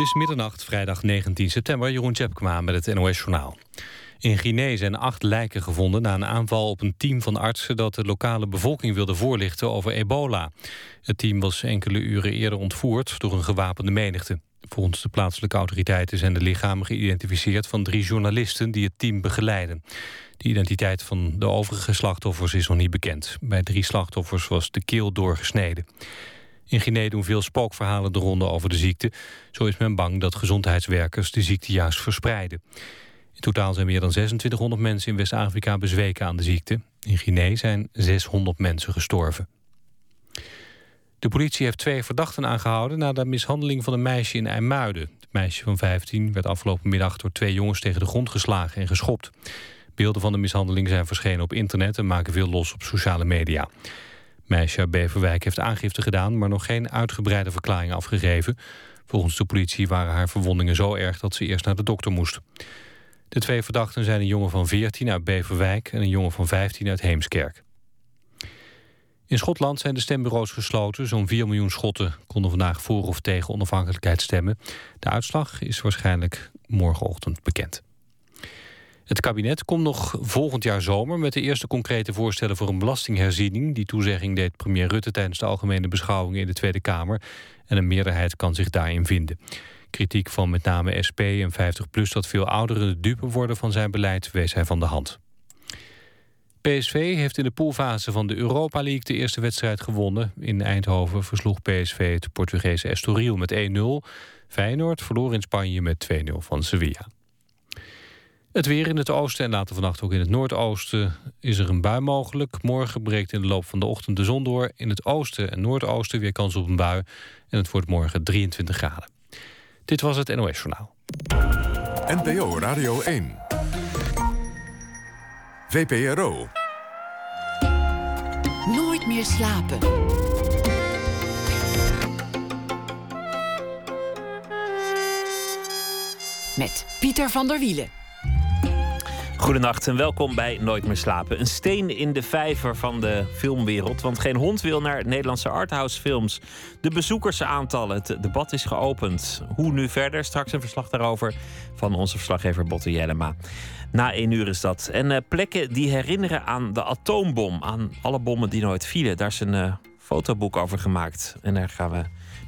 is middernacht, vrijdag 19 september. Jeroen Tjepkema met het NOS-journaal. In Guinea zijn acht lijken gevonden na een aanval op een team van artsen... dat de lokale bevolking wilde voorlichten over ebola. Het team was enkele uren eerder ontvoerd door een gewapende menigte. Volgens de plaatselijke autoriteiten zijn de lichamen geïdentificeerd... van drie journalisten die het team begeleiden. De identiteit van de overige slachtoffers is nog niet bekend. Bij drie slachtoffers was de keel doorgesneden. In Guinea doen veel spookverhalen de ronde over de ziekte. Zo is men bang dat gezondheidswerkers de ziekte juist verspreiden. In totaal zijn meer dan 2600 mensen in West-Afrika bezweken aan de ziekte. In Guinea zijn 600 mensen gestorven. De politie heeft twee verdachten aangehouden... na de mishandeling van een meisje in IJmuiden. Het meisje van 15 werd afgelopen middag door twee jongens tegen de grond geslagen en geschopt. Beelden van de mishandeling zijn verschenen op internet... en maken veel los op sociale media. Meisje Beverwijk heeft aangifte gedaan... maar nog geen uitgebreide verklaring afgegeven. Volgens de politie waren haar verwondingen zo erg... dat ze eerst naar de dokter moest. De twee verdachten zijn een jongen van 14 uit Beverwijk... en een jongen van 15 uit Heemskerk. In Schotland zijn de stembureaus gesloten. Zo'n 4 miljoen Schotten konden vandaag voor of tegen onafhankelijkheid stemmen. De uitslag is waarschijnlijk morgenochtend bekend. Het kabinet komt nog volgend jaar zomer met de eerste concrete voorstellen voor een belastingherziening. Die toezegging deed premier Rutte tijdens de algemene beschouwingen in de Tweede Kamer. En een meerderheid kan zich daarin vinden. Kritiek van met name SP en 50PLUS dat veel ouderen de dupe worden van zijn beleid wees hij van de hand. PSV heeft in de poolfase van de Europa League de eerste wedstrijd gewonnen. In Eindhoven versloeg PSV het Portugese Estoril met 1-0. Feyenoord verloor in Spanje met 2-0 van Sevilla. Het weer in het oosten en later vannacht ook in het noordoosten is er een bui mogelijk. Morgen breekt in de loop van de ochtend de zon door. In het oosten en noordoosten weer kans op een bui. En het wordt morgen 23 graden. Dit was het NOS Journaal. NPO Radio 1. VPRO. Nooit meer slapen. Met Pieter van der Wielen. Goedenacht en welkom bij Nooit meer slapen. Een steen in de vijver van de filmwereld. Want geen hond wil naar Nederlandse arthouse films. De bezoekersaantallen, het debat is geopend. Hoe nu verder? Straks een verslag daarover van onze verslaggever Botte Jellema. Na één uur is dat. En uh, plekken die herinneren aan de atoombom. Aan alle bommen die nooit vielen. Daar is een uh, fotoboek over gemaakt. En daar gaan we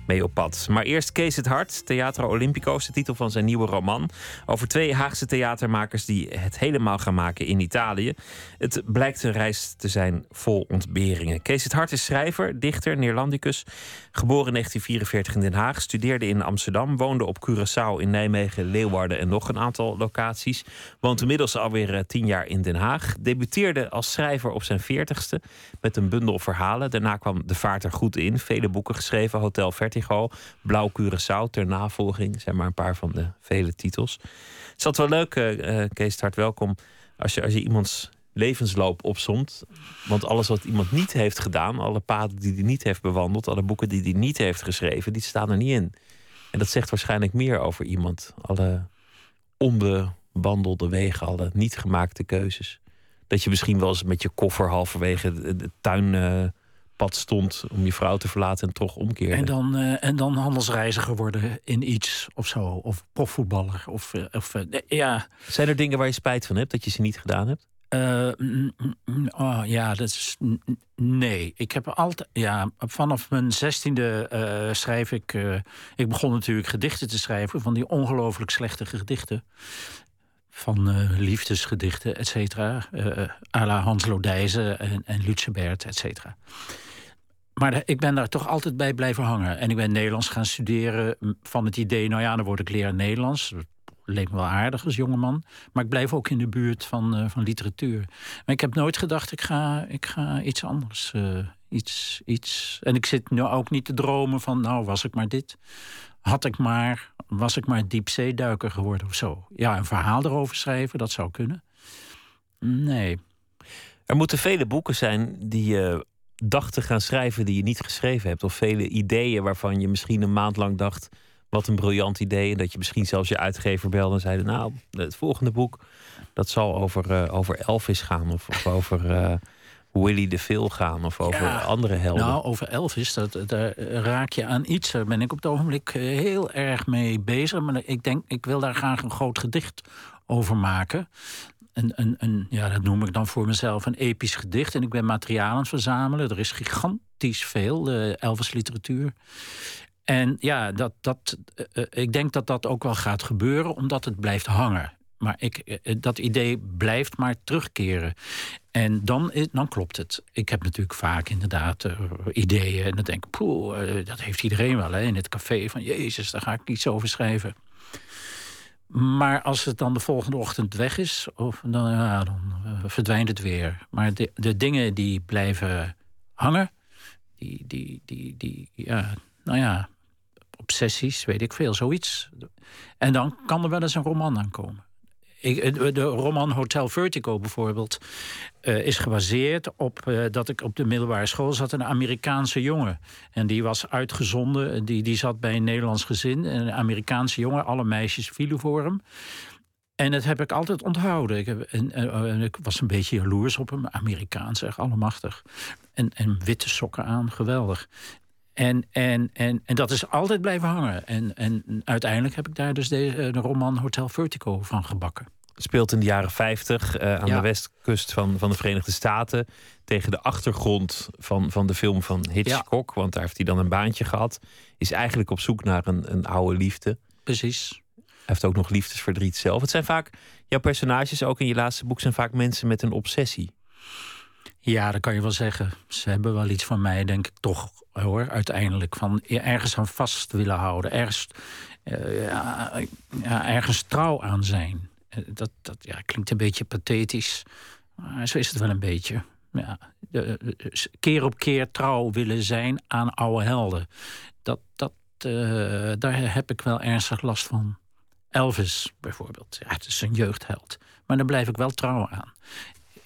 mee op pad. Maar eerst Kees het Hart, Theater is de titel van zijn nieuwe roman. Over twee Haagse theatermakers die het helemaal gaan maken in Italië. Het blijkt een reis te zijn vol ontberingen. Kees het Hart is schrijver, dichter, Neerlandicus. Geboren in 1944 in Den Haag, studeerde in Amsterdam, woonde op Curaçao in Nijmegen, Leeuwarden en nog een aantal locaties. Woont inmiddels alweer eh, tien jaar in Den Haag. Debuteerde als schrijver op zijn veertigste met een bundel verhalen. Daarna kwam De Vaart er goed in. Vele boeken geschreven, Hotel Vertigo, Blauw Curaçao ter navolging. zijn maar een paar van de vele titels. Het altijd wel leuk, uh, Kees Hart, welkom. Als je, als je iemands levensloop opsomt. Want alles wat iemand niet heeft gedaan, alle paden die hij niet heeft bewandeld, alle boeken die hij niet heeft geschreven, die staan er niet in. En dat zegt waarschijnlijk meer over iemand. Alle onbewandelde wegen, alle niet gemaakte keuzes. Dat je misschien wel eens met je koffer halverwege de, tuinpad stond om je vrouw te verlaten en toch omkeerde. En dan, uh, en dan handelsreiziger worden in iets of zo. Of profvoetballer. Of, uh, of uh, ja. Zijn er dingen waar je spijt van hebt dat je ze niet gedaan hebt? Uh, oh, ja, dat is. Nee. Ik heb altijd. Ja, vanaf mijn zestiende uh, schrijf ik. Uh, ik begon natuurlijk gedichten te schrijven. Van die ongelooflijk slechte gedichten. Van liefdesgedichten, et cetera. à la Hans Lodijzen en, en Lutzenbert, et cetera. Maar ik ben daar toch altijd bij blijven hangen. En ik ben Nederlands gaan studeren van het idee... nou ja, dan word ik leraar Nederlands leek me wel aardig als jongeman. Maar ik blijf ook in de buurt van, uh, van literatuur. Maar ik heb nooit gedacht, ik ga, ik ga iets anders. Uh, iets, iets. En ik zit nu ook niet te dromen van, nou was ik maar dit. Had ik maar, was ik maar diepzeeduiker geworden of zo. Ja, een verhaal erover schrijven, dat zou kunnen. Nee. Er moeten vele boeken zijn die je dacht te gaan schrijven die je niet geschreven hebt. Of vele ideeën waarvan je misschien een maand lang dacht wat een briljant idee. En dat je misschien zelfs je uitgever belde en zeiden... nou, het volgende boek, dat zal over, uh, over Elvis gaan. Of, over uh, Willy de Veel gaan of over Ja, andere helden. Nou, over Elvis, dat, daar raak je aan iets. Daar ben ik op het ogenblik eh, heel erg mee bezig. Maar ik denk, ik wil daar graag een groot gedicht over maken. Een, een, een, ja, dat noem ik dan voor mezelf een episch gedicht. En ik ben materiaal aan het verzamelen. Er is gigantisch veel eh, Elvis-literatuur. En ja, dat, dat, eh, ik denk dat dat ook wel gaat gebeuren, omdat het blijft hangen. Maar ik, dat idee blijft maar terugkeren. En dan, dan klopt het. Ik heb natuurlijk vaak inderdaad eh, ideeën. En dan denk ik, poeh, eh, dat heeft iedereen wel hè, in het café. Van Jezus, daar ga ik iets over schrijven. Maar als het dan de volgende ochtend weg is, of, dan, ja, dan eh, verdwijnt het weer. Maar de, de dingen die blijven hangen, die, die, die, die, ja, nou ja, obsessies, weet ik veel, zoiets. En dan kan er wel eens een roman aankomen. Ik, eh, de roman Hotel Vertigo bijvoorbeeld eh, is gebaseerd op eh, dat ik op de middelbare school zat, een Amerikaanse jongen. En die was uitgezonden, die, die zat bij een Nederlands gezin. En een Amerikaanse jongen, alle meisjes vielen voor hem. En dat heb ik altijd onthouden. Ik, was een beetje jaloers op hem. Amerikaans, zeg, allemachtig. En, en witte sokken aan, geweldig. En, en, en, en dat is altijd blijven hangen. En, en uiteindelijk heb ik daar dus de, de roman Hotel Vertigo van gebakken. speelt in de jaren 50 eh, aan Ja. de westkust van, van de Verenigde Staten. Tegen de achtergrond van, van de film van Hitchcock. Want daar heeft hij dan een baantje gehad. Is eigenlijk op zoek naar een, een oude liefde. Precies. Hij heeft ook nog liefdesverdriet zelf. Het zijn vaak, jouw personages ook in je laatste boek zijn vaak mensen met een obsessie. Ja, dat kan je wel zeggen. Ze hebben wel iets van mij, denk ik toch hoor, uiteindelijk. Van ergens aan vast willen houden. Ergens, eh, ja, ergens trouw aan zijn. Eh, Dat, dat ja, klinkt een beetje pathetisch. Maar zo is het wel een beetje. Ja, de- keer op keer trouw willen zijn aan oude helden. Dat, dat, eh, daar heb ik wel ernstig last van. Elvis bijvoorbeeld. Ja, het is een jeugdheld. Maar daar blijf ik wel trouw aan.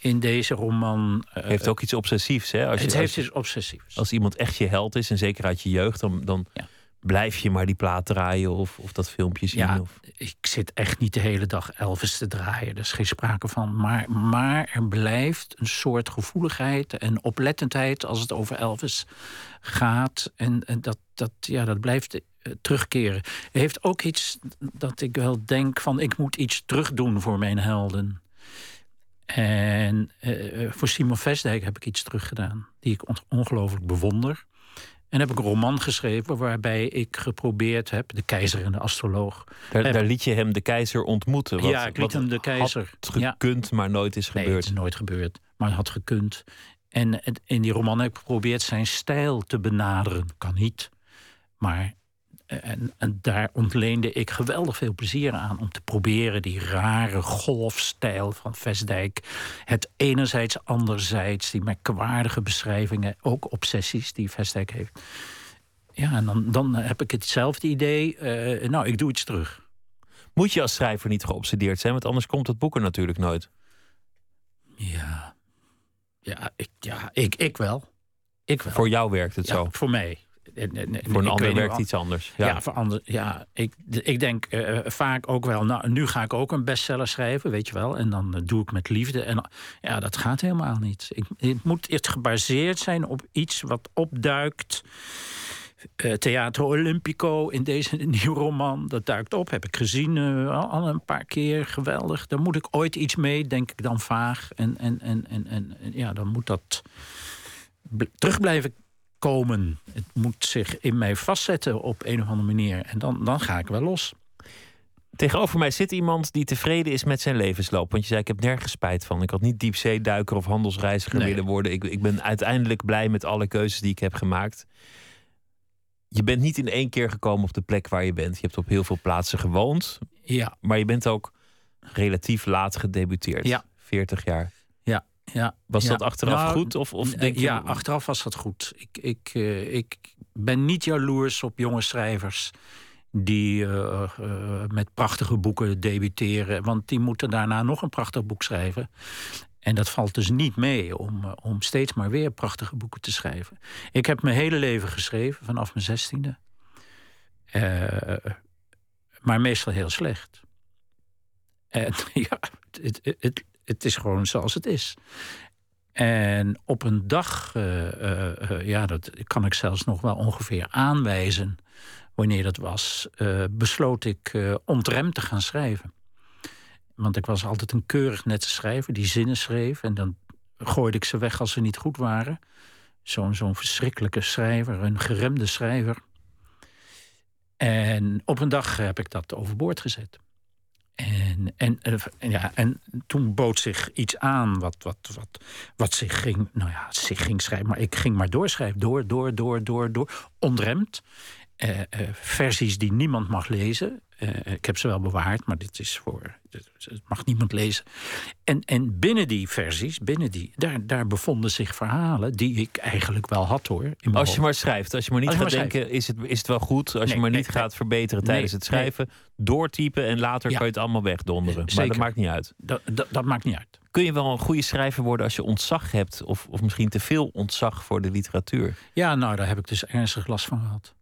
In deze roman. eh, heeft ook iets obsessiefs. Hè? Als, je, het als, heeft je- iets obsessiefs. als iemand echt je held is, en zeker uit je jeugd, dan, dan Ja. blijf je maar die plaat draaien of, of dat filmpje zien. Ja, Of... ik zit echt niet de hele dag Elvis te draaien. Er is geen sprake van. Maar, maar er blijft een soort gevoeligheid en oplettendheid als het over Elvis gaat. En, en dat, dat, ja, dat blijft eh, terugkeren. Er heeft ook iets dat ik wel denk van ik moet iets terugdoen voor mijn helden. En eh, voor Simon Vestdijk heb ik iets teruggedaan. Die ik on- ongelooflijk bewonder. En heb ik een roman geschreven waarbij ik geprobeerd heb... De keizer en de astroloog. Daar, Heb- daar liet je hem de keizer ontmoeten. Wat, ja, ik liet hem de keizer. had ja. gekund, maar nooit is Nee, gebeurd. het is nooit gebeurd. Maar het had gekund. En in die roman heb ik geprobeerd zijn stijl te benaderen. Kan niet. Maar en, en daar ontleende ik geweldig veel plezier aan. Om te proberen die rare golfstijl van Vestdijk. Het enerzijds, anderzijds. Die merkwaardige beschrijvingen. Ook obsessies die Vestdijk heeft. Ja, en dan, dan heb ik hetzelfde idee. eh, nou, ik doe iets terug. Moet je als schrijver niet geobsedeerd zijn, want anders komt het boek er natuurlijk nooit. Ja, ja, ik, ja ik, ik wel. Ik wel. Voor jou werkt het Ja, zo. voor mij. Voor een ander werkt iets anders. Ja, Ja. voor ander, ja ik, ik denk eh, vaak ook wel. Nou, nu ga ik ook een bestseller schrijven, weet je wel. En dan eh, doe ik met liefde. En ja, dat gaat helemaal niet. Ik, het moet het gebaseerd zijn op iets wat opduikt. Eh, Theater Olympico in deze nieuwe roman, dat duikt op. Heb ik gezien al, een paar keer. Geweldig. Daar moet ik ooit iets mee, denk ik dan vaag. En, en, en, en, en ja, dan moet dat terug blijven komen. Het moet zich in mij vastzetten op een of andere manier. En dan, dan ga ik wel los. Tegenover mij zit iemand die tevreden is met zijn levensloop. Want je zei, ik heb nergens spijt van. Ik had niet diepzeeduiker of handelsreiziger Nee. willen worden. Ik, ik ben uiteindelijk blij met alle keuzes die ik heb gemaakt. Je bent niet in één keer gekomen op de plek waar je bent. Je hebt op heel veel plaatsen gewoond. Ja, Maar je bent ook relatief laat gedebuteerd. Ja. 40 jaar. Ja. Was ja. dat achteraf Nou, goed? Of, of je... Ja, achteraf was dat goed. Ik, ik, eh, ik ben niet jaloers op jonge schrijvers die eh, eh, met prachtige boeken debuteren. Want die moeten daarna nog een prachtig boek schrijven. En dat valt dus niet mee om, om steeds maar weer prachtige boeken te schrijven. Ik heb mijn hele leven geschreven, vanaf mijn zestiende. Maar meestal heel slecht. En ja, het, het, het, het is gewoon zoals het is. En op een dag, ja, dat kan ik zelfs nog wel ongeveer aanwijzen wanneer dat was, besloot ik ontremd te gaan schrijven. Want ik was altijd een keurig nette schrijver die zinnen schreef. En dan gooide ik ze weg als ze niet goed waren. Zo'n zo'n verschrikkelijke schrijver, een geremde schrijver. En op een dag heb ik dat overboord gezet. En, en, en, ja, en toen bood zich iets aan wat, wat, wat, wat zich ging, nou ja, zich ging schrijven. Maar ik ging maar doorschrijven, door, door, door, door, door, onremd. Eh, eh, versies die niemand mag lezen. Uh, ik heb ze wel bewaard, maar dit is voor. Het mag niemand lezen. En, en binnen die versies, binnen die, daar, daar bevonden zich verhalen die ik eigenlijk wel had hoor. als je maar schrijft, als je maar niet gaat denken, is het, is het wel goed? Als je maar niet gaat verbeteren tijdens het schrijven, doortypen en later kan je het allemaal wegdonderen. Maar dat maakt niet uit. Dat, dat, dat maakt niet uit. Kun je wel een goede schrijver worden als je ontzag hebt, of, of misschien te veel ontzag voor de literatuur? Ja, nou, daar heb ik dus ernstig last van gehad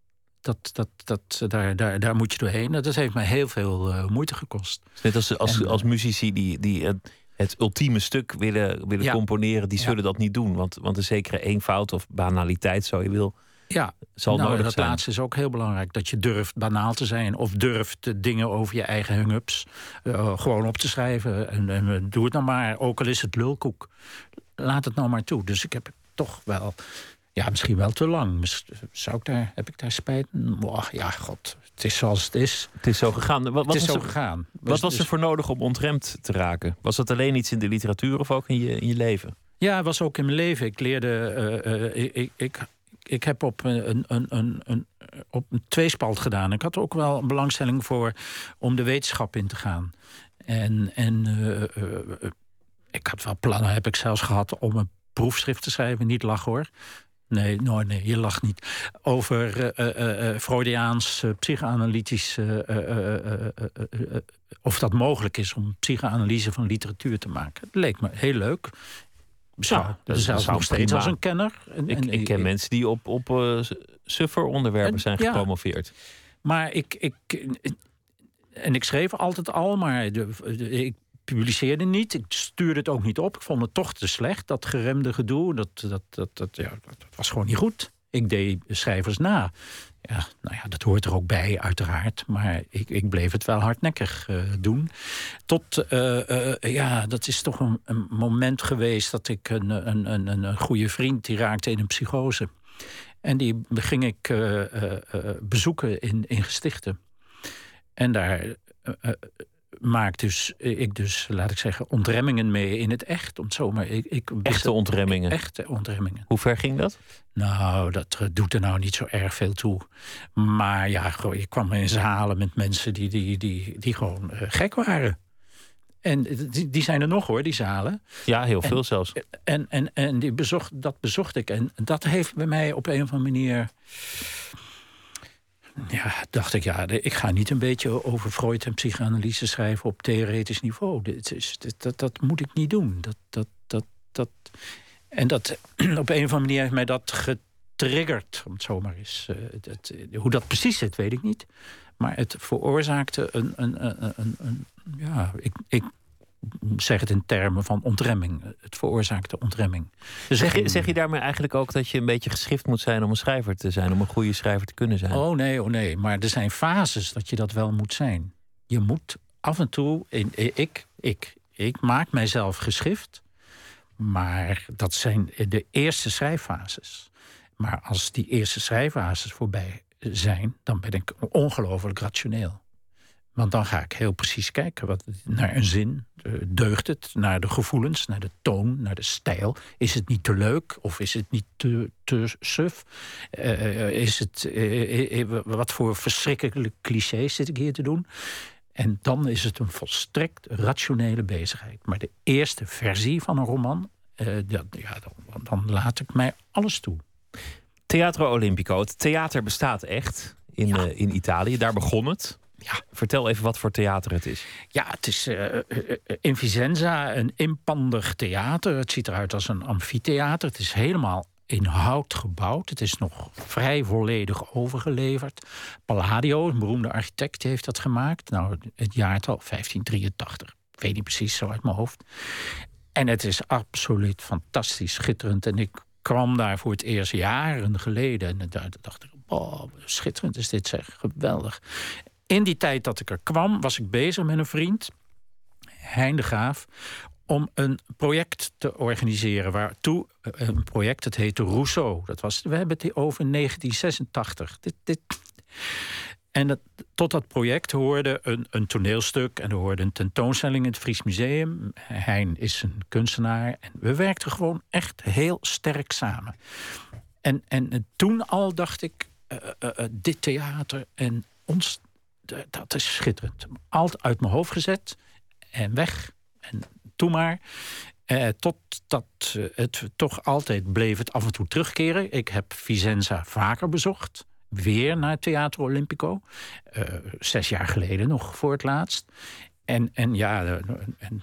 dat, dat, dat, daar, daar, daar moet je doorheen. Dat heeft mij heel veel uh, moeite gekost. Net als, als, als muzici die, die het, het ultieme stuk willen, willen componeren, die zullen dat niet doen. Want, want een zekere eenvoud of banaliteit, zo je wil, ja, zal nou, nodig dat zijn. laatste is ook heel belangrijk. Dat je durft banaal te zijn of durft dingen over je eigen hang-ups uh, gewoon op te schrijven. En, en doe het nou maar, ook al is het lulkoek. Laat het nou maar toe. Dus ik heb toch wel ja, misschien wel te lang. Zou ik daar, heb ik daar spijt? Oh, ja, god, het is zoals het is. Het is zo gegaan. Wat, is zo er, gegaan. Wat was er voor nodig om ontremd te raken? Was dat alleen iets in de literatuur of ook in je, in je leven? Ja, het was ook in mijn leven. Ik leerde. Uh, ik, ik, ik heb op een, een, een, een, op een tweespalt gedaan. Ik had ook wel een belangstelling voor om de wetenschap in te gaan. En, en ik had wel plannen, heb ik zelfs gehad, om een proefschrift te schrijven. Niet lachen hoor. Nee, nee, nee, je lacht niet. Over uh, Freudiaans, psychoanalytisch. of dat mogelijk is om psychoanalyse van literatuur te maken. Het leek me heel leuk. Ja, dat is zelfs nog steeds als een kenner. ik, ik, ken mensen die op, op suffer onderwerpen zijn gepromoveerd. maar ik, ik, en ik schreef altijd al, maar de, ik publiceerde niet. Ik stuurde het ook niet op. Ik vond het toch te slecht, dat geremde gedoe. Dat, dat, dat, dat, ja, dat was gewoon niet goed. Ik deed schrijvers na. Ja, nou ja, dat hoort er ook bij, uiteraard. Maar ik, ik bleef het wel hardnekkig uh, doen. Tot, uh, uh, ja, dat is toch een, een, moment geweest dat ik een, een, een, een goede vriend die raakte in een psychose. En die ging ik bezoeken in, in gestichten. En daar maak dus, eh, ik dus, laat ik zeggen, ontremmingen mee in het echt. Om zo maar, ik, ik, echte ontremmingen? Echte ontremmingen. Hoe ver ging dat? Nou, dat eh, doet er nou niet zo erg veel toe. Maar ja, ik kwam in zalen met mensen die, die, die, die gewoon uh, gek waren. En die, die, zijn er nog hoor, die zalen. Ja, heel veel zelfs. En, en, en die bezocht, dat bezocht ik. En dat heeft bij mij op een of andere manier ja, dacht ik, ja, ik ga niet een beetje over Freud en psychoanalyse schrijven op theoretisch niveau. Dat, dat moet ik niet doen. Dat, dat, dat, dat. En dat, op een of andere manier heeft mij dat getriggerd, om het zomaar eens. Uh, hoe dat precies zit, weet ik niet. Maar het veroorzaakte een. een, een, een, een ja, ik, ik zeg het in termen van ontremming. Het veroorzaakte ontremming. Dus zeg, je, zeg je daarmee eigenlijk ook dat je een beetje geschift moet zijn om een schrijver te zijn, om een goede schrijver te kunnen zijn? Oh nee, oh nee. Maar er zijn fases dat je dat wel moet zijn. Je moet af en toe. In, ik, ik, ik maak mijzelf geschift. Maar dat zijn de eerste schrijffases. Maar als die eerste schrijffases voorbij zijn, dan ben ik ongelooflijk rationeel. Want dan ga ik heel precies kijken wat, naar een zin. Eh, deugt het? Naar de gevoelens, naar de toon, naar de stijl. Is het niet te leuk of is het niet te, te suf? Uh, is het, uh, wat voor verschrikkelijke clichés zit ik hier te doen? En dan is het een volstrekt rationele bezigheid. Maar de eerste versie van een roman, dat, ja, dan, dan laat ik mij alles toe. Theatro Olimpico. Het theater bestaat echt in, in Italië. Daar begon het. Ja. Vertel even wat voor theater het is. Ja, het is uh, in Vicenza een inpandig theater. Het ziet eruit als een amfitheater. Het is helemaal in hout gebouwd. Het is nog vrij volledig overgeleverd. Palladio, een beroemde architect, heeft dat gemaakt. Nou, het jaartal 1583. Ik weet niet precies zo uit mijn hoofd. En het is absoluut fantastisch, schitterend. En ik kwam daar voor het eerst jaren geleden. En daar dacht ik, oh, schitterend is dit zeg, geweldig. In die tijd dat ik er kwam, was ik bezig met een vriend, Hein de Graaf om een project te organiseren. Waartoe eh, een project, het heette Rousseau. Dat was, we hebben het over 1986. Dit, dit. En dat, tot dat project hoorde een, een toneelstuk en er hoorde een tentoonstelling in het Fries Museum. Hein is een kunstenaar en we werkten gewoon echt heel sterk samen. En, en toen al dacht ik, uh, uh, dit theater en ons, dat is schitterend. Altijd uit mijn hoofd gezet en weg. En toe maar. Uh, totdat uh, het toch altijd bleef het af en toe terugkeren. Ik heb Vicenza vaker bezocht. Weer naar Theater Olimpico. Uh, zes jaar geleden nog voor het laatst. En, en ja, en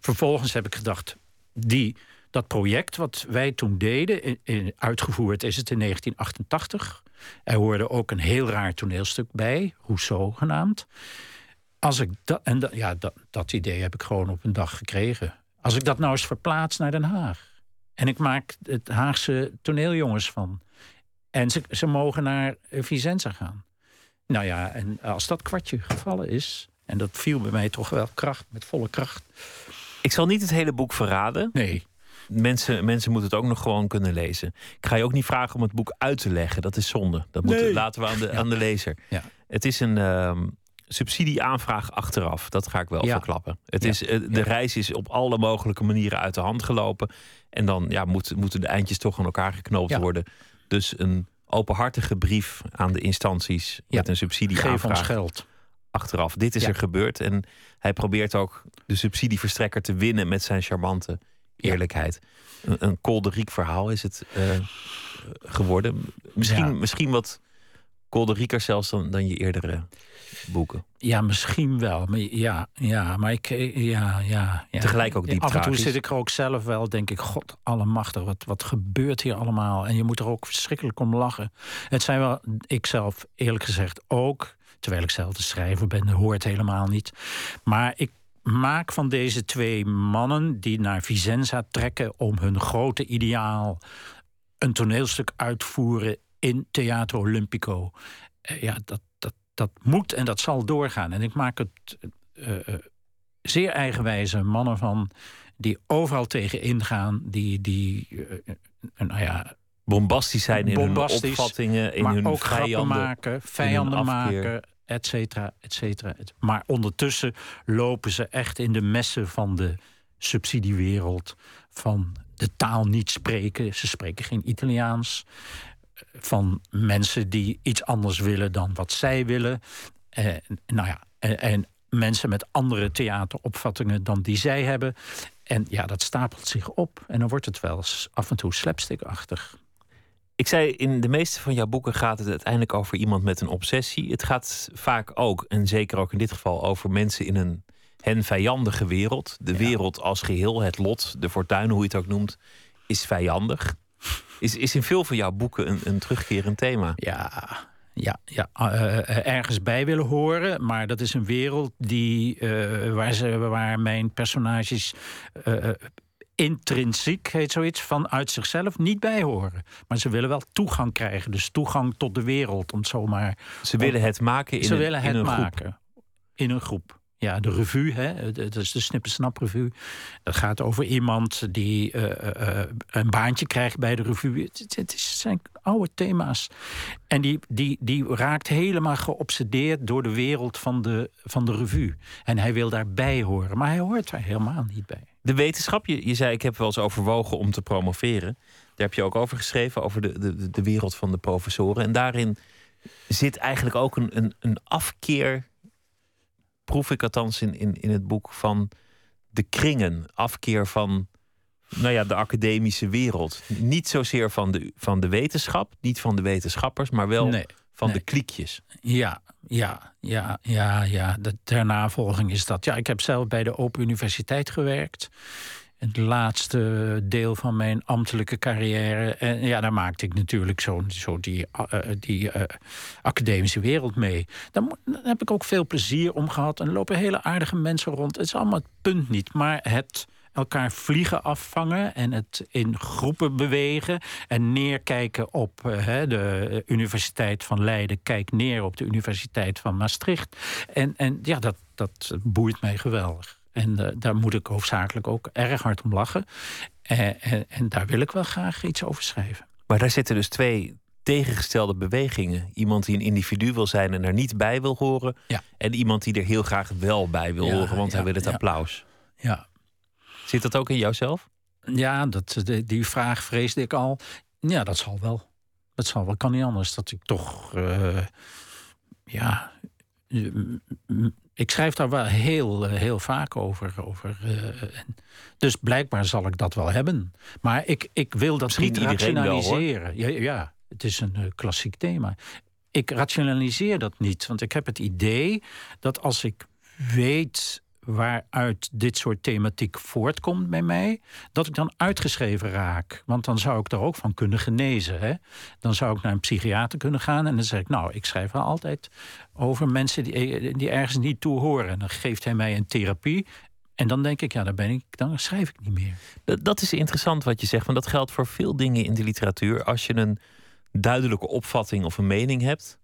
vervolgens heb ik gedacht... Die, dat project wat wij toen deden, in, in, uitgevoerd is het in 1988. Er hoorde ook een heel raar toneelstuk bij, Rousseau genaamd. Als ik dat, en dat, ja, dat, dat idee heb ik gewoon op een dag gekregen. Als ik dat nou eens verplaats naar Den Haag. En ik maak het Haagse toneeljongens van. En ze, ze mogen naar Vicenza gaan. Nou ja, en als dat kwartje gevallen is. En dat viel bij mij toch wel kracht, met volle kracht. Ik zal niet het hele boek verraden. Nee. Mensen, mensen moeten het ook nog gewoon kunnen lezen. Ik ga je ook niet vragen om het boek uit te leggen. Dat is zonde. Dat laten we aan de, ja. aan de lezer. Ja. Het is een. Uh, subsidieaanvraag achteraf. Dat ga ik wel ja. verklappen. Het is, de ja. reis is op alle mogelijke manieren uit de hand gelopen. En dan ja, moet, moeten de eindjes toch aan elkaar geknoopt worden. Dus een openhartige brief aan de instanties met een subsidieaanvraag. Geef ons geld. Achteraf. Dit is er gebeurd. En hij probeert ook de subsidieverstrekker te winnen met zijn charmante eerlijkheid. Een, een kolderiek verhaal is het uh, geworden. Misschien, misschien wat kolderieker zelfs dan, dan je eerdere boeken. Ja, misschien wel. Maar ja, ja maar ik. Ja, ja, ja. Tegelijk ook diep Af en toe zit ik er ook zelf wel, denk ik, god allemachtig, wat, wat gebeurt hier allemaal? En je moet er ook verschrikkelijk om lachen. Het zijn wel, ik zelf eerlijk gezegd ook, terwijl ik zelf de schrijver ben, hoort helemaal niet. Maar ik maak van deze twee mannen die naar Vicenza trekken om hun grote ideaal een toneelstuk uitvoeren in Theater Olimpico. Uh, ja, dat, dat, dat moet en dat zal doorgaan. En ik maak het uh, zeer eigenwijze mannen van die overal tegen ingaan, die, die nou ja, bombastisch zijn in bombastisch, hun opvattingen, in maar hun ook vijanden, maken, vijanden maken, et cetera, et cetera. Maar ondertussen lopen ze echt in de messen van de subsidiewereld, van de taal niet spreken. Ze spreken geen Italiaans van mensen die iets anders willen dan wat zij willen. Nou ja, en, en, mensen met andere theateropvattingen dan die zij hebben. En ja, dat stapelt zich op. En dan wordt het wel af en toe slapstickachtig. Ik zei, in de meeste van jouw boeken gaat het uiteindelijk over iemand met een obsessie. Het gaat vaak ook, en zeker ook in dit geval, over mensen in een hen vijandige wereld. De ja. wereld als geheel, het lot, de fortuin, hoe je het ook noemt, is vijandig. Is, is in veel van jouw boeken een, een terugkerend thema. Ja, ja, ja uh, ergens bij willen horen. Maar dat is een wereld die, uh, waar, ze, waar mijn personages uh, intrinsiek, heet zoiets, vanuit zichzelf niet bij horen. Maar ze willen wel toegang krijgen. Dus toegang tot de wereld, om het zomaar... Ze willen het maken in ze een, willen het in een maken groep. in een groep. Ja, de revue, hè, dat is de Snippersnap revue. Dat gaat over iemand die uh, uh, een baantje krijgt bij de revue. Het, zijn oude thema's. En die, die, die raakt helemaal geobsedeerd door de wereld van de, van de revue. En hij wil daarbij horen, maar hij hoort daar helemaal niet bij. De wetenschap, je, je zei ik heb wel eens overwogen om te promoveren. Daar heb je ook over geschreven, over de, de, de wereld van de professoren. En daarin zit eigenlijk ook een, een, een afkeer proef ik althans in, in, in het boek van de kringen, afkeer van nou ja, de academische wereld. Niet zozeer van de, van de wetenschap, niet van de wetenschappers, maar wel nee, van nee. de kliekjes. Ja, ja, ja, ja, ja. De, ter navolging is dat. Ja, ik heb zelf bij de Open Universiteit gewerkt. Het laatste deel van mijn ambtelijke carrière. En ja, daar maakte ik natuurlijk zo, zo die, uh, die uh, academische wereld mee. Daar, daar, heb ik ook veel plezier om gehad. En lopen hele aardige mensen rond. Het is allemaal het punt niet. Maar het, elkaar vliegen afvangen en het in groepen bewegen en neerkijken op uh, de Universiteit van Leiden, kijk neer op de Universiteit van Maastricht. En, en ja, dat, dat boeit mij geweldig. En uh, daar moet ik hoofdzakelijk ook erg hard om lachen. En, en, en daar wil ik wel graag iets over schrijven. Maar daar zitten dus twee tegengestelde bewegingen. Iemand die een individu wil zijn en er niet bij wil horen. Ja. En iemand die er heel graag wel bij wil Ja, horen, want ja, hij wil het applaus. Ja, Zit dat ook in jouzelf? ja dat, die, vraag vreesde ik al. Ja, dat zal wel. Dat zal wel. Kan niet anders. Dat ik toch. eh, ja. Ik schrijf daar wel heel, eh, heel vaak over. over eh, dus blijkbaar zal ik dat wel hebben. Maar ik, ik wil dat Misschien niet wel, rationaliseren. ja, ja, het is een klassiek thema. Ik rationaliseer dat niet. Want ik heb het idee dat als ik weet waaruit dit soort thematiek voortkomt bij mij, dat ik dan uitgeschreven raak. Want dan zou ik er ook van kunnen genezen. Hè? Dan zou ik naar een psychiater kunnen gaan en dan zeg ik, nou, ik schrijf wel altijd over mensen die, die ergens niet toe horen. En dan geeft hij mij een therapie. En dan denk ik, ja, dan, ben ik, dan schrijf ik niet meer. Dat, dat is interessant wat je zegt, want dat geldt voor veel dingen in de literatuur. Als je een duidelijke opvatting of een mening hebt,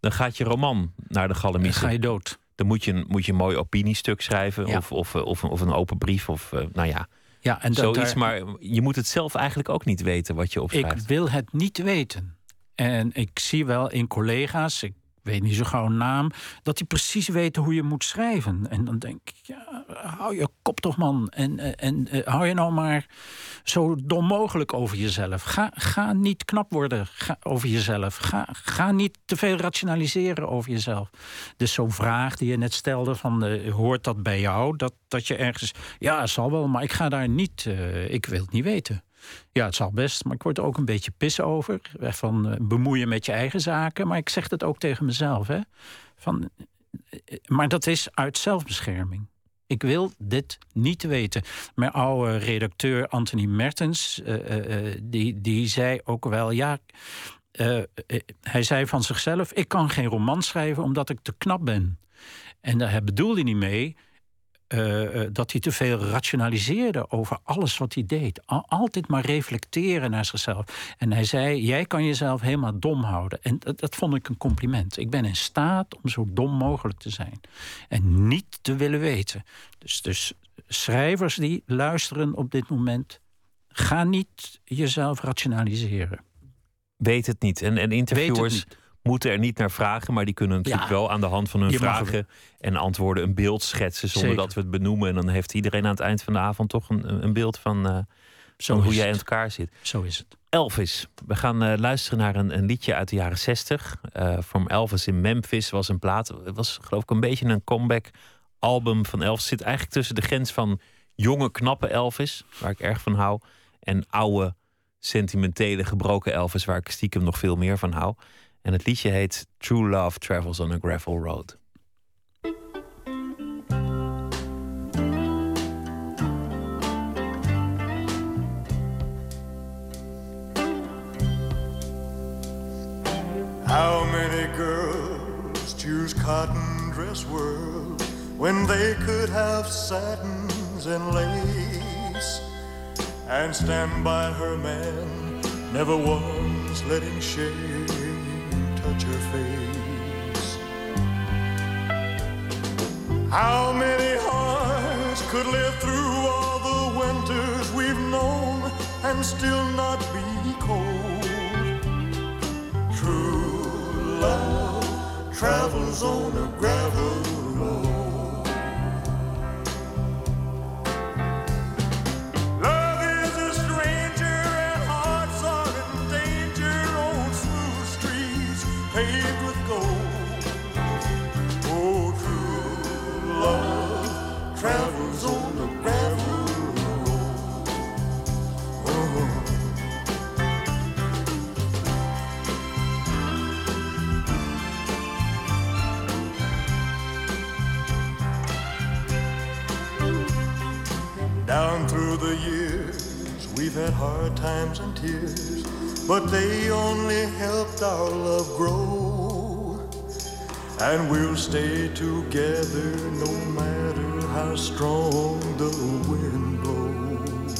dan gaat je roman naar de Dan galamieten. ga je dood. Dan moet je een, moet je een mooi opiniestuk schrijven Ja. of, of, eh, of, een- of een open brief of eh, nou ja, Ja, en zoiets. daar- Maar je moet het zelf eigenlijk ook niet weten wat je Ik opschrijft. wil het niet weten. En ik zie wel in collega's, ik weet niet zo gauw naam, dat die precies weten hoe je moet schrijven. En dan denk ik, ja, hou je kop toch man. En, eh, en eh, hou je nou maar zo dom mogelijk over jezelf. Ga, ga niet knap worden over jezelf. Ga, ga niet te veel rationaliseren over jezelf. Dus zo'n vraag die je net stelde van, eh, hoort dat bij jou? Dat, dat je ergens, ja, zal wel, maar ik ga daar niet, ik wil het niet weten. Ja, het zal best, maar ik word er ook een beetje pis over. Van eh, bemoeien met je eigen zaken. Maar ik zeg het ook tegen mezelf. Hè? Van, eh, maar dat is uit zelfbescherming. Ik wil dit niet weten. Mijn oude redacteur Anthony Mertens, eh, die, die zei ook wel... ja, hij zei van zichzelf... ik kan geen roman schrijven omdat ik te knap ben. En daar bedoelde hij niet mee eh, eh, dat hij te veel rationaliseerde over alles wat hij deed. Al- altijd maar reflecteren naar zichzelf. En hij zei: Jij kan jezelf helemaal dom houden. En dat, dat vond ik een compliment. Ik ben in staat om zo dom mogelijk te zijn. En niet te willen weten. Dus, dus schrijvers die luisteren op dit moment. Ga niet jezelf rationaliseren. Weet het niet. En, en interviewers. Moeten er niet naar vragen, maar die kunnen natuurlijk Ja. wel aan de hand van hun vragen en antwoorden een beeld schetsen zonder Zeker. dat we het benoemen. En dan heeft iedereen aan het eind van de avond toch een, een beeld van, eh, Zo van hoe jij in elkaar zit. Zo is het. Elvis. We gaan eh, luisteren naar een, een liedje uit de jaren 60. Eh From Elvis in Memphis was een plaat. Het was geloof ik een beetje een comeback album van Elvis. Zit eigenlijk tussen de grens van jonge, knappe Elvis, waar ik erg van hou, en oude, sentimentele, gebroken Elvis, waar ik stiekem nog veel meer van hou. En het liedje heet True Love Travels on a Gravel Road. How many girls choose cotton dress world when they could have satins and lace and stand by her man, never once letting shame touch her face? How many hearts could live through all the winters we've known and still not be cold? True love travels on a gravel hard times and tears, but they only helped our love grow. And we'll stay together no matter how strong the wind blows.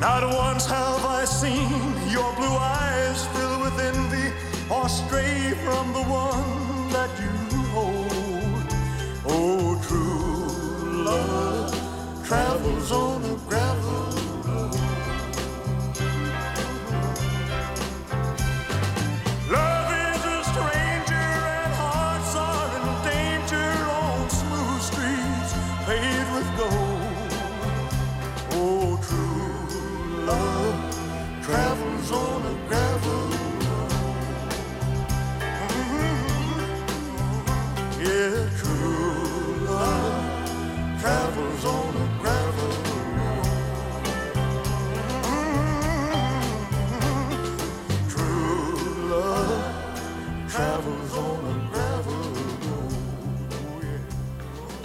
Not once have I seen your blue eyes fill with envy or stray from the one that you hold. Oh, true love travels on a gravel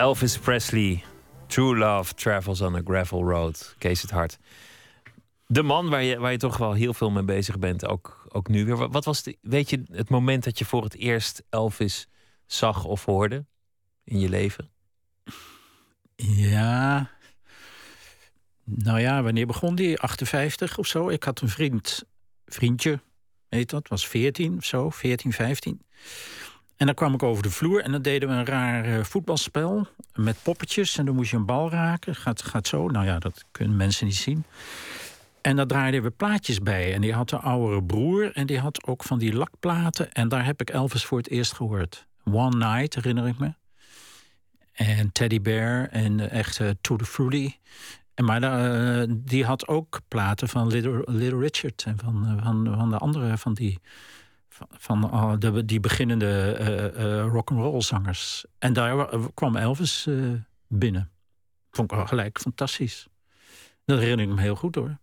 Elvis Presley, True Love Travels on a Gravel Road. Kees het Hart. De man waar je, waar je toch wel heel veel mee bezig bent, ook, ook nu weer. Wat was de, weet je het moment dat je voor het eerst Elvis zag of hoorde in je leven? Ja. Nou ja, wanneer begon die? 58 of zo. Ik had een vriend, vriendje, heet dat, was 14 of zo, 14, 15. En dan kwam ik over de vloer en dan deden we een raar eh, voetbalspel met poppetjes. En dan moest je een bal raken. Gaat, gaat zo. Nou ja, dat kunnen mensen niet zien. En daar draaiden we plaatjes bij. En die had een oudere broer en die had ook van die lakplaten. En daar heb ik Elvis voor het eerst gehoord. One Night, herinner ik me. En Teddy Bear en de echte Tutti Frutti. En maar eh, die had ook platen van Little, Little Richard en van, eh, van, van de andere van die, van, eh, de, die beginnende eh eh rock'n'roll zangers. En daar wa- kwam Elvis eh, binnen. Vond ik gelijk fantastisch. Dat herinner ik me heel goed hoor.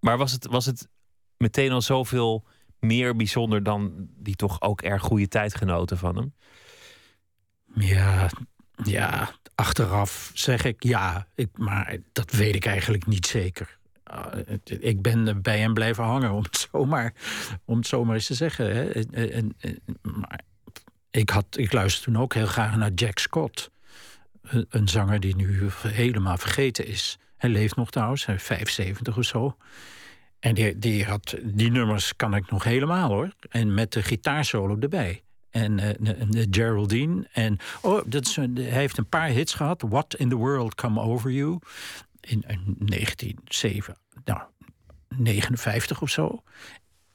Maar was het, was het meteen al zoveel meer bijzonder dan die toch ook erg goede tijdgenoten van hem? Ja, ja, achteraf zeg ik ja, ik, maar dat weet ik eigenlijk niet zeker. Het- ik ben bij hem blijven hangen, om het zomaar, om het zomaar eens te zeggen. Hè. En, en- maar ik, had, ik luisterde toen ook heel graag naar Jack Scott. Een, zanger die nu helemaal vergeten is. Hij leeft nog trouwens, hij is 75 of zo. En die, die, had, die nummers kan ik nog helemaal hoor. En met de gitaarsolo erbij. En de Geraldine. En oh, dat is, hij heeft een paar hits gehad. What in the World Come Over You. In, in 1907, nou, 59 of zo.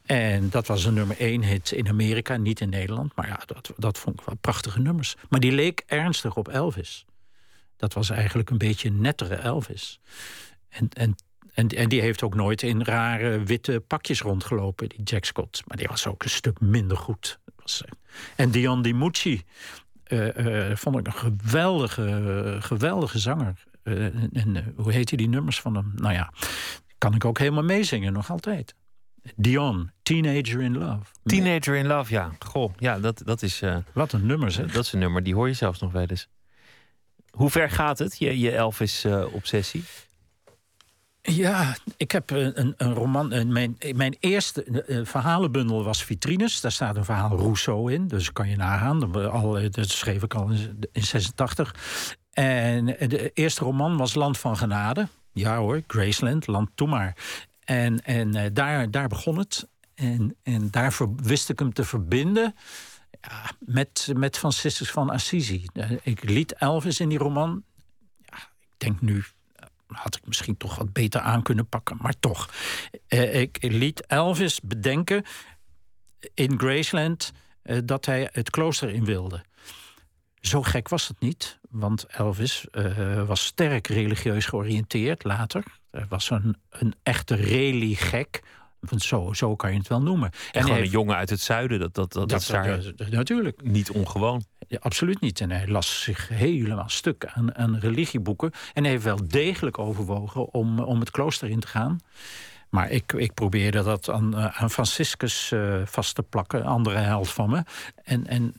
En dat was een nummer één hit in Amerika, niet in Nederland. Maar ja, dat, dat vond ik wel prachtige nummers. Maar die leek ernstig op Elvis. Dat was eigenlijk een beetje een nettere Elvis. En, en, en, en die heeft ook nooit in rare witte pakjes rondgelopen, die Jack Scott. Maar die was ook een stuk minder goed. Eh, en Dion DiMucci eh, eh, vond ik een geweldige, geweldige zanger. Eh, en eh, hoe heet die nummers van hem? Nou ja, kan ik ook helemaal meezingen, nog altijd. Dion, Teenager in Love. Teenager in Love, ja. Goh, ja, dat, dat, is, eh, Wat een nummer, zeg. dat is een nummer, die hoor je zelfs nog wel eens. Hoe ver gaat het, je, je Elvis-obsessie? Ja, ik heb een, een, roman. een- Mijn, mijn eerste verhalenbundel was Vitrines. Daar staat een verhaal Rousseau in. Dus kan je nagaan. Dat, al, dat schreef ik al in, in 86. En de eerste roman was Land van Genade. Ja hoor, Graceland, Land Toe maar. En, en eh, daar, daar begon het. En, en daar wist ik hem te verbinden ja, met, met Franciscus van Assisi. Eh, Ik liet Elvis in die roman. Ja, ik denk nu had ik misschien toch wat beter aan kunnen pakken, maar toch. Eh, ik liet Elvis bedenken in Graceland eh, dat hij het klooster in wilde. Zo gek was het niet, want Elvis eh, was sterk religieus georiënteerd later. Hij was een, een echte reli-gek. Want zo, zo kan je het wel noemen. En gewoon een jongen uit het zuiden, dat, dat, dat, dat is daar dat- natuurlijk. niet ongewoon. Ja, absoluut niet. En hij las zich helemaal stuk aan, aan religieboeken. En hij heeft wel degelijk overwogen om, om het klooster in te gaan. Maar ik, ik probeerde dat aan, eh, aan Franciscus eh, vast te plakken, andere held van me. En, en,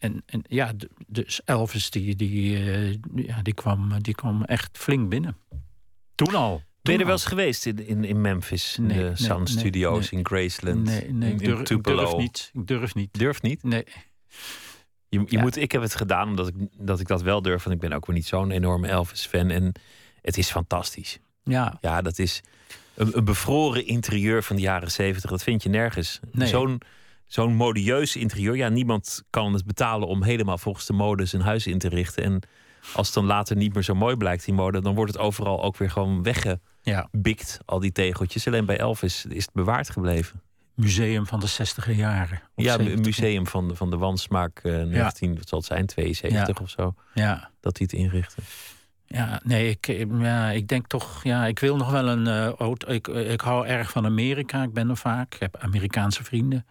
en, en ja, dus Elvis die, die, eh, ja, die, kwam, die kwam echt flink binnen. Toen al. Ben je er Toen wel eens geweest in, in, in Memphis? In Nee, de nee, Studios nee. in Graceland? Nee, nee in, ik, durf, ik Tupelo? durf niet. Ik durf niet. Durf niet? Nee. Je, je Ja. moet, ik heb het gedaan omdat ik, dat ik dat wel durf. Want ik ben ook weer niet zo'n enorme Elvis-fan. En het is fantastisch. Ja, Ja, dat is een, een bevroren interieur van de jaren zeventig. Dat vind je nergens. Nee. Zo'n zo'n modieus interieur. Ja, niemand kan het betalen om helemaal volgens de mode zijn huis in te richten. En als het dan later niet meer zo mooi blijkt, die mode, dan wordt het overal ook weer gewoon weggebikt, ja. al die tegeltjes. Alleen bij Elvis is het bewaard gebleven. Museum van de 60 jaren. Ja, 70. een museum van de, van de wansmaak eh 19, wat zal het zijn, 72 of zo, Ja. dat hij het inrichtte. Ja, nee, ik, ja, ik denk toch, ja, ik wil nog wel een eh, auto. Ik, ik hou erg van Amerika, ik ben er vaak. Ik heb Amerikaanse vrienden.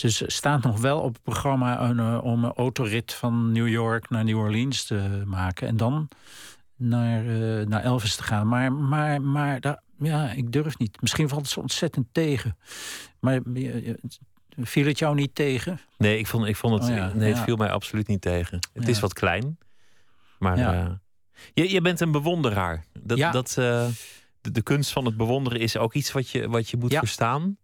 Dus er staat nog wel op het programma een, eh, om een autorit van New York naar New Orleans te maken. En dan naar, eh, naar Elvis te gaan. Maar, maar, maar daar, ja, ik durf niet. Misschien valt het zo ontzettend tegen. Maar eh, viel het jou niet tegen? Nee, ik vond, ik vond het, Oh ja, nee, het ja. viel mij absoluut niet tegen. Het Ja. is wat klein, maar je, je bent een bewonderaar. Dat, dat, de, de kunst van het bewonderen is ook iets wat je, wat je moet verstaan.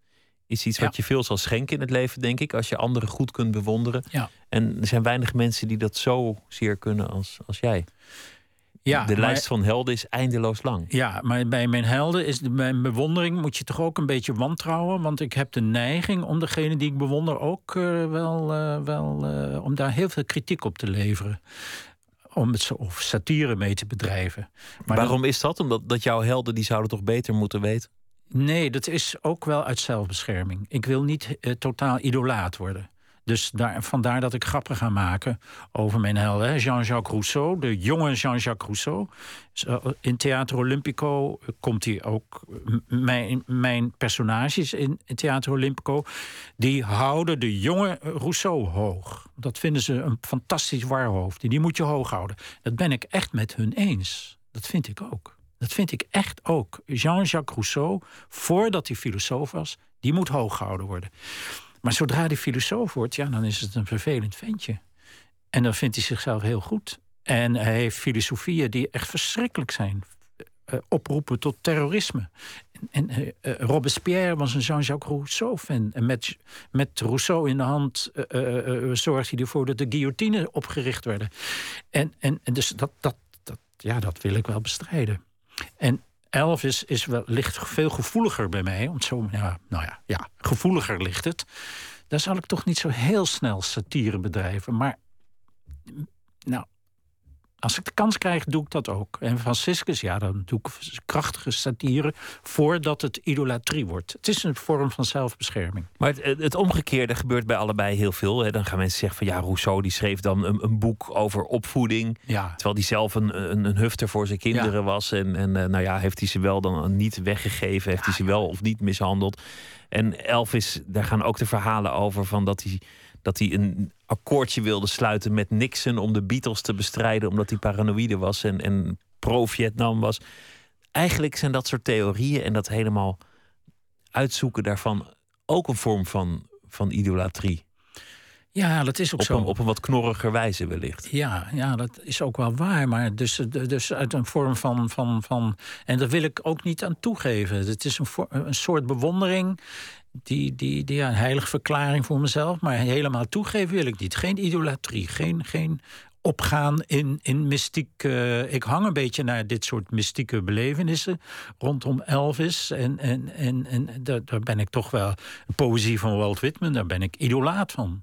Is iets Ja. wat je veel zal schenken in het leven, denk ik. Als je anderen goed kunt bewonderen. Ja. En er zijn weinig mensen die dat zo zeer kunnen als, als jij. Ja, de maar- lijst van helden is eindeloos lang. Ja, maar bij mijn helden is de, mijn bewondering moet je toch ook een beetje wantrouwen. Want ik heb de neiging om degene die ik bewonder ook eh, wel, eh, wel eh, om daar heel veel kritiek op te leveren. Om het zo, of satire mee te bedrijven. Maar Waarom is dat? Omdat dat jouw helden die zouden toch beter moeten weten? Nee, dat is ook wel uit zelfbescherming. Ik wil niet eh, totaal idolaat worden. Dus daar, vandaar dat ik grappen ga maken over mijn helden. Jean-Jacques Rousseau, de jonge Jean-Jacques Rousseau. Zo, In Theater Olympico komt hij ook. Mijn, mijn personages in, in Theater Olympico. die houden de jonge Rousseau hoog. Dat vinden ze een fantastisch warhoofd. Die moet je hoog houden. Dat ben ik echt met hun eens. Dat vind ik ook. Dat vind ik echt ook. Jean-Jacques Rousseau, voordat hij filosoof was, die moet hoog gehouden worden. Maar zodra hij filosoof wordt, ja, dan is het een vervelend ventje. En dan vindt hij zichzelf heel goed. En hij heeft filosofieën die echt verschrikkelijk zijn. Eh, oproepen tot terrorisme. En, eh, eh, Robespierre was een Jean-Jacques Rousseau-fan. En met, met Rousseau in de hand eh, eh, eh, zorgde hij ervoor dat de guillotine opgericht werden. En, en, en dus dat, dat, dat, ja, dat wil ik wel bestrijden. En Elvis is wel, ligt veel gevoeliger bij mij. Want zo, ja, nou ja, ja, gevoeliger ligt het. Daar zal ik toch niet zo heel snel satire bedrijven. Maar nou, als ik de kans krijg, doe ik dat ook. En Franciscus, ja, dan doe ik krachtige satire... voordat het idolatrie wordt. Het is een vorm van zelfbescherming. Maar het, het omgekeerde gebeurt bij allebei heel veel. Hè. Dan gaan mensen zeggen van ja, Rousseau die schreef dan een, een boek over opvoeding. Ja, Terwijl hij zelf een, een, een hufter voor zijn kinderen Ja. was. En, en eh, nou ja, heeft hij ze wel dan niet weggegeven? Heeft hij ze wel of niet mishandeld? En Elvis, daar gaan ook de verhalen over van dat hij, dat hij een akkoordje wilde sluiten met Nixon om de Beatles te bestrijden, omdat hij paranoïde was en, en pro-Vietnam was. Eigenlijk zijn dat soort theorieën en dat helemaal uitzoeken daarvan ook een vorm van, van idolatrie. ja dat is ook Op zo. een, op een wat knorriger wijze wellicht. Ja, ja, dat is ook wel waar. Maar dus, dus uit een vorm van, van, van. En daar wil ik ook niet aan toegeven. Het is een, een soort bewondering. Die, die, die ja, een heilige verklaring voor mezelf. Maar helemaal toegeven wil ik niet. Geen idolatrie. Geen, geen opgaan in, in mystiek. eh, ik hang een beetje naar dit soort mystieke belevenissen rondom Elvis. En, en, en, en daar, daar ben ik toch wel. Poëzie van Walt Whitman, daar ben ik idolaat van.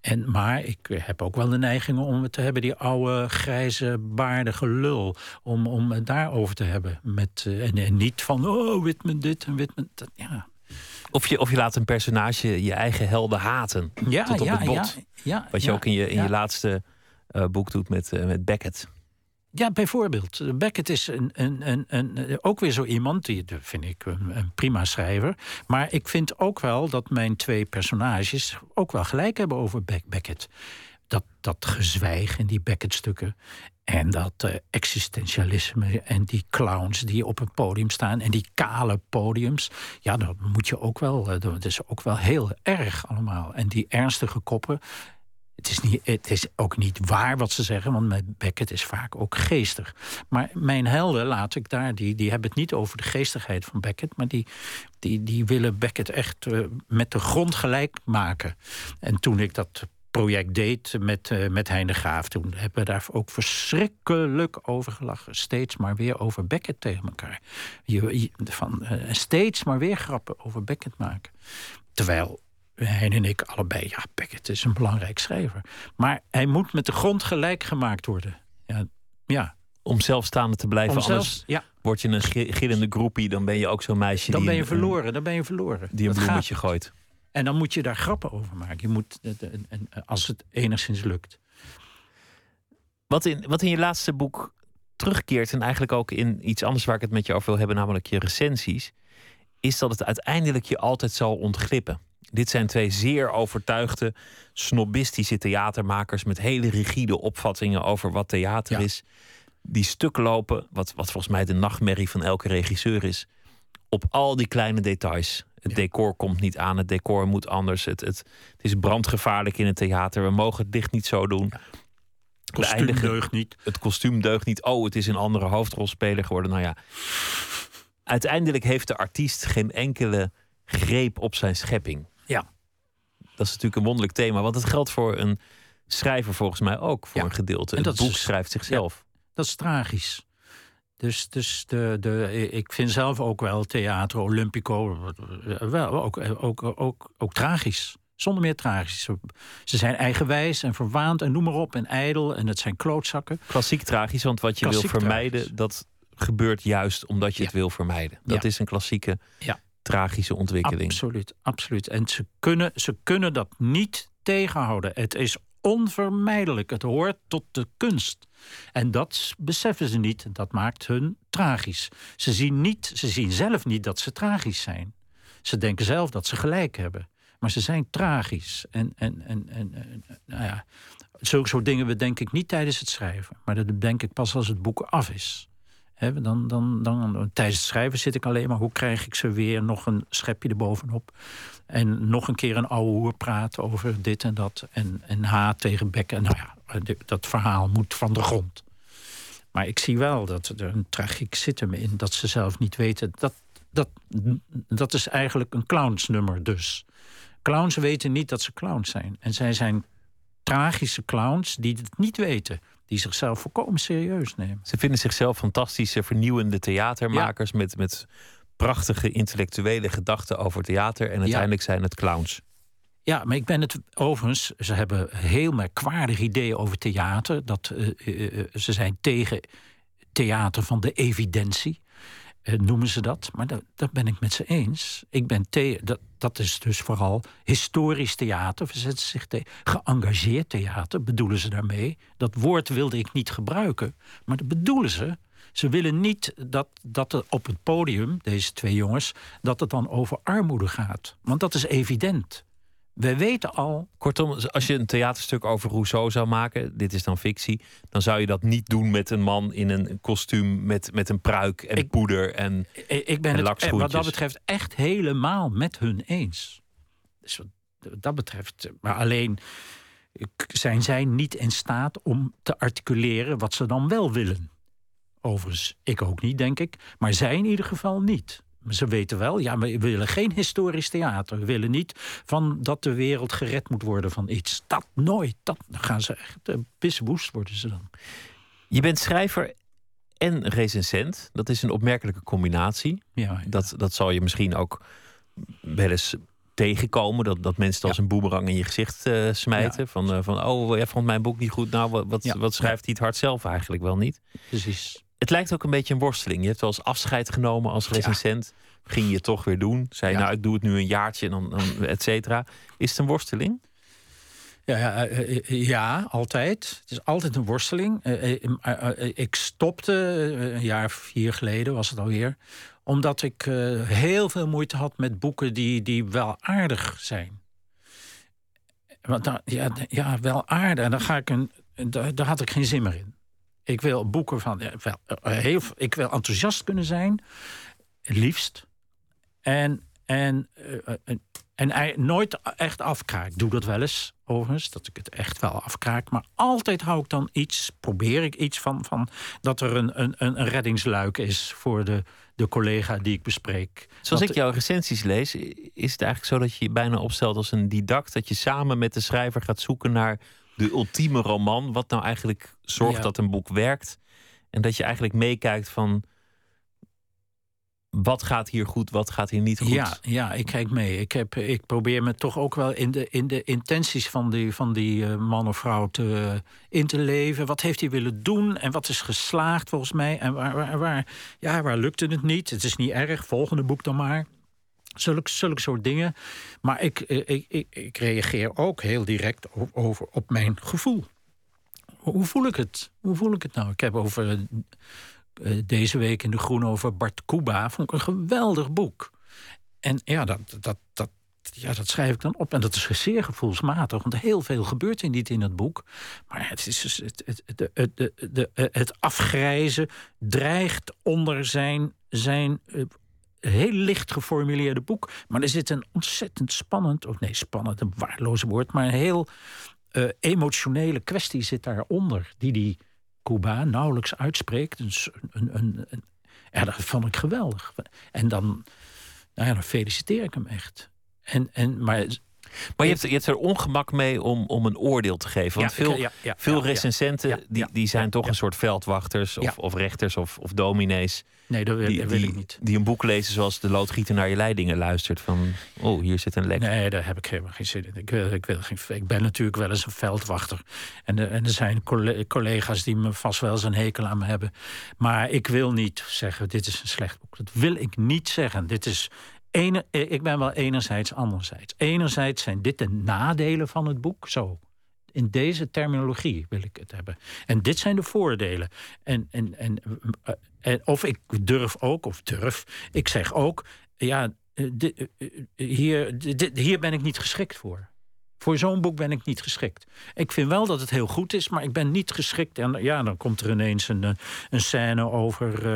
En, maar ik heb ook wel de neiging om het te hebben, die oude, grijze, baardige lul. Om, om het daarover te hebben. Met, eh, en, en niet van, oh, Whitman dit en Whitman dat. Ja, Of je, of je laat een personage je eigen helden haten. ja, Tot op ja, het bot. ja, ja, Wat je ook in je, in je laatste eh, boek doet met, eh, met Beckett. Ja, bijvoorbeeld. Beckett is een, een, een, een, ook weer zo iemand, die vind ik een, een prima schrijver. Maar ik vind ook wel dat mijn twee personages ook wel gelijk hebben over Beck- Beckett. Dat, dat gezwijg in die Beckett-stukken. En dat eh, existentialisme en die clowns die op een podium staan. En die kale podiums. Ja, dat moet je ook wel. eh, Dat is ook wel heel erg allemaal. En die ernstige koppen. Het is, niet, het is ook niet waar wat ze zeggen, want met Beckett is vaak ook geestig. Maar mijn helden, laat ik daar, die, die hebben het niet over de geestigheid van Beckett, maar die, die, die willen Beckett echt eh, met de grond gelijk maken. En toen ik dat project deed met, uh, met Hein de Graaf. Toen hebben we daar ook verschrikkelijk over gelachen. Steeds maar weer over Beckett tegen elkaar. Je, van, uh, steeds maar weer grappen over Beckett maken. Terwijl Hein en ik allebei, ja, Beckett is een belangrijk schrijver. Maar hij moet met de grond gelijk gemaakt worden. Ja, ja. Om zelfstaande te blijven, Om anders ja. word je een gillende groepie... dan ben je ook zo'n meisje dan die... ben je een- verloren, dan ben je verloren. Die een bloemetje gooit. En dan moet je daar grappen over maken. Je moet, eh, eh, als het enigszins lukt. Wat in, wat in je laatste boek terugkeert... en eigenlijk ook in iets anders waar ik het met je over wil hebben... namelijk je recensies... is dat het uiteindelijk je altijd zal ontglippen. Dit zijn twee zeer overtuigde, snobistische theatermakers... met hele rigide opvattingen over wat theater Ja. is. Die stuk lopen, wat, wat volgens mij de nachtmerrie van elke regisseur is... op al die kleine details. Het decor komt niet aan, het decor moet anders. Het, het, het is brandgevaarlijk in het theater. We mogen het licht niet zo doen. We Kostuum deugt niet. het kostuum deugt niet. Oh, het is een andere hoofdrolspeler geworden. Nou ja. Uiteindelijk heeft de artiest geen enkele greep op zijn schepping. Ja. Dat is natuurlijk een wonderlijk thema. Want het geldt voor een schrijver volgens mij ook voor Ja. een gedeelte. En Het dat boek is- schrijft zichzelf. Dat is tragisch. Dus, dus de, de, ik vind zelf ook wel Theater Olympico eh, wel, ook, ook, ook, ook, tragisch. Zonder meer tragisch. Ze, zijn eigenwijs en verwaand en noem maar op. En ijdel en het zijn klootzakken. Klassiek tragisch, want wat je wil vermijden, tragisch. dat gebeurt juist omdat je Ja. het wil vermijden. Dat Ja. is een klassieke Ja. tragische ontwikkeling. Absoluut, absoluut. En ze kunnen, ze kunnen dat niet tegenhouden. Het is onvermijdelijk. Het hoort tot de kunst. En dat beseffen ze niet. Dat maakt hun tragisch. Ze zien, niet, ze zien zelf niet dat ze tragisch zijn. Ze denken zelf dat ze gelijk hebben. Maar ze zijn tragisch. En, en, en, en, nou ja, zulke soort dingen bedenk ik niet tijdens het schrijven. Maar dat bedenk ik pas als het boek af is. Dan, dan, dan, tijdens het schrijven zit ik alleen maar... hoe krijg ik ze weer nog een schepje erbovenop... en nog een keer een ouwe hoer praten over dit en dat... en, en haat tegen bekken. Nou ja, dat verhaal moet van de grond. Maar ik zie wel dat er een tragiek zit hem in... dat ze zelf niet weten... dat, dat, dat is eigenlijk een clownsnummer dus. Clowns weten niet dat ze clowns zijn. En zij zijn tragische clowns die het niet weten... die zichzelf volkomen serieus nemen. Ze vinden zichzelf fantastische, vernieuwende theatermakers met, met prachtige intellectuele gedachten over theater. En uiteindelijk zijn het clowns. Ja, maar ik ben het overigens. Ze hebben heel merkwaardige ideeën over theater. Dat, eh, eh, eh, ze zijn tegen theater van de evidentie, noemen ze dat. Maar dat, dat ben ik met ze eens. Ik ben dat, dat is dus vooral historisch theater. Verzetten zich tegen geëngageerd theater, bedoelen ze daarmee. Dat woord wilde ik niet gebruiken, maar dat bedoelen ze. Ze willen niet dat, dat er op het podium, deze twee jongens, dat het dan over armoede gaat. Want dat is evident. We weten al. Kortom, als je een theaterstuk over Rousseau zou maken, dit is dan fictie, dan zou je dat niet doen met een man in een kostuum met, met een pruik en Ik- poeder. En Ik ben En het wat dat betreft echt helemaal met hun eens. Dus wat dat betreft, maar alleen zijn zij niet in staat om te articuleren wat ze dan wel willen. Overigens, ik ook niet, denk ik. Maar zij in ieder geval niet. Ze weten wel, ja, maar we willen geen historisch theater. We willen niet van dat de wereld gered moet worden van iets. Dat nooit. Dat, dan gaan ze echt uh, piswoest worden ze dan. je bent schrijver en recensent. Dat is een opmerkelijke combinatie. Ja, Dat, dat zal je misschien ook wel eens tegenkomen. Dat, dat mensen het als een boemerang in je gezicht eh, smijten. Van, eh, van, oh, jij vond mijn boek niet goed. Nou, wat, wat, Ja. wat schrijft hij het hard zelf eigenlijk wel niet? precies. Het lijkt ook een beetje een worsteling. Je hebt wel eens afscheid genomen als recensent. Ging je het toch weer doen? Zei je, Ja. nou, ik doe het nu een jaartje, en dan, dan et cetera. Is het een worsteling? Ja, ja, eh, eh, ja, altijd. Het is altijd een worsteling. Eh, eh, eh, eh, ik stopte eh, een jaar of vier geleden, was het alweer. Omdat ik eh, heel veel moeite had met boeken die, die wel aardig zijn. Want dan, ja, ja, wel aardig. En dan ga ik een. Daar, daar had ik geen zin meer in. Ik wil boeken van. wel, eh, heel, ik wil enthousiast kunnen zijn, het liefst. En, en, eh, eh, En hij, nooit echt afkraak. Ik doe dat wel eens, overigens, dat ik het echt wel afkraak. Maar altijd hou ik dan iets, probeer ik iets van, van dat er een, een, een reddingsluik is voor de, de collega die ik bespreek. Zoals Dat- ik jouw recensies lees, is het eigenlijk zo dat je je bijna opstelt als een didact. Dat je samen met de schrijver gaat zoeken naar de ultieme roman. Wat nou eigenlijk zorgt Ja. dat een boek werkt. En dat je eigenlijk meekijkt van. Wat gaat hier goed, wat gaat hier niet goed? Ja, ja, ik kijk mee. Ik, heb, ik probeer me toch ook wel in de, in de intenties van die, van die eh, man of vrouw te, in te leven. Wat heeft hij willen doen en wat is geslaagd volgens mij? En waar, waar, waar, ja, waar lukte het niet? Het is niet erg, volgende boek dan maar. Zulke, zulke soort dingen. Maar ik, eh, ik, ik, ik reageer ook heel direct over op mijn gevoel. Hoe voel ik het? Hoe voel ik het nou? Ik heb over eh, eh, deze week in de Groen over Bart Kuba. Vond ik een geweldig boek. En ja, dat, dat, dat, ja, dat schrijf ik dan op. En dat is zeer gevoelsmatig, want heel veel gebeurt er niet in het boek. Maar het, is dus het, het, het, het, het, afgrijzen dreigt onder zijn, zijn heel licht geformuleerde boek. Maar er zit een ontzettend spannend, of nee, spannend, een waardeloze woord, maar een heel eh, emotionele kwestie zit daaronder, die die Cuba nauwelijks uitspreekt. Een, een, een, ja, dat vond ik geweldig. En dan, nou ja, dan feliciteer ik hem echt. En, en, maar Maar je hebt, je hebt er ongemak mee om, om een oordeel te geven. Want Ja, veel, ja, ja, veel recensenten die, die zijn toch een soort veldwachters of, of rechters of, of dominees. nee, dat, wil- Die, dat wil ik niet. die een boek lezen zoals de loodgieter naar je leidingen luistert. Van, oh, hier zit een lek. Nee, daar heb ik helemaal geen zin in. Ik, wil, ik, wil geen, ik ben natuurlijk wel eens een veldwachter. En, er- en er zijn colle- collega's die me vast wel eens een hekel aan me hebben. Maar ik wil niet zeggen, dit is een slecht boek. Dat wil ik niet zeggen. Dit is ene, eh, ik ben wel enerzijds, anderzijds. Enerzijds zijn dit de nadelen van het boek. Zo. In deze terminologie wil ik het hebben. En dit zijn de voordelen. En, en, en, eh, en of ik durf ook, of durf, ik zeg ook, ja, eh, eh, eh, hier, hier ben ik niet geschikt voor. Voor zo'n boek ben ik niet geschikt. Ik vind wel dat het heel goed is, maar ik ben niet geschikt. En ja, dan komt er ineens een, eh, een scène over.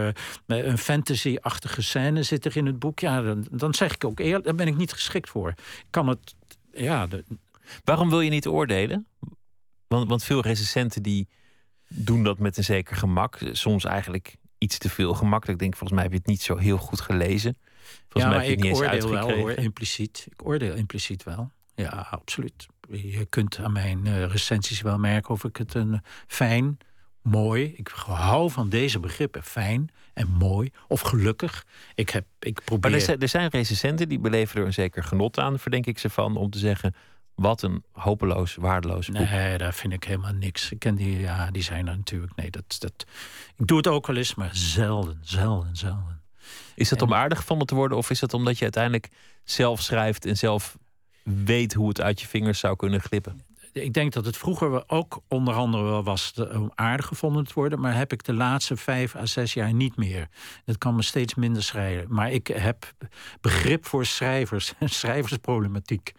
eh, een fantasy-achtige scène zit er in het boek. Ja, dan, dan zeg ik ook eerlijk, daar ben ik niet geschikt voor. Ik kan het. Ja, de- Waarom wil je niet oordelen? Want, want veel recensenten die doen dat met een zeker gemak. Soms eigenlijk iets te veel gemakkelijk. Ik denk, volgens mij heb je het niet zo heel goed gelezen. Volgens ja, mij heb je het ik niet eens oordeel wel hoor, impliciet. Ik oordeel impliciet wel. Ja, absoluut. Je kunt aan mijn eh, recensies wel merken of ik het een fijn, mooi. Ik hou van deze begrippen. Fijn en mooi of gelukkig. Ik, heb, ik probeer. Maar er zijn, er zijn recensenten die beleven er een zeker genot aan, verdenk ik ze van, om te zeggen: wat een hopeloos, waardeloos boek. Nee, daar vind ik helemaal niks. Ik ken die, ja, die zijn er natuurlijk. Nee, dat, dat, ik doe het ook wel eens, maar zelden, zelden, zelden. Is dat En- om aardig gevonden te worden, of is dat omdat je uiteindelijk zelf schrijft en zelf weet hoe het uit je vingers zou kunnen glippen? Ik denk dat het vroeger ook onder andere wel was om aardig gevonden te worden. Maar heb ik de laatste vijf à zes jaar niet meer. Het kan me steeds minder schrijven. Maar ik heb begrip voor schrijvers en schrijversproblematiek.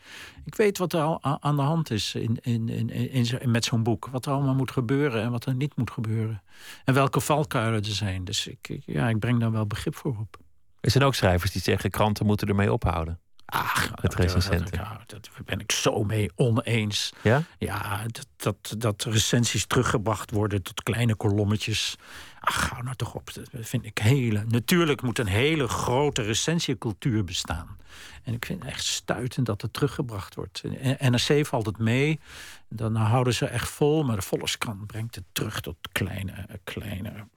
Ik weet wat er al aan de hand is in, in, in, in, met zo'n boek. Wat er allemaal moet gebeuren en wat er niet moet gebeuren. En welke valkuilen er zijn. Dus ik- ja, ik breng daar wel begrip voor op. Er zijn ook schrijvers die zeggen: kranten moeten ermee ophouden. Ach, Met recensenten. Daar ben ik zo mee oneens. Ja? Ja, dat, dat, dat recensies teruggebracht worden tot kleine kolommetjes. Ach, hou nou toch op. Dat vind ik hele. Natuurlijk moet een hele grote recensiecultuur bestaan. En ik vind het echt stuitend dat het teruggebracht wordt. NRC valt het mee. Dan houden ze echt vol. Maar de Volkskrant brengt het terug tot kleine, kleine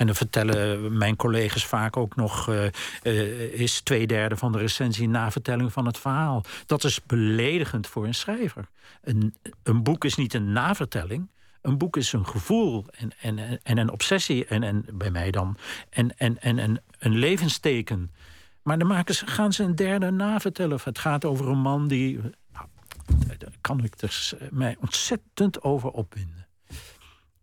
en dan vertellen mijn collega's vaak ook nog... eh, eh, is twee derde van de recensie een navertelling van het verhaal. Dat is beledigend voor een schrijver. Een, een boek is niet een navertelling. Een boek is een gevoel en, en, en een obsessie. En, en bij mij dan. En, en, en, en een levensteken. Maar dan maken ze, gaan ze een derde navertellen. Het gaat over een man die... Nou, daar kan ik dus eh, mij ontzettend over opwinden.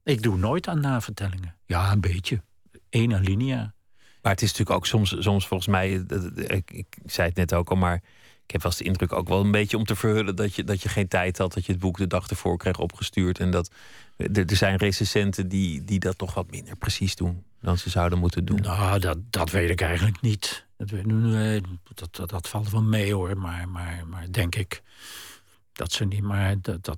Ik doe nooit aan navertellingen. Ja, een beetje. Eén alinea. Maar het is natuurlijk ook soms, soms volgens mij, dat- ik, ik zei het net ook al, maar ik heb wel eens de indruk ook wel een beetje om te verhullen dat je, dat je geen tijd had, dat je het boek de dag ervoor kreeg opgestuurd. En dat er, er zijn recensenten die, die dat toch wat minder precies doen dan ze zouden moeten doen. Nou, dat, dat weet ik eigenlijk niet. Dat, weet- dat, dat, dat valt wel mee hoor. Maar, maar, maar denk ik dat ze niet maar dat, dat,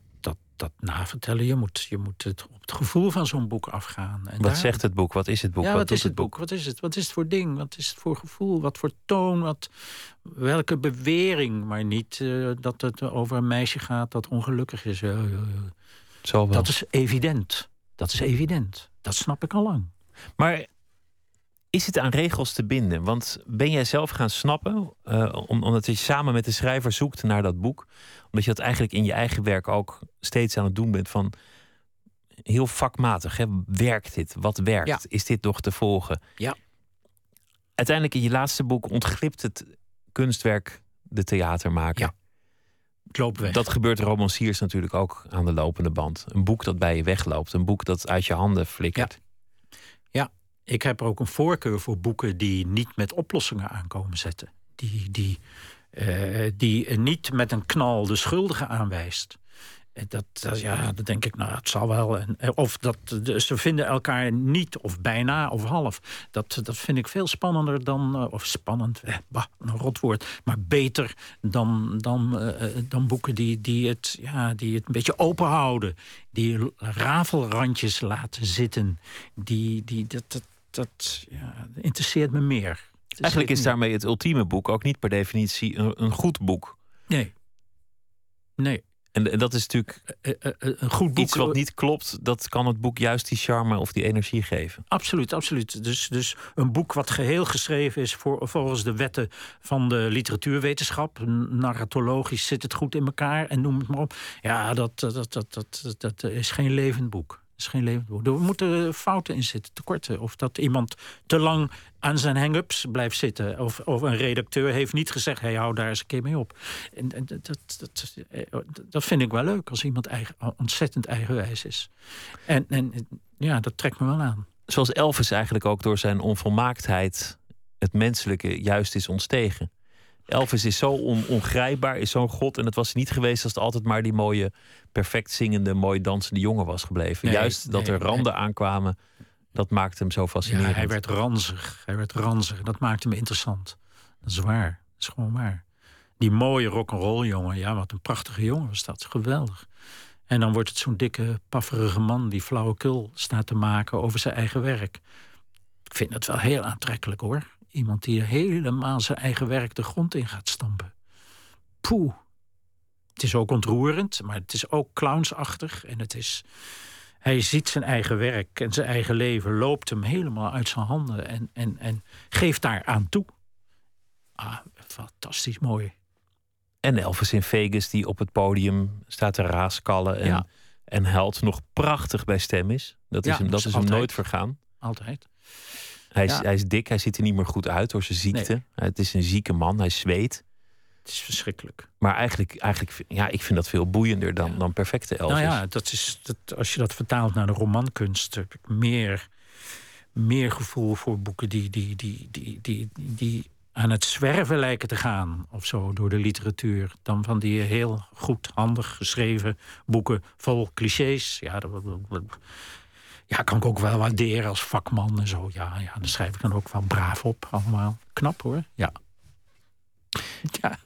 dat, navertellen. Je moet, je moet het op het gevoel van zo'n boek afgaan. En Wat daar- zegt het boek? Wat is het boek? Ja, wat is het boek? Wat is het? Wat is het voor ding? Wat is het voor gevoel? Wat voor toon? Wat, welke bewering? Maar niet eh, dat het over een meisje gaat dat ongelukkig is. Wel. Dat is evident. Dat is evident. Dat snap ik al lang. Maar is het aan regels te binden? Want ben jij zelf gaan snappen, om- omdat je samen met de schrijver zoekt naar dat boek, omdat je dat eigenlijk in je eigen werk ook steeds aan het doen bent van heel vakmatig. Hè? Werkt dit? Wat werkt? Ja. Is dit nog te volgen? Ja. Uiteindelijk in je laatste boek ontglipt het kunstwerk de theatermaker. Ja. Weg. Dat gebeurt romanciers natuurlijk ook aan de lopende band. Een boek dat bij je wegloopt, een boek dat uit je handen flikkert. Ik heb ook een voorkeur voor boeken die niet met oplossingen aankomen zetten. Die, die, eh, die niet met een knal de schuldige aanwijst. Eh, Dat, dat, ja, dat denk ik, nou, het zal wel. Eh, Of dat ze vinden elkaar niet, of bijna, of half. Dat, dat vind ik veel spannender dan, of spannend, eh, bah, een rot woord, maar beter dan, dan, dan boeken die, die, het, ja, die het een beetje open houden. Die rafelrandjes laten zitten. Die, die, dat, dat ja, interesseert me meer. Eigenlijk is daar daarmee het ultieme boek ook niet per definitie een, een goed boek. Nee. Nee. En, en dat is natuurlijk Eh, eh, eh, een goed boek. iets wat niet klopt. Dat kan het boek juist die charme of die energie geven. Absoluut, absoluut. Dus, dus een boek wat geheel geschreven is voor, volgens de wetten van de literatuurwetenschap. Narratologisch zit het goed in elkaar en noem het maar op. Ja, dat, dat, dat, dat, dat is geen levend boek. Is geen levend. Er moeten fouten in zitten, tekorten. Of dat iemand te lang aan zijn hang-ups blijft zitten. Of, of een redacteur heeft niet gezegd: hey, hou daar eens een keer mee op. En, en dat, dat, dat, eh, vind ik wel leuk als iemand eigen, ontzettend eigenwijs is. En, en ja, dat trekt me wel aan. Zoals Elvis eigenlijk ook door zijn onvolmaaktheid het menselijke juist is ontstegen. Elvis is zo on- ongrijpbaar, is zo'n god. En het was niet geweest als het altijd maar die mooie, perfect zingende, mooi dansende jongen was gebleven. Nee, Juist dat nee, er randen aankwamen, dat maakte hem zo Ja, fascinerend. hij werd ranzig. Hij werd ranzig. Dat maakte me interessant. Dat is waar. Dat is gewoon waar. Die mooie rock'n'roll jongen. Ja, wat een prachtige jongen was dat. Geweldig. En dan wordt het zo'n dikke, pafferige man die flauwekul staat te maken over zijn eigen werk. Ik vind het wel heel aantrekkelijk hoor. Iemand die helemaal zijn eigen werk de grond in gaat stampen. Poeh. Het is ook ontroerend, maar het is ook clownsachtig. En het is. Hij ziet zijn eigen werk en zijn eigen leven loopt hem helemaal uit zijn handen en, en, en geeft daar aan toe. Ah, fantastisch mooi. En Elvis in Vegas, die op het podium staat te raaskallen en, Ja. en huilt, nog prachtig bij stem is. Dat is Ja, hem, dat dat is is hem nooit vergaan. Altijd. Hij is, hij is dik, hij ziet er niet meer goed uit door zijn ziekte. Het is een zieke man, hij zweet. Het is verschrikkelijk. Maar eigenlijk, eigenlijk ja, ik vind dat veel boeiender dan, dan perfecte Elvis. Nou ja, dat is, dat, als je dat vertaalt naar de romankunst, heb ik meer, meer gevoel voor boeken die, die, die, die, die, die aan het zwerven lijken te gaan of zo door de literatuur. Dan van die heel goed, handig geschreven boeken vol clichés. Ja, dat, ja, kan ik ook wel waarderen als vakman en zo. Ja, ja, daar schrijf ik dan ook wel braaf op allemaal. Knap hoor. Ja. Ja.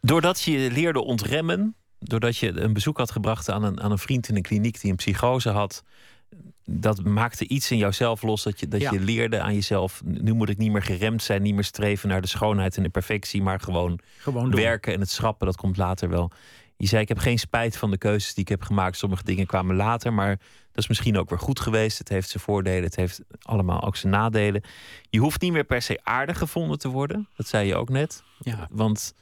Doordat je je leerde ontremmen, doordat je een bezoek had gebracht aan een, aan een vriend in een kliniek die een psychose had, dat maakte iets in jouzelf los dat je, dat Ja. je leerde aan jezelf. Nu moet ik niet meer geremd zijn, niet meer streven naar de schoonheid en de perfectie, maar gewoon Gewoon doen. werken en het schrappen, dat komt later wel. Je zei, ik heb geen spijt van de keuzes die ik heb gemaakt. Sommige dingen kwamen later, maar dat is misschien ook weer goed geweest. Het heeft zijn voordelen, het heeft allemaal ook zijn nadelen. Je hoeft niet meer per se aardig gevonden te worden. Dat zei je ook net. Ja. Want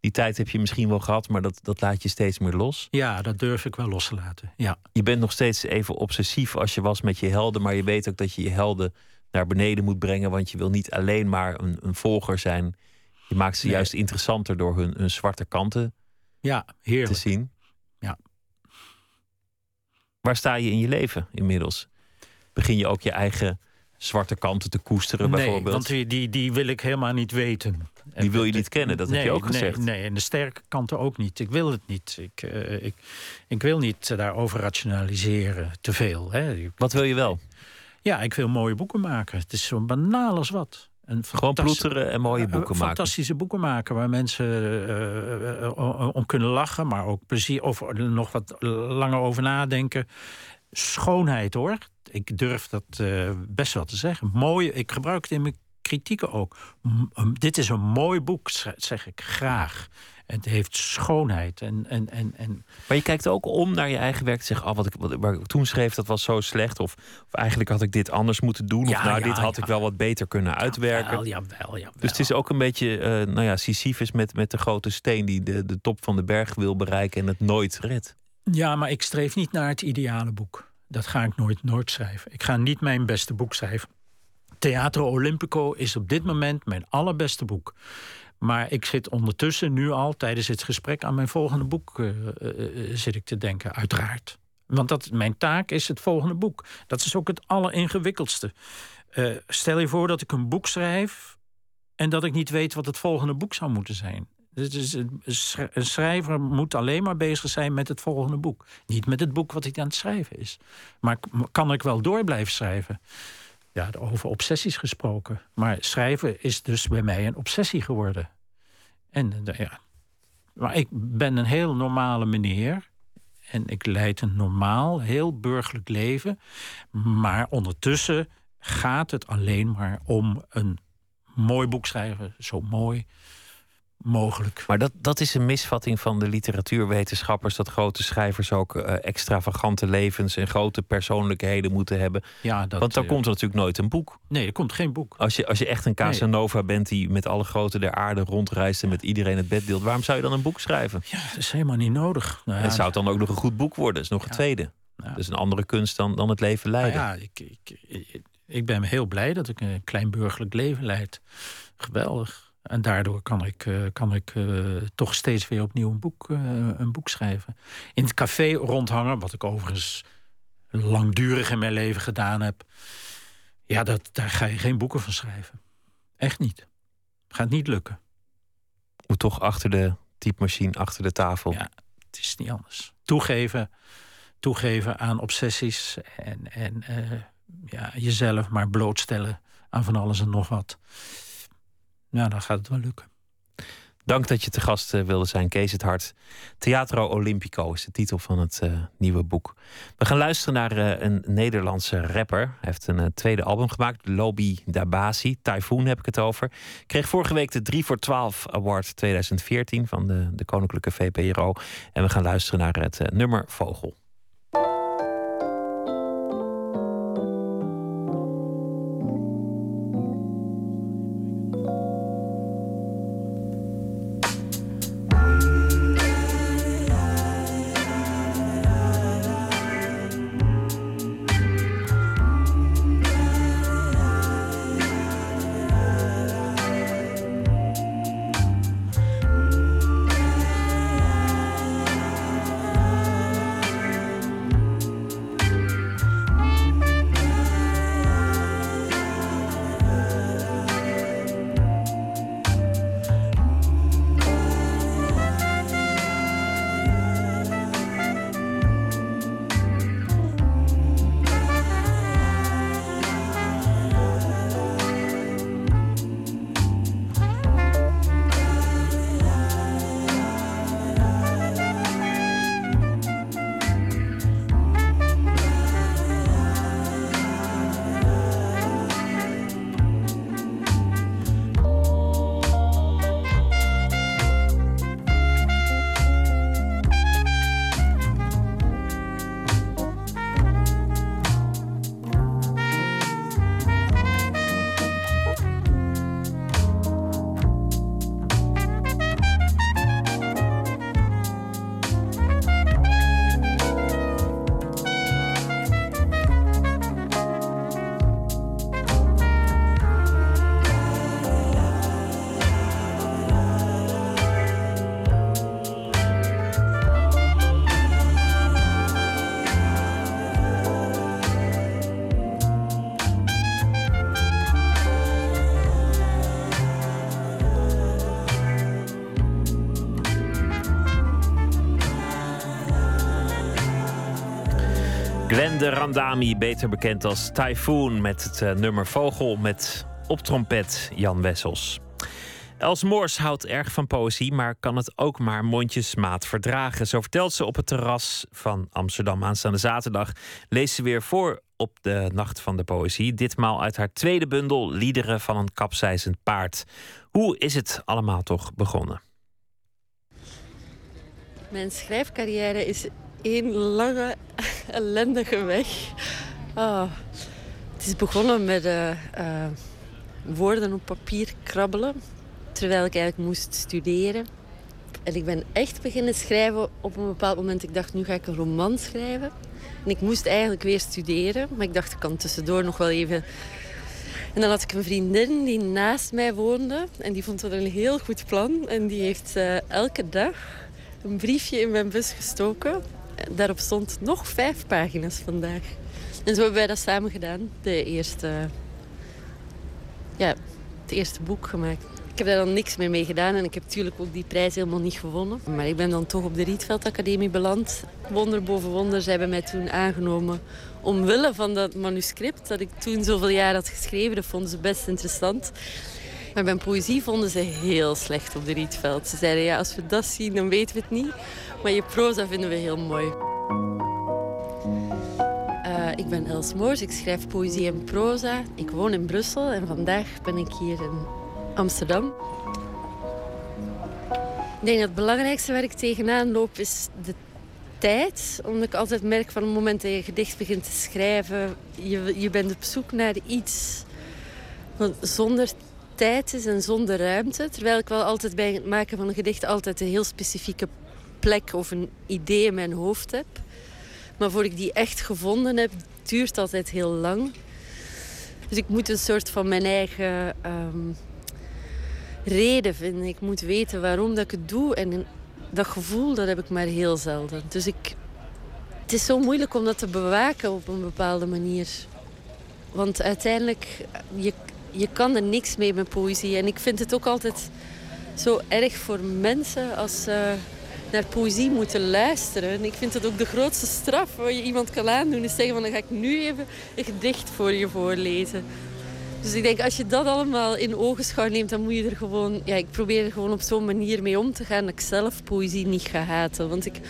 die tijd heb je misschien wel gehad, maar dat, dat laat je steeds meer los. ja, dat durf ik wel los te laten. Ja. Je bent nog steeds even obsessief als je was met je helden, maar je weet ook dat je je helden naar beneden moet brengen, want je wil niet alleen maar een, een volger zijn. Je maakt ze Nee. juist interessanter door hun, hun zwarte kanten Ja, te heerlijk. zien. Ja. Waar sta je in je leven inmiddels? Begin je ook je eigen zwarte kanten te koesteren, nee, bijvoorbeeld. want die, die, wil ik helemaal niet weten. Die wil je niet kennen, dat nee, heb je ook nee, gezegd. Nee, en de sterke kanten ook niet. Ik wil het niet. Ik, uh, ik, ik wil niet daarover rationaliseren, te veel. Hè. Wat wil je wel? Ja, ik wil mooie boeken maken. Het is zo banaal als wat. En Gewoon ploeteren en mooie boeken maken. Fantastische boeken maken waar mensen uh, uh, om kunnen lachen, maar ook plezier of nog wat langer over nadenken. Schoonheid hoor. Ik durf dat uh, best wel te zeggen. Mooi, ik gebruik het in mijn kritieken ook. M dit is een mooi boek, zeg ik graag. Het heeft schoonheid. En, en, en, en... Maar je kijkt ook om naar je eigen werk. Zeggen, oh, wat, ik, wat, ik toen schreef, dat was zo slecht. Of, of eigenlijk had ik dit anders moeten doen. Ja, of nou, ja, dit had ja. ik wel wat beter kunnen uitwerken. Jawel, jawel, jawel. Dus het is ook een beetje, uh, nou ja, Sisyphus met, met de grote steen... die de, de top van de berg wil bereiken en het nooit redt. Ja, maar ik streef niet naar het ideale boek. Dat ga ik nooit, nooit schrijven. Ik ga niet mijn beste boek schrijven. Theatro Olimpico is op dit moment mijn allerbeste boek. Maar ik zit ondertussen nu al tijdens het gesprek aan mijn volgende boek uh, uh, zit ik te denken, uiteraard. Want dat, mijn taak is het volgende boek. Dat is ook het alleringewikkeldste. Stel je voor dat ik een boek schrijf en dat ik niet weet wat het volgende boek zou moeten zijn. Een schrijver moet alleen maar bezig zijn met het volgende boek. Niet met het boek wat hij aan het schrijven is. Maar kan ik wel door blijven schrijven? Ja, over obsessies gesproken. Maar schrijven is dus bij mij een obsessie geworden. En ja. Maar ik ben een heel normale meneer. En ik leid een normaal, heel burgerlijk leven. Maar ondertussen gaat het alleen maar om een mooi boek schrijven. Zo mooi mogelijk. Maar dat, dat is een misvatting van de literatuurwetenschappers... dat grote schrijvers ook uh, extravagante levens... en grote persoonlijkheden moeten hebben. Ja, dat, Want dan uh, komt er natuurlijk nooit een boek. Nee, er komt geen boek. Als je, als je echt een Casanova nee. bent die met alle grote der aarde rondreist... en met iedereen het bed deelt, waarom zou je dan een boek schrijven? Ja, dat is helemaal niet nodig. Nou, ja, en zou het dan ook nog een goed boek worden? Dat is nog ja. een tweede. Ja. Dat is een andere kunst dan, dan het leven leiden. Nou ja, ik, ik, ik, ik ben heel blij dat ik een klein burgerlijk leven leid. Geweldig. En daardoor kan ik, uh, kan ik uh, toch steeds weer opnieuw een boek, uh, een boek schrijven. In het café rondhangen, wat ik overigens langdurig in mijn leven gedaan heb. Ja, dat, daar ga je geen boeken van schrijven. Echt niet. Gaat niet lukken. Moet toch achter de typemachine, achter de tafel. Ja, het is niet anders. Toegeven, toegeven aan obsessies en, en ja, jezelf maar blootstellen aan van alles en nog wat. Ja, dan gaat het wel lukken. Dank dat je te gast wilde zijn, Kees het Hart. Teatro Olimpico is de titel van het uh, nieuwe boek. We gaan luisteren naar uh, een Nederlandse rapper. Hij heeft een tweede album gemaakt, Lobby Dabasi. Typhoon heb ik het over. Kreeg vorige week de 3 voor 12 Award 2014 van de, de Koninklijke VPRO. En we gaan luisteren naar het nummer Vogel. Glende Randami, beter bekend als Typhoon, met het uh, nummer Vogel met op trompet Jan Wessels. Els Moors houdt erg van poëzie, maar kan het ook maar mondjesmaat verdragen. Zo vertelt ze op het terras van Amsterdam aanstaande zaterdag. Leest ze weer voor op de Nacht van de Poëzie. Ditmaal uit haar tweede bundel Liederen van een kapseizend paard. Hoe is het allemaal toch begonnen? Mijn schrijfcarrière is één lange, ellendige weg. Oh. Het is begonnen met uh, uh, woorden op papier krabbelen. Terwijl ik eigenlijk moest studeren. En ik ben echt beginnen schrijven op een bepaald moment. Ik dacht, nu ga ik een roman schrijven. En ik moest eigenlijk weer studeren. Maar ik dacht, ik kan tussendoor nog wel even... En dan had ik een vriendin die naast mij woonde. En die vond dat een heel goed plan. En die heeft uh, elke dag een briefje in mijn bus gestoken. Daarop stond nog vijf pagina's vandaag. En zo hebben wij dat samen gedaan. De eerste, ja, het eerste boek gemaakt. Ik heb daar dan niks meer mee gedaan en ik heb natuurlijk ook die prijs helemaal niet gewonnen. Maar ik ben dan toch op de Rietveld Academie beland. Wonder boven wonder, ze hebben mij toen aangenomen omwille van dat manuscript dat ik toen zoveel jaar had geschreven. Dat vonden ze best interessant. Maar mijn poëzie vonden ze heel slecht op de Rietveld. Ze zeiden, ja, als we dat zien, dan weten we het niet. Maar je proza vinden we heel mooi. Uh, ik ben Els Moors, ik schrijf poëzie en proza. Ik woon in Brussel en vandaag ben ik hier in Amsterdam. Ik denk dat het belangrijkste waar ik tegenaan loop is de tijd. Omdat ik altijd merk van het moment dat je gedicht begint te schrijven... je, je bent op zoek naar iets zonder tijd is en zonder ruimte. Terwijl ik wel altijd bij het maken van een gedicht altijd een heel specifieke plek of een idee in mijn hoofd heb. Maar voor ik die echt gevonden heb, duurt altijd heel lang. Dus ik moet een soort van mijn eigen ehm, reden vinden. Ik moet weten waarom dat ik het doe. En dat gevoel, dat heb ik maar heel zelden. Dus ik, het is zo moeilijk om dat te bewaken op een bepaalde manier. Want uiteindelijk, je, je kan er niks mee met poëzie. En ik vind het ook altijd zo erg voor mensen als ze naar poëzie moeten luisteren. En ik vind het ook de grootste straf wat je iemand kan aandoen. Is zeggen van dan ga ik nu even een gedicht voor je voorlezen. Dus ik denk, als je dat allemaal in ogenschouw neemt, dan moet je er gewoon... Ja, ik probeer er gewoon op zo'n manier mee om te gaan dat ik zelf poëzie niet ga haten. Want ik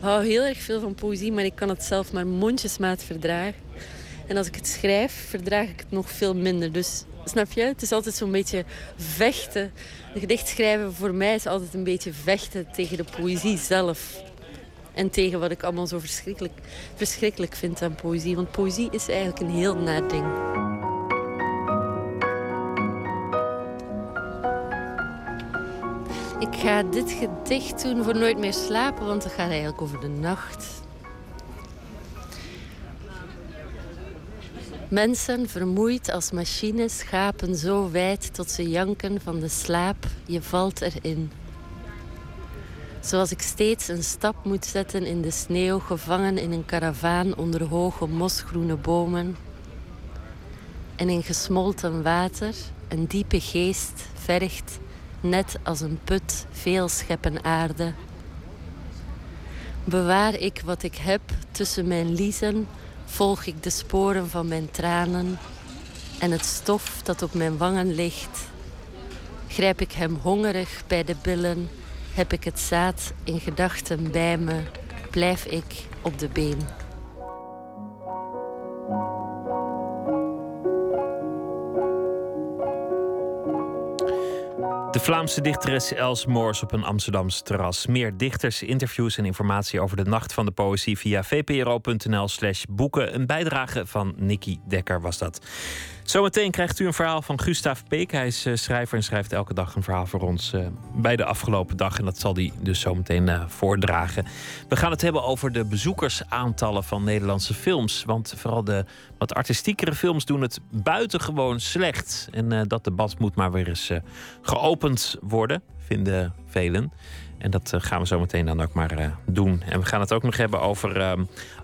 hou heel erg veel van poëzie, maar ik kan het zelf maar mondjesmaat verdragen. En als ik het schrijf, verdraag ik het nog veel minder. Dus snap je? Het is altijd zo'n beetje vechten. Een gedicht schrijven voor mij is altijd een beetje vechten tegen de poëzie zelf. En tegen wat ik allemaal zo verschrikkelijk, verschrikkelijk vind aan poëzie. Want poëzie is eigenlijk een heel naar ding. Ik ga dit gedicht doen voor Nooit meer slapen, want het gaat eigenlijk over de nacht. Mensen, vermoeid als machines, gapen zo wijd tot ze janken van de slaap. Je valt erin. Zoals ik steeds een stap moet zetten in de sneeuw, gevangen in een karavaan onder hoge mosgroene bomen. En in gesmolten water, een diepe geest vergt net als een put veel scheppen aarde. Bewaar ik wat ik heb tussen mijn liezen, volg ik de sporen van mijn tranen en het stof dat op mijn wangen ligt. Grijp ik hem hongerig bij de billen, heb ik het zaad in gedachten bij me, blijf ik op de been. De Vlaamse dichteres Els Moors op een Amsterdamse terras. Meer dichters, interviews en informatie over de Nacht van de Poëzie via vpro.nl slash boeken. Een bijdrage van Nicky Dekker was dat. Zometeen krijgt u een verhaal van Gustav Peek. Hij is uh, schrijver en schrijft elke dag een verhaal voor ons uh, bij de afgelopen dag. En dat zal hij dus zometeen uh, voordragen. We gaan het hebben over de bezoekersaantallen van Nederlandse films. Want vooral de wat artistiekere films doen het buitengewoon slecht. En dat debat moet maar weer eens geopend worden, vinden velen. En dat eh, gaan we zo meteen dan ook maar uh, doen. En we gaan het ook nog hebben over uh,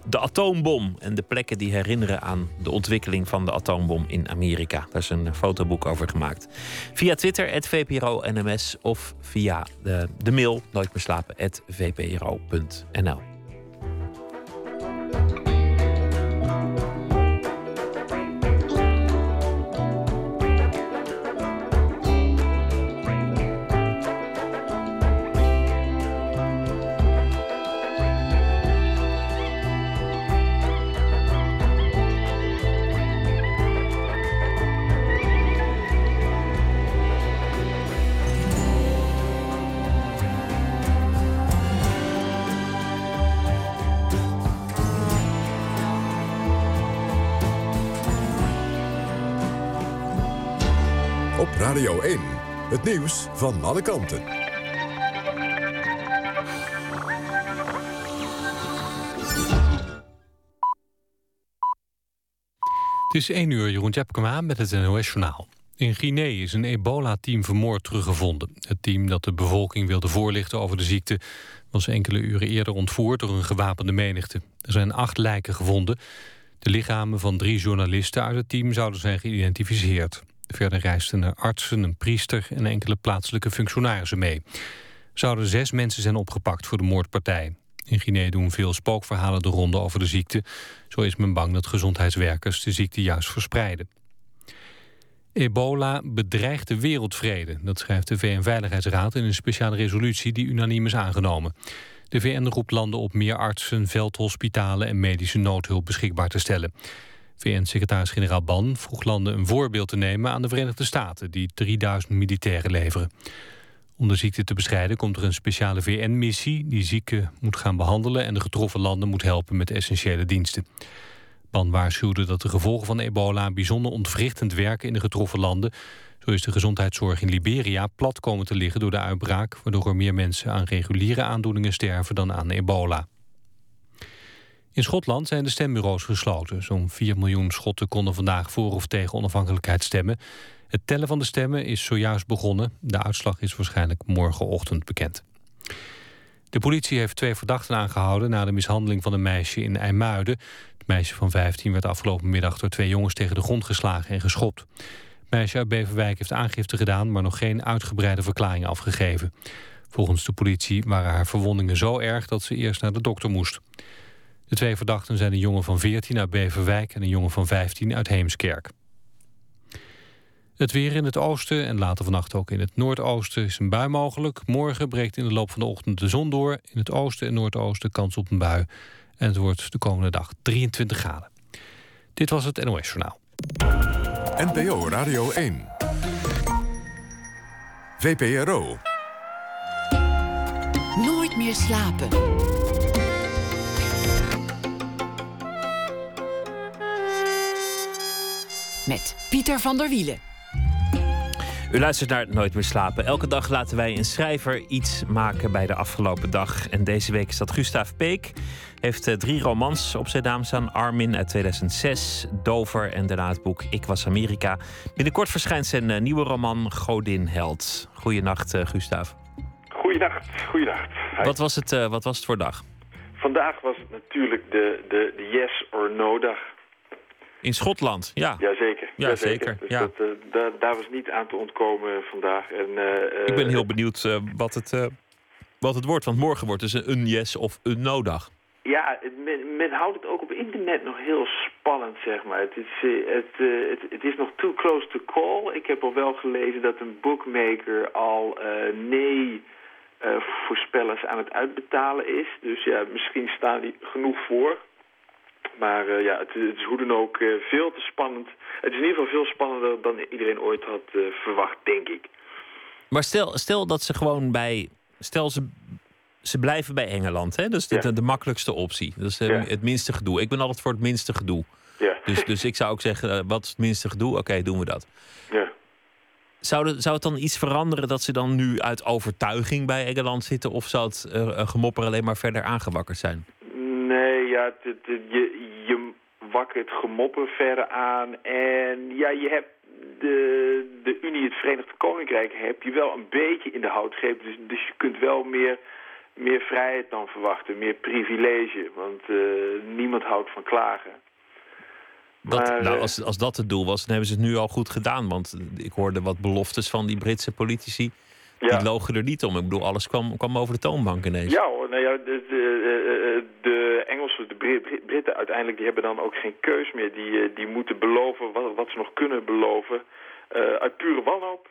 de atoombom en de plekken die herinneren aan de ontwikkeling van de atoombom in Amerika. Daar is een fotoboek over gemaakt. Via Twitter, het VPRO NMS of via de, de mail nooit meer slapen, VPRO.nl. het nieuws van alle kanten. Het is 1 uur, Jeroen Tjepkema met het NOS-journaal. In Guinea is een ebola-team vermoord teruggevonden. Het team dat de bevolking wilde voorlichten over de ziekte... was enkele uren eerder ontvoerd door een gewapende menigte. Er zijn acht lijken gevonden. De lichamen van drie journalisten uit het team zouden zijn geïdentificeerd. Verder reisden er artsen, een priester en enkele plaatselijke functionarissen mee. Zouden zes mensen zijn opgepakt voor de moordpartij. In Guinea doen veel spookverhalen de ronde over de ziekte. Zo is men bang dat gezondheidswerkers de ziekte juist verspreiden. Ebola bedreigt de wereldvrede. Dat schrijft de VN-veiligheidsraad in een speciale resolutie die unaniem is aangenomen. De VN roept landen op meer artsen, veldhospitalen en medische noodhulp beschikbaar te stellen. VN-secretaris-generaal Ban vroeg landen een voorbeeld te nemen aan de Verenigde Staten... die 3000 militairen leveren. Om de ziekte te bestrijden komt er een speciale VN-missie... die zieken moet gaan behandelen en de getroffen landen moet helpen met essentiële diensten. Ban waarschuwde dat de gevolgen van ebola bijzonder ontwrichtend werken in de getroffen landen. Zo is de gezondheidszorg in Liberia plat komen te liggen door de uitbraak... waardoor er meer mensen aan reguliere aandoeningen sterven dan aan ebola. In Schotland zijn de stembureaus gesloten. Zo'n 4 miljoen Schotten konden vandaag voor of tegen onafhankelijkheid stemmen. Het tellen van de stemmen is zojuist begonnen. De uitslag is waarschijnlijk morgenochtend bekend. De politie heeft twee verdachten aangehouden... na de mishandeling van een meisje in IJmuiden. Het meisje van 15 werd afgelopen middag door twee jongens... tegen de grond geslagen en geschopt. Het meisje uit Beverwijk heeft aangifte gedaan... maar nog geen uitgebreide verklaring afgegeven. Volgens de politie waren haar verwondingen zo erg... dat ze eerst naar de dokter moest. De twee verdachten zijn een jongen van 14 uit Beverwijk... en een jongen van 15 uit Heemskerk. Het weer in het oosten en later vannacht ook in het noordoosten is een bui mogelijk. Morgen breekt in de loop van de ochtend de zon door. In het oosten en noordoosten kans op een bui. En het wordt de komende dag 23 graden. Dit was het NOS Journaal. NPO Radio 1. VPRO. Nooit meer slapen. Met Pieter van der Wielen. U luistert naar Nooit meer slapen. Elke dag laten wij een schrijver iets maken bij de afgelopen dag. En deze week is dat Gustav Peek. Heeft uh, drie romans op zijn naam staan. Armin uit 2006, Dover en daarna het boek Ik was Amerika. Binnenkort verschijnt zijn uh, nieuwe roman Godin Held. Goeienacht, uh, Gustav. Goeienacht, goeienacht. Hi. Wat was, het, wat was het voor dag? Vandaag was het natuurlijk de, de, de yes or no dag. In Schotland, ja. Jazeker. Ja, zeker. Dus ja. dat, uh, daar, daar was niet aan te ontkomen vandaag. En, uh, Ik ben heel benieuwd uh, wat, het, wat het wordt. Want morgen wordt dus een yes of een no-dag. Ja, men, houdt het ook op internet nog heel spannend, zeg maar. Het is, het, het, het is nog too close to call. Ik heb al wel gelezen dat een bookmaker al nee... voorspellers aan het uitbetalen is. Dus ja, misschien staan die genoeg voor. Maar uh, ja, het, het, is hoe dan ook uh, veel te spannend. Het is in ieder geval veel spannender dan iedereen ooit had uh, verwacht, denk ik. Maar stel, stel dat ze gewoon bij... Stel ze, ze blijven bij Engeland, hè? Dat is de, Ja. de, de makkelijkste optie. Dat is eh, Ja. het minste gedoe. Ik ben altijd voor het minste gedoe. Ja. Dus, dus ik zou ook zeggen, eh, wat is het minste gedoe? Oké, doen we dat. ja. Zou, de- zou het dan iets veranderen dat ze dan nu uit overtuiging bij Engeland zitten? Of zou het eh, eh, gemopper alleen maar verder aangewakkerd zijn? Ja, het, het- het- je, je wakkert gemopper verder aan. En ja, je hebt de, de Unie, het Verenigd Koninkrijk, heb je wel een beetje in de houtgreep. Dus, dus je kunt wel meer, meer vrijheid dan verwachten, meer privilege. Want eh, niemand houdt van klagen. Dat, Maar, nou, eh, als, als dat het doel was, dan hebben ze het nu al goed gedaan. Want ik hoorde wat beloftes van die Britse politici. Ja. Die logen er niet om. Ik bedoel, alles kwam, kwam over de toonbank ineens. Ja hoor, nou ja, de, de, eh, de Engelsen, de Brit- Brit- Britten uiteindelijk, die hebben dan ook geen keus meer. Die, eh, die moeten beloven wat, wat ze nog kunnen beloven eh, uit pure wanhoop.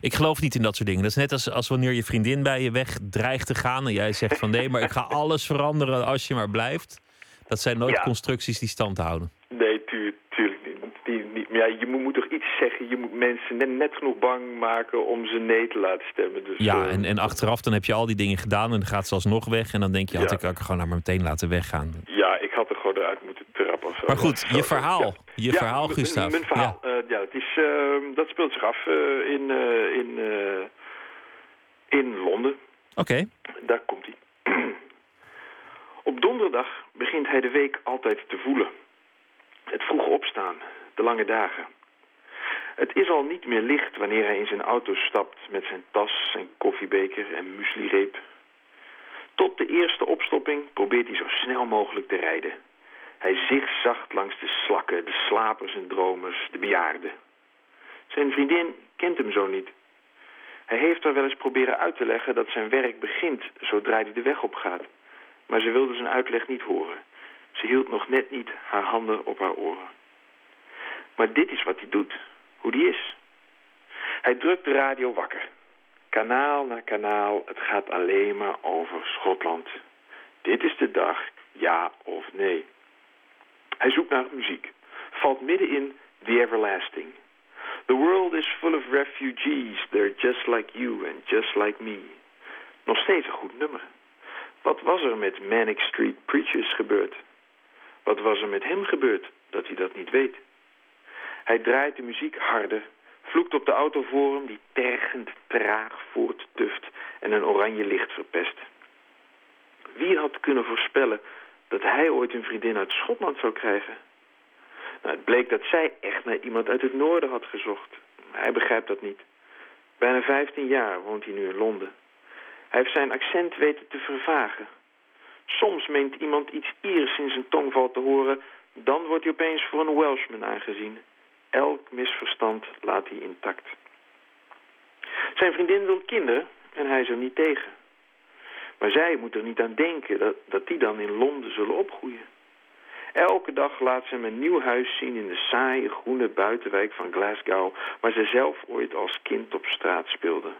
Ik geloof niet in dat soort dingen. Dat is net als, als wanneer je vriendin bij je weg dreigt te gaan. En jij zegt van nee, maar ik ga alles veranderen als je maar blijft. Dat zijn nooit Ja. constructies die stand houden. Nee, tuur, tuurlijk niet. Die, niet. Maar ja, je moet, moet toch iets zeggen. Je moet mensen net, net genoeg bang maken om ze nee te laten stemmen. Dus, Ja, eh, en, en achteraf dan heb je al die dingen gedaan en dan gaat ze alsnog weg. En dan denk je, had Ja. ik, ik gewoon nou maar meteen laten weggaan. Ja, ik had er gewoon eruit moeten trap of zo. Maar goed, je verhaal. ja. Je Ja, verhaal, Gustav. Mijn verhaal. Ja. Ja, ja het is, ehm, dat speelt zich af eh, in, eh, in, eh, in Londen. Oké. Daar komt hij. Op donderdag begint hij de week altijd te voelen. Het vroeg opstaan, de lange dagen. Het is al niet meer licht wanneer hij in zijn auto stapt met zijn tas, zijn koffiebeker en mueslireep. Tot de eerste opstopping probeert hij zo snel mogelijk te rijden. Hij zigzagt langs de slakken, de slapers en dromers, de bejaarden. Zijn vriendin kent hem zo niet. Hij heeft haar wel eens proberen uit te leggen dat zijn werk begint zodra hij de weg op gaat. Maar ze wilde zijn uitleg niet horen. Ze hield nog net niet haar handen op haar oren. Maar dit is wat hij doet, hoe die is. Hij drukt de radio wakker. Kanaal na kanaal, het gaat alleen maar over Schotland. Dit is de dag, ja of nee. Hij zoekt naar muziek. Valt midden in The Everlasting. The world is full of refugees. They're just like you and just like me. Nog steeds een goed nummer. Wat was er met Manic Street Preachers gebeurd? Wat was er met hem gebeurd dat hij dat niet weet? Hij draait de muziek harder, vloekt op de auto voor hem die tergend traag voorttuft en een oranje licht verpest. Wie had kunnen voorspellen dat hij ooit een vriendin uit Schotland zou krijgen? Nou, het bleek dat zij echt naar iemand uit het noorden had gezocht. Hij begrijpt dat niet. Bijna 15 jaar woont hij nu in Londen. Hij heeft zijn accent weten te vervagen. Soms meent iemand iets Iers in zijn tongval te horen, dan wordt hij opeens voor een Welshman aangezien. Elk misverstand laat hij intact. Zijn vriendin wil kinderen en hij is er niet tegen. Maar zij moet er niet aan denken dat, dat die dan in Londen zullen opgroeien. Elke dag laat ze hem een nieuw huis zien in de saaie groene buitenwijk van Glasgow, waar ze zelf ooit als kind op straat speelde.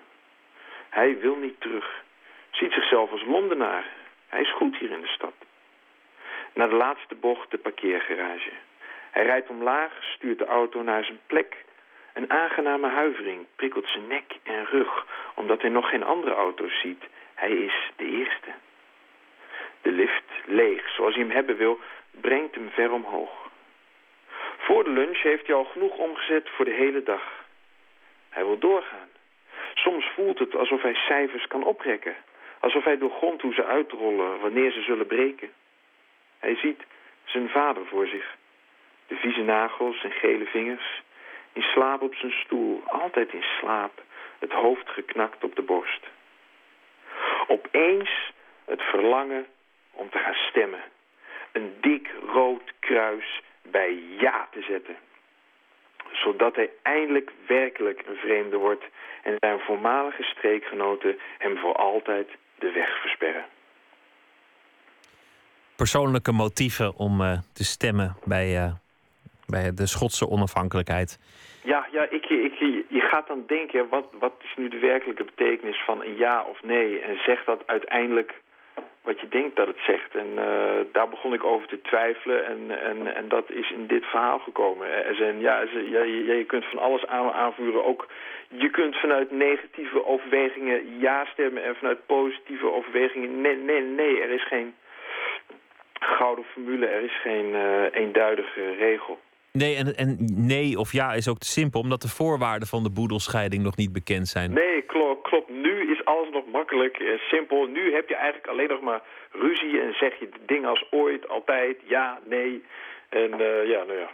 Hij wil niet terug, ziet zichzelf als Londenaar. Hij is goed hier in de stad. Naar de laatste bocht de parkeergarage. Hij rijdt omlaag, stuurt de auto naar zijn plek. Een aangename huivering prikkelt zijn nek en rug, omdat hij nog geen andere auto's ziet. Hij is de eerste. De lift, leeg, zoals hij hem hebben wil, brengt hem ver omhoog. Voor de lunch heeft hij al genoeg omgezet voor de hele dag. Hij wil doorgaan. Soms voelt het alsof hij cijfers kan oprekken. Alsof hij doorgrondt hoe ze uitrollen, wanneer ze zullen breken. Hij ziet zijn vader voor zich. De vieze nagels en gele vingers. In slaap op zijn stoel, altijd in slaap. Het hoofd geknakt op de borst. Opeens het verlangen om te gaan stemmen. Een dik rood kruis bij ja te zetten. Zodat hij eindelijk werkelijk een vreemde wordt en zijn voormalige streekgenoten hem voor altijd de weg versperren. Persoonlijke motieven om eh, te stemmen bij, eh, bij de Schotse onafhankelijkheid. Ja, ja ik, ik, je gaat dan denken, wat, wat is nu de werkelijke betekenis van een ja of nee? En zegt dat uiteindelijk wat je denkt dat het zegt? En uh, daar begon ik over te twijfelen en, en, en dat is in dit verhaal gekomen. Er zijn, ja, je, je kunt van alles aan, aanvoeren, ook je kunt vanuit negatieve overwegingen ja stemmen en vanuit positieve overwegingen nee, nee, nee. Er is geen gouden formule, er is geen uh, eenduidige regel. Nee, en, en nee of ja is ook te simpel, omdat de voorwaarden van de boedelscheiding nog niet bekend zijn. Nee, klopt. klopt. Nu is alles nog makkelijk en simpel. Nu heb je eigenlijk alleen nog maar ruzie en zeg je dingen als ooit, altijd, ja, nee. En uh, ja, nou ja.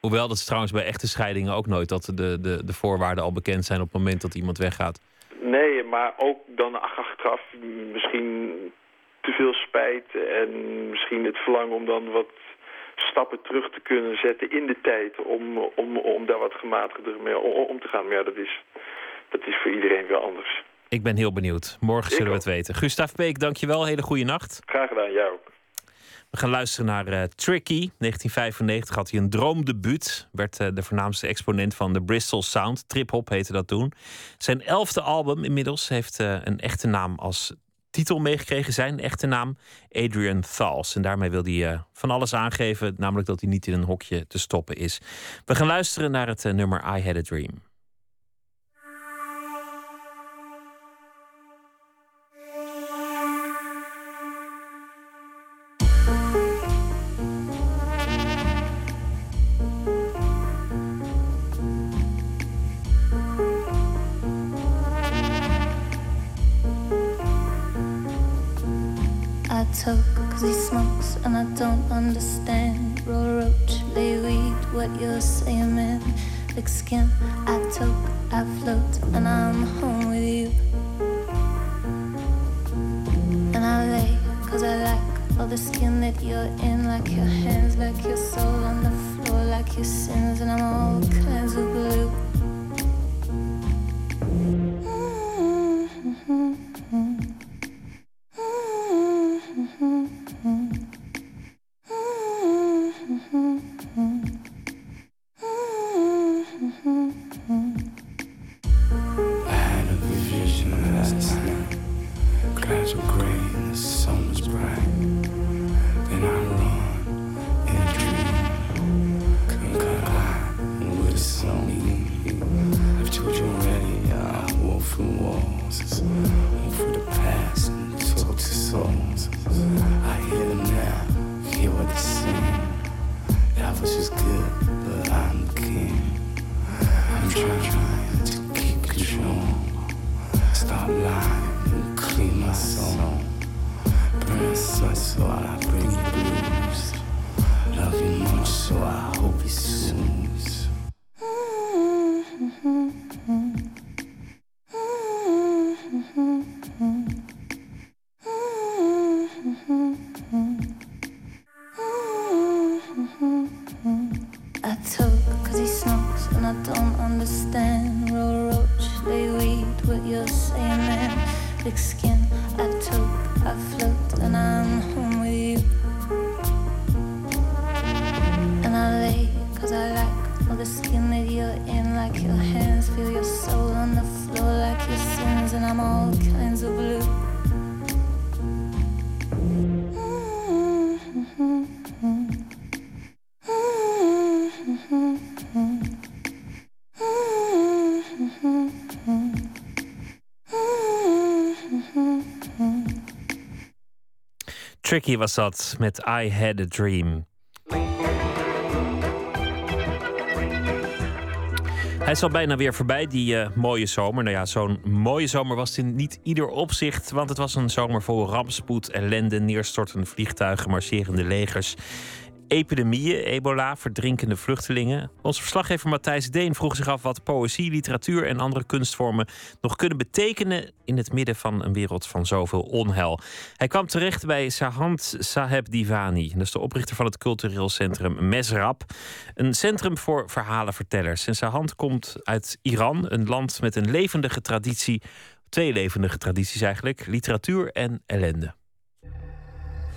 Hoewel dat is trouwens bij echte scheidingen ook nooit dat de, de, de voorwaarden al bekend zijn op het moment dat iemand weggaat. Nee, maar ook dan achteraf misschien te veel spijt en misschien het verlangen om dan wat stappen terug te kunnen zetten in de tijd om, om, om daar wat gematigder mee om te gaan. Maar ja, dat is, dat is voor iedereen weer anders. Ik ben heel benieuwd. Morgen zullen we het weten. Gustav Beek, dankjewel. Hele goede nacht. Graag gedaan, jou ook. We gaan luisteren naar uh, Tricky. 1995 had hij een droomdebuut. Werd uh, de voornaamste exponent van de Bristol Sound. Trip-hop heette dat toen. Zijn elfde album inmiddels heeft uh, een echte naam als titel meegekregen. Zijn echte naam Adrian Thals. En daarmee wil hij uh, van alles aangeven. Namelijk dat hij niet in een hokje te stoppen is. We gaan luisteren naar het uh, nummer I Had a Dream. What you're saying, man. Thick skin, I took, I float, and I'm home with you. And I lay cause I like all the skin that you're in, like your hands, like your soul on the floor, like your sins, and I'm all kinds of blue. Tricky was dat met I Had a Dream. Hij is al bijna weer voorbij, die uh, mooie zomer. Nou ja, zo'n mooie zomer was het in niet ieder opzicht. Want het was een zomer vol rampspoed, ellende, neerstortende vliegtuigen, marcherende legers epidemieën, ebola, verdrinkende vluchtelingen. Onze verslaggever Matthijs Deen vroeg zich af wat poëzie, literatuur en andere kunstvormen nog kunnen betekenen in het midden van een wereld van zoveel onheil. Hij kwam terecht bij Sahand Saheb Divani, dat is de oprichter van het cultureel centrum Mesrab, een centrum voor verhalenvertellers. En Sahand komt uit Iran, een land met een levendige traditie, twee levendige tradities eigenlijk, literatuur en ellende.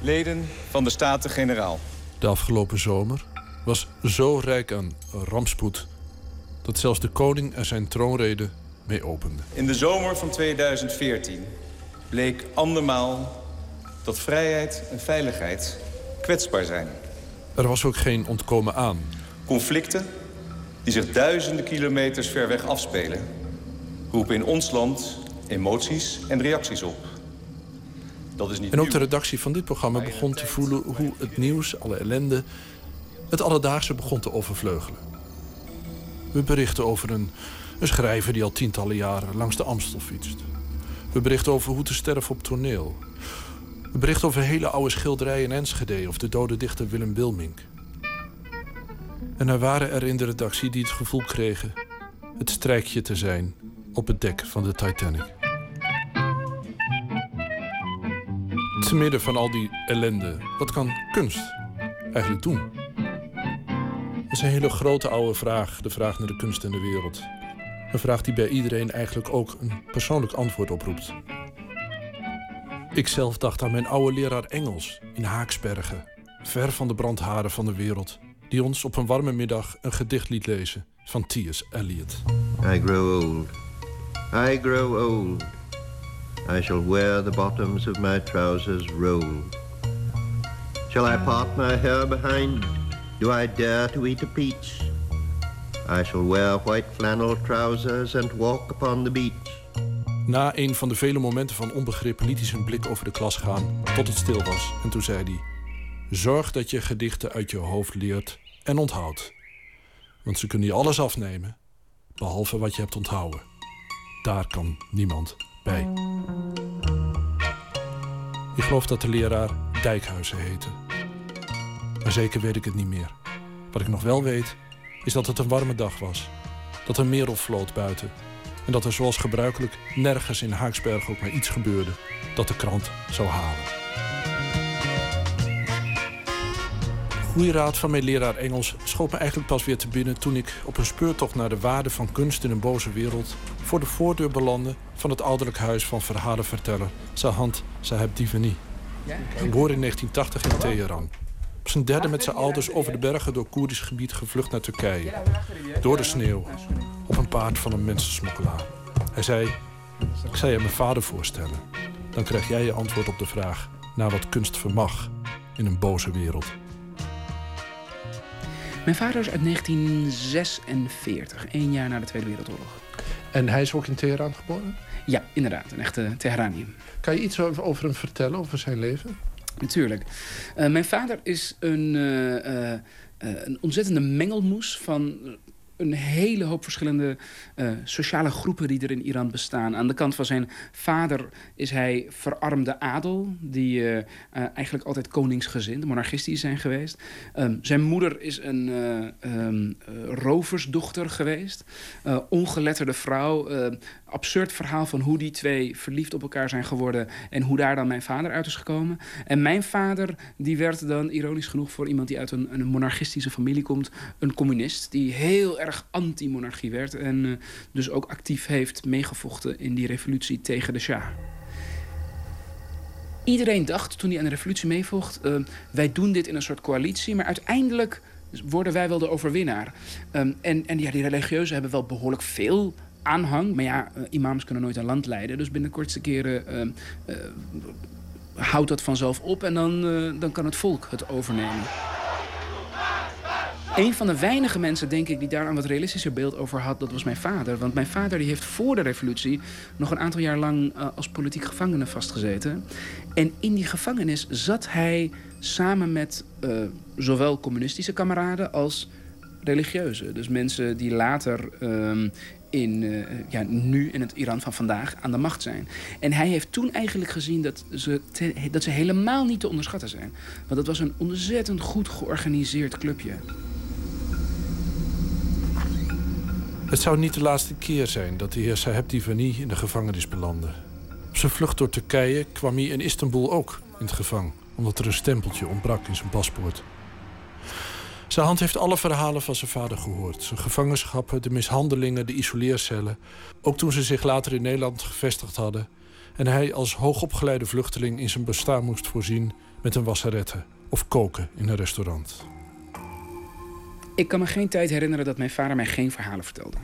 Leden van de Staten-Generaal de afgelopen zomer was zo rijk aan rampspoed dat zelfs de koning er zijn troonrede mee opende. In de zomer van 2014 bleek andermaal dat vrijheid en veiligheid kwetsbaar zijn. Er was ook geen ontkomen aan. Conflicten die zich duizenden kilometers ver weg afspelen... roepen in ons land emoties en reacties op. Dat is niet en ook de redactie van dit programma begon te voelen hoe het nieuws, alle ellende, het alledaagse begon te overvleugelen. We berichten over een, een schrijver die al tientallen jaren langs de Amstel fietst. We berichten over hoe te sterven op toneel. We berichten over hele oude schilderijen in Enschede of de dode dichter Willem Wilmink. En er waren er in de redactie die het gevoel kregen het strijkje te zijn op het dek van de Titanic. Te midden van al die ellende, wat kan kunst eigenlijk doen? Dat is een hele grote oude vraag, de vraag naar de kunst en de wereld. Een vraag die bij iedereen eigenlijk ook een persoonlijk antwoord oproept. Ik zelf dacht aan mijn oude leraar Engels in Haaksbergen, ver van de brandharen van de wereld, die ons op een warme middag een gedicht liet lezen van T.S. Eliot. I grow old. I grow old. I shall wear the bottoms of my trousers rolled. Shall I part my hair behind? Do I dare to eat a peach? I shall wear white flannel trousers and walk upon the beach. Na een van de vele momenten van onbegrip liet hij zijn blik over de klas gaan tot het stil was. En toen zei hij: Zorg dat je gedichten uit je hoofd leert en onthoudt. Want ze kunnen je alles afnemen, behalve wat je hebt onthouden. Daar kan niemand bij. Ik geloof dat de leraar Dijkhuizen heette. Maar zeker weet ik het niet meer. Wat ik nog wel weet, is dat het een warme dag was. Dat er merel floot buiten. En dat er zoals gebruikelijk nergens in Haaksberg ook maar iets gebeurde dat de krant zou halen. Goede raad van mijn leraar Engels schoot me eigenlijk pas weer te binnen toen ik op een speurtocht naar de waarde van kunst in een boze wereld voor de voordeur belandde van het ouderlijk huis van verhalenverteller Sahand Saheb Divani. Geboren in 1980 in Teheran. Op zijn derde met zijn ouders over de bergen door Koerdisch gebied gevlucht naar Turkije. Door de sneeuw. Op een paard van een mensensmokkelaar. Hij zei, ik zou je mijn vader voorstellen. Dan krijg jij je antwoord op de vraag naar wat kunst vermag in een boze wereld. Mijn vader is uit 1946, één jaar na de Tweede Wereldoorlog. En hij is ook in Teheran geboren? Ja, inderdaad, een echte Teherani. Kan je iets over, over hem vertellen, over zijn leven? Natuurlijk. Uh, mijn vader is een, uh, uh, een ontzettende mengelmoes van een hele hoop verschillende uh, sociale groepen die er in Iran bestaan. Aan de kant van zijn vader is hij verarmde adel, die uh, uh, eigenlijk altijd koningsgezind, monarchistisch zijn geweest. Um, zijn moeder is een um, roversdochter geweest, ongeletterde vrouw. Absurd verhaal van hoe die twee verliefd op elkaar zijn geworden en hoe daar dan mijn vader uit is gekomen. En mijn vader, die werd dan ironisch genoeg voor iemand die uit een, een monarchistische familie komt, een communist die heel erg anti-monarchie werd. En uh, dus ook actief heeft meegevochten in die revolutie tegen de Shah. Iedereen dacht toen hij aan de revolutie meevocht... Uh, wij doen dit in een soort coalitie, maar uiteindelijk worden wij wel de overwinnaar. Um, en en ja, die religieuzen hebben wel behoorlijk veel aanhang. Maar ja, uh, imams kunnen nooit een land leiden. Dus binnen de kortste keren houdt dat vanzelf op... en dan, dan kan het volk het overnemen. Een van de weinige mensen, denk ik, die daar een wat realistischer beeld over had, dat was mijn vader. Want mijn vader die heeft voor de revolutie nog een aantal jaar lang als politiek gevangene vastgezeten. En in die gevangenis zat hij samen met zowel communistische kameraden als religieuze. Dus mensen die later um, in, uh, ja, nu in het Iran van vandaag aan de macht zijn. En hij heeft toen eigenlijk gezien dat ze, dat ze helemaal niet te onderschatten zijn. Want het was een ontzettend goed georganiseerd clubje. Het zou niet de laatste keer zijn dat de heer Saheb Divani in de gevangenis belandde. Op zijn vlucht door Turkije kwam hij in Istanbul ook in het gevangen, omdat er een stempeltje ontbrak in zijn paspoort. Zijn hand heeft alle verhalen van zijn vader gehoord. Zijn gevangenschappen, de mishandelingen, de isoleercellen. Ook toen ze zich later in Nederland gevestigd hadden. En hij als hoogopgeleide vluchteling in zijn bestaan moest voorzien met een wasserette of koken in een restaurant. Ik kan me geen tijd herinneren dat mijn vader mij geen verhalen vertelde.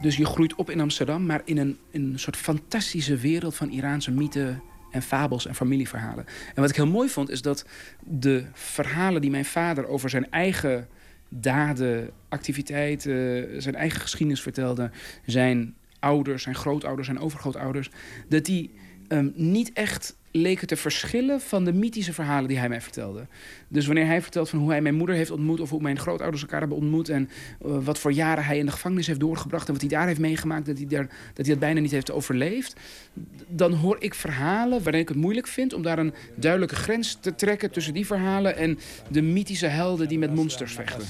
Dus je groeit op in Amsterdam, maar in een, een soort fantastische wereld van Iraanse mythen en fabels en familieverhalen. En wat ik heel mooi vond, is dat de verhalen die mijn vader over zijn eigen daden, activiteiten, zijn eigen geschiedenis vertelde, zijn ouders, zijn grootouders, zijn overgrootouders, dat die um, niet echt leken te verschillen van de mythische verhalen die hij mij vertelde. Dus wanneer hij vertelt van hoe hij mijn moeder heeft ontmoet... of hoe mijn grootouders elkaar hebben ontmoet... en uh, wat voor jaren hij in de gevangenis heeft doorgebracht... en wat hij daar heeft meegemaakt, dat hij, daar, dat, hij dat bijna niet heeft overleefd... dan hoor ik verhalen waarin ik het moeilijk vind... om daar een duidelijke grens te trekken tussen die verhalen... en de mythische helden die met monsters vechten.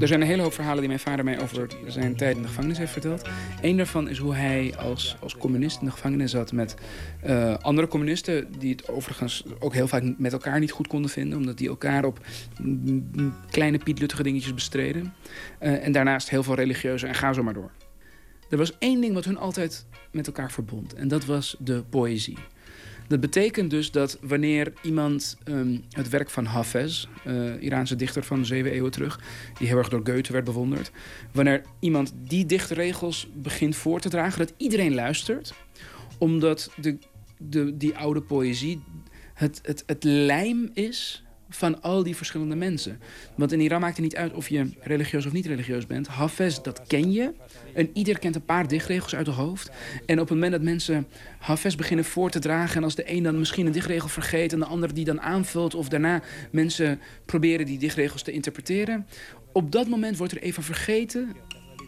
Er zijn een hele hoop verhalen die mijn vader mij over zijn tijd in de gevangenis heeft verteld. Eén daarvan is hoe hij als, als communist in de gevangenis zat met uh, andere communisten... die het overigens ook heel vaak met elkaar niet goed konden vinden... omdat die elkaar op kleine pietluttige dingetjes bestreden. Uh, en daarnaast heel veel religieuze en ga zo maar door. Er was één ding wat hun altijd met elkaar verbond. En dat was de poëzie. Dat betekent dus dat wanneer iemand um, het werk van Hafez, uh, Iraanse dichter van zeven eeuwen terug, die heel erg door Goethe werd bewonderd, wanneer iemand die dichtregels begint voor te dragen, dat iedereen luistert, omdat de, de, die oude poëzie het, het, het lijm is van al die verschillende mensen. Want in Iran maakt het niet uit of je religieus of niet religieus bent. Hafez, dat ken je. En ieder kent een paar dichtregels uit het hoofd. En op het moment dat mensen Hafez beginnen voor te dragen... en als de een dan misschien een dichtregel vergeet... en de ander die dan aanvult... of daarna mensen proberen die dichtregels te interpreteren... op dat moment wordt er even vergeten...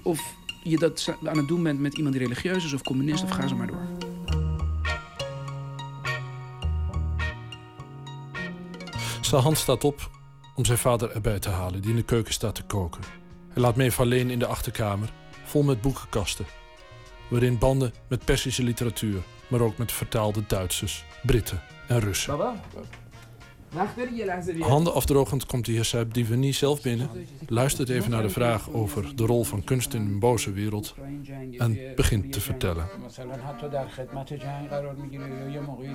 of je dat aan het doen bent met iemand die religieus is of communist of ga zo maar door. Sahan staat op om zijn vader erbij te halen, die in de keuken staat te koken. Hij laat me even alleen in de achterkamer, vol met boekenkasten. Waarin banden met Persische literatuur, maar ook met vertaalde Duitsers, Britten en Russen. Handen afdrogend komt de heer Saib Divani zelf binnen, luistert even naar de vraag over de rol van kunst in een boze wereld en begint te vertellen.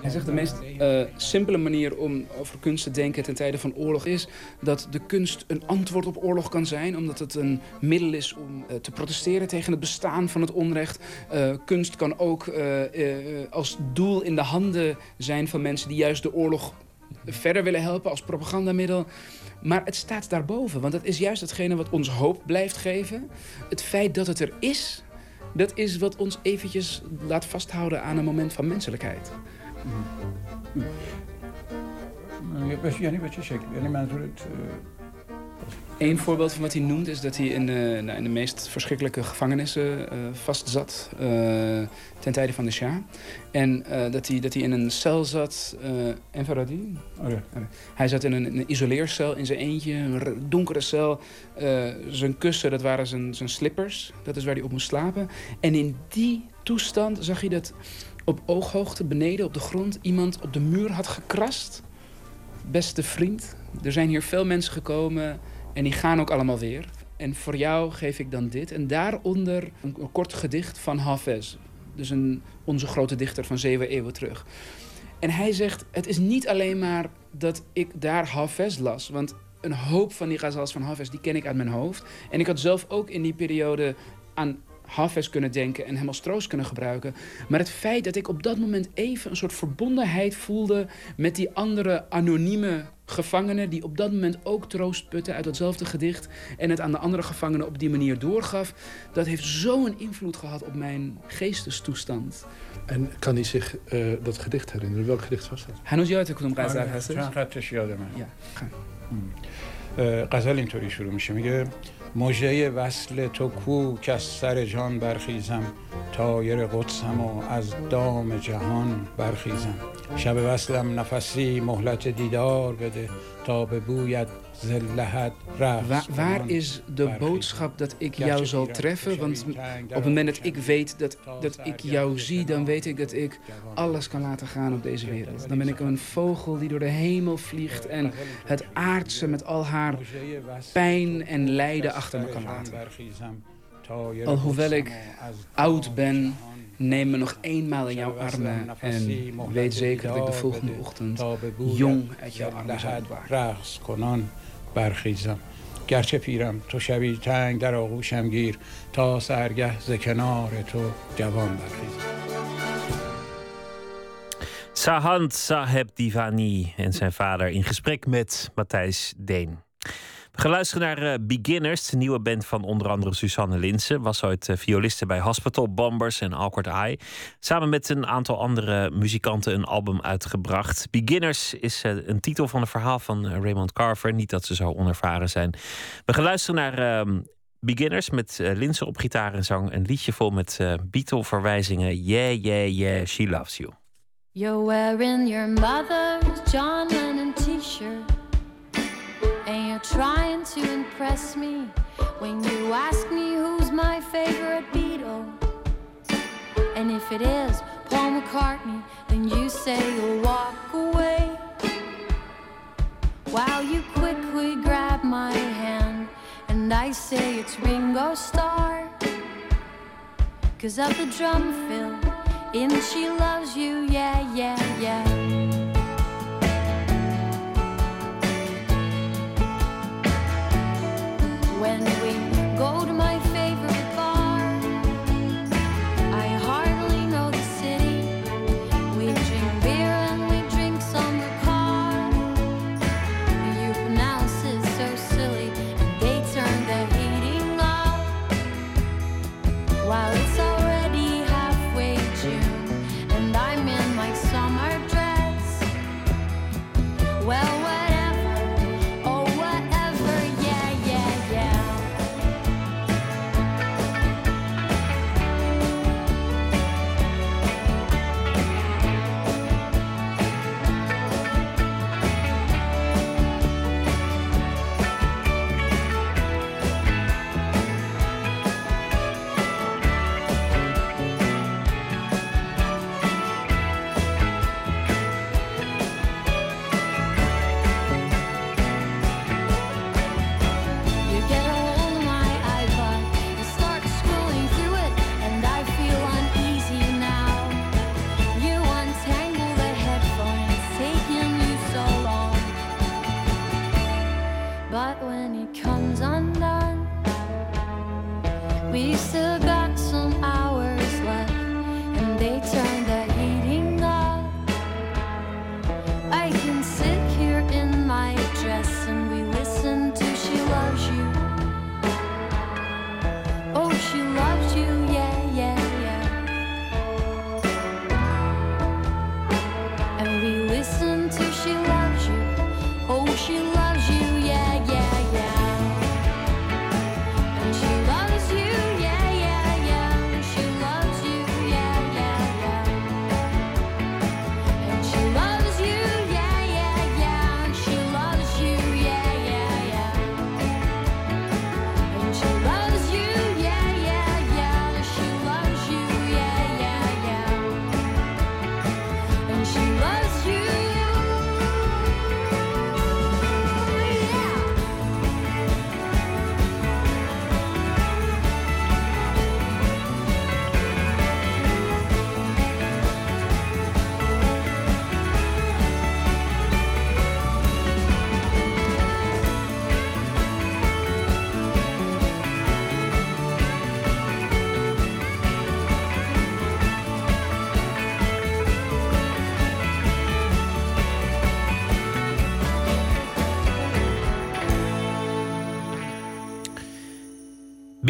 Hij zegt de meest uh, simpele manier om over kunst te denken ten tijde van oorlog is dat de kunst een antwoord op oorlog kan zijn, omdat het een middel is om uh, te protesteren tegen het bestaan van het onrecht. Uh, kunst kan ook als doel in de handen zijn van mensen die juist de oorlog verder willen helpen als propagandamiddel. Maar het staat daarboven, want dat is juist hetgene wat ons hoop blijft geven. Het feit dat het er is, dat is wat ons eventjes laat vasthouden aan een moment van menselijkheid. Mm. Mm. Nou, Niet wat je zegt. Eén voorbeeld van wat hij noemt is dat hij in, uh, nou, in de meest verschrikkelijke gevangenissen uh, vastzat uh, ten tijde van de Shah. En dat, hij, dat hij in een cel zat, en Faradi. Oh ja. Hij zat in een, een, isoleercel in zijn eentje, een donkere cel. zijn kussen, dat waren zijn, zijn slippers. Dat is waar hij op moest slapen. En in die toestand zag hij dat op ooghoogte beneden op de grond iemand op de muur had gekrast. Beste vriend, er zijn hier veel mensen gekomen en die gaan ook allemaal weer. En voor jou geef ik dan dit. En daaronder een, kort gedicht van Hafez. Dus een, onze grote dichter van zeven eeuwen terug. En hij zegt, het is niet alleen maar dat ik daar Hafez las. Want een hoop van die ghazals van Hafez, die ken ik uit mijn hoofd. En ik had zelf ook in die periode aan Hafez kunnen denken en hem als troost kunnen gebruiken. Maar het feit dat ik op dat moment even een soort verbondenheid voelde met die andere anonieme gevangenen die op dat moment ook troost putten uit datzelfde gedicht en het aan de andere gevangenen op die manier doorgaf, dat heeft zo'n invloed gehad op mijn geestestoestand. En kan hij zich uh, dat gedicht herinneren? Welk gedicht was dat? هنوز یادت کدوم غزل هستش؟ چند خطش یادمه. غزل اینطوری شروع میشه میگه مژه وصل تو کو که از سر جان برخیزم تایر قدسم و از دام جهان برخیزم شب وصلم نفسی مهلت دیدار بده تا به بویت Waar, waar is de boodschap dat ik jou zal treffen? Want op het moment dat ik weet dat, dat ik jou zie, dan weet ik dat ik alles kan laten gaan op deze wereld. Dan ben ik een vogel die door de hemel vliegt en het aardse met al haar pijn en lijden achter me kan laten. Alhoewel ik oud ben, neem me nog eenmaal in jouw armen en weet zeker dat ik de volgende ochtend jong uit jouw armen zal ontwaken. برخیزم گرچه پیرم تو شبی تنگ در آغوشم گیر تا سرگه ز کنار تو جوان برخیزم Sahand Saheb Divani en zijn vader in gesprek met Matthijs Deen. We gaan luisteren naar uh, Beginners, de nieuwe band van onder andere Susanne Linsen. Was ooit uh, violiste bij Hospital Bombers en Awkward Eye. Samen met een aantal andere muzikanten een album uitgebracht. Beginners is uh, een titel van een verhaal van Raymond Carver. Niet dat ze zo onervaren zijn. We gaan luisteren naar ehm, Beginners met Linsen op gitaar en zang. Een liedje vol met Beatle-verwijzingen. Yeah, yeah, yeah, she loves you. You're wearing your mother's John Lennon t-shirt you're trying to impress me when you ask me who's my favorite Beatle. And if it is Paul McCartney, then you say you'll walk away. While you quickly grab my hand, and I say it's Ringo Starr. Cause of the drum fill in She Loves You, yeah, yeah, yeah. When we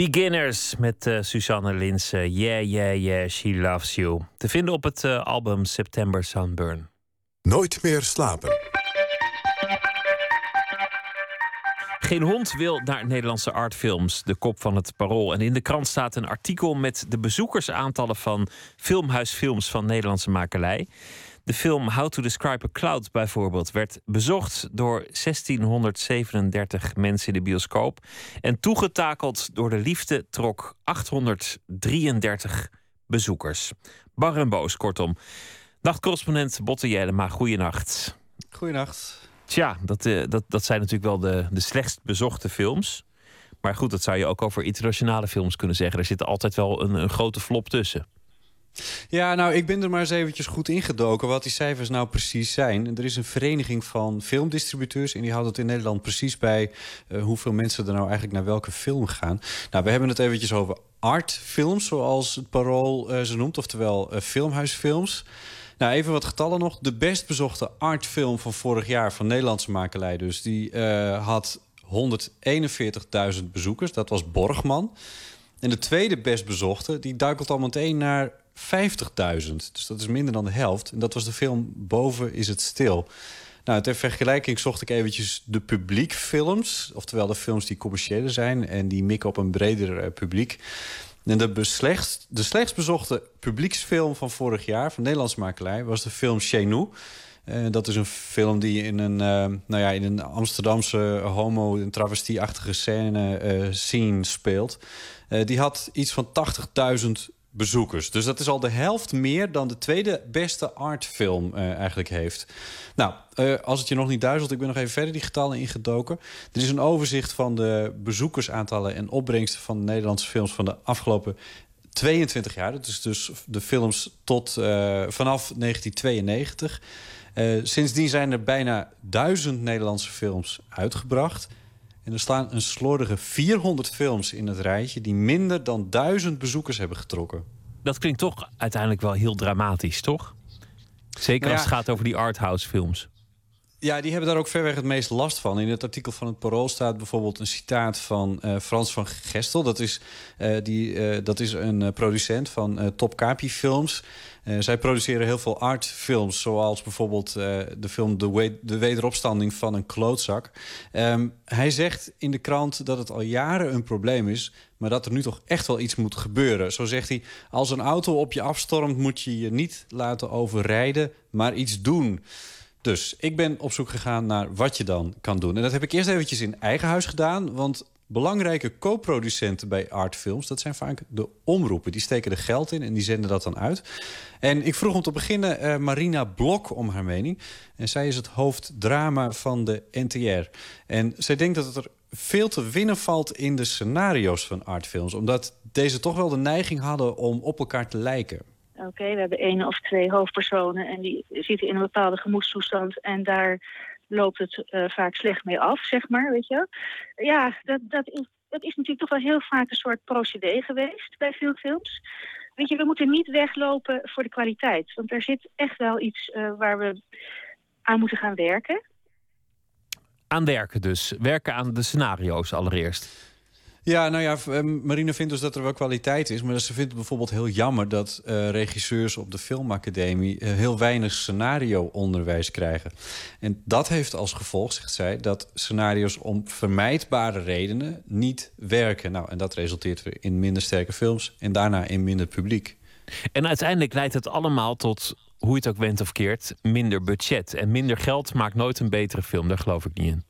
Beginners met uh, Susanne Linsen. Yeah, yeah, yeah, she loves you. Te vinden op het uh, album September Sunburn. Nooit meer slapen. Geen hond wil naar Nederlandse artfilms, de kop van het parool. En in de krant staat een artikel met de bezoekersaantallen van filmhuisfilms van Nederlandse makelij. De film How to Describe a Cloud bijvoorbeeld werd bezocht door 1637 mensen in de bioscoop. En toegetakeld door de liefde trok 833 bezoekers. Bar en boos, kortom. Nachtcorrespondent Botte Jellema, goeienacht. Goeienacht. Tja, dat, uh, dat, dat zijn natuurlijk wel de, de slechtst bezochte films. Maar goed, dat zou je ook over internationale films kunnen zeggen. Er zit altijd wel een, een grote flop tussen. Ja, nou, ik ben er maar eens eventjes goed ingedoken wat die cijfers nou precies zijn. Er is een vereniging van filmdistributeurs en die houdt het in Nederland precies bij uh, hoeveel mensen er nou eigenlijk naar welke film gaan. Nou, we hebben het eventjes over artfilms, zoals het parool uh, ze noemt, oftewel uh, filmhuisfilms. Nou, even wat getallen nog. De best bezochte artfilm van vorig jaar van Nederlandse makelij dus... die had 141.000 bezoekers. Dat was Borgman. En de tweede best bezochte, die duikelt al meteen naar 50.000. Dus dat is minder dan de helft. En dat was de film Boven is het stil. Nou, ter vergelijking zocht ik eventjes de publiekfilms. Oftewel de films die commerciële zijn en die mikken op een breder uh, publiek. En de, beslechtst, de slechtst bezochte publieksfilm van vorig jaar... van Nederlandse makelij, was de film Chez Nous. Uh, dat is een film die in een, uh, nou ja, in een Amsterdamse homo- en travestieachtige scène scene speelt. die had iets van 80.000 bezoekers. Dus dat is al de helft meer dan de tweede beste artfilm uh, eigenlijk heeft. Nou, uh, als het je nog niet duizelt, ik ben nog even verder die getallen ingedoken. Er is een overzicht van de bezoekersaantallen en opbrengsten van de Nederlandse films van de afgelopen 22 jaar. Dat is dus de films tot uh, vanaf 1992. sindsdien zijn er bijna duizend Nederlandse films uitgebracht. En er staan een slordige 400 films in het rijtje die minder dan duizend bezoekers hebben getrokken. Dat klinkt toch uiteindelijk wel heel dramatisch, toch? Zeker als het gaat over die arthouse films. Ja, die hebben daar ook verweg het meest last van. In het artikel van het Parool staat bijvoorbeeld een citaat van uh, Frans van Gestel. Dat is, uh, die, uh, dat is een producent van Top Capi films. Zij produceren heel veel artfilms, zoals bijvoorbeeld de film de, de, Wederopstanding van een klootzak. Um, hij zegt in de krant dat het al jaren een probleem is, maar dat er nu toch echt wel iets moet gebeuren. Zo zegt hij, als een auto op je afstormt moet je je niet laten overrijden, maar iets doen. Dus ik ben op zoek gegaan naar wat je dan kan doen. En dat heb ik eerst eventjes in eigen huis gedaan. Want belangrijke co-producenten bij artfilms... dat zijn vaak de omroepen. Die steken er geld in en die zenden dat dan uit. En ik vroeg om te beginnen uh, Marina Blok om haar mening. En zij is het hoofddrama van de NTR. En zij denkt dat er veel te winnen valt in de scenario's van artfilms. Omdat deze toch wel de neiging hadden om op elkaar te lijken. Oké, we hebben één of twee hoofdpersonen en die zitten in een bepaalde gemoedstoestand en daar loopt het uh, vaak slecht mee af, zeg maar, weet je. Ja, dat, dat, is, is natuurlijk toch wel heel vaak een soort procedé geweest bij veel films. Weet je, we moeten niet weglopen voor de kwaliteit, want er zit echt wel iets uh, waar we aan moeten gaan werken. Aan werken dus. Werken aan de scenario's allereerst. Ja, nou ja, ehm, Marine vindt dus dat er wel kwaliteit is. Maar ze vindt het bijvoorbeeld heel jammer dat uh, regisseurs op de filmacademie uh, heel weinig scenario-onderwijs krijgen. En dat heeft als gevolg, zegt zij, dat scenario's om vermijdbare redenen niet werken. Nou, en dat resulteert weer in minder sterke films en daarna in minder publiek. En uiteindelijk leidt het allemaal tot, hoe het ook went of keert, minder budget. En minder geld maakt nooit een betere film, daar geloof ik niet in.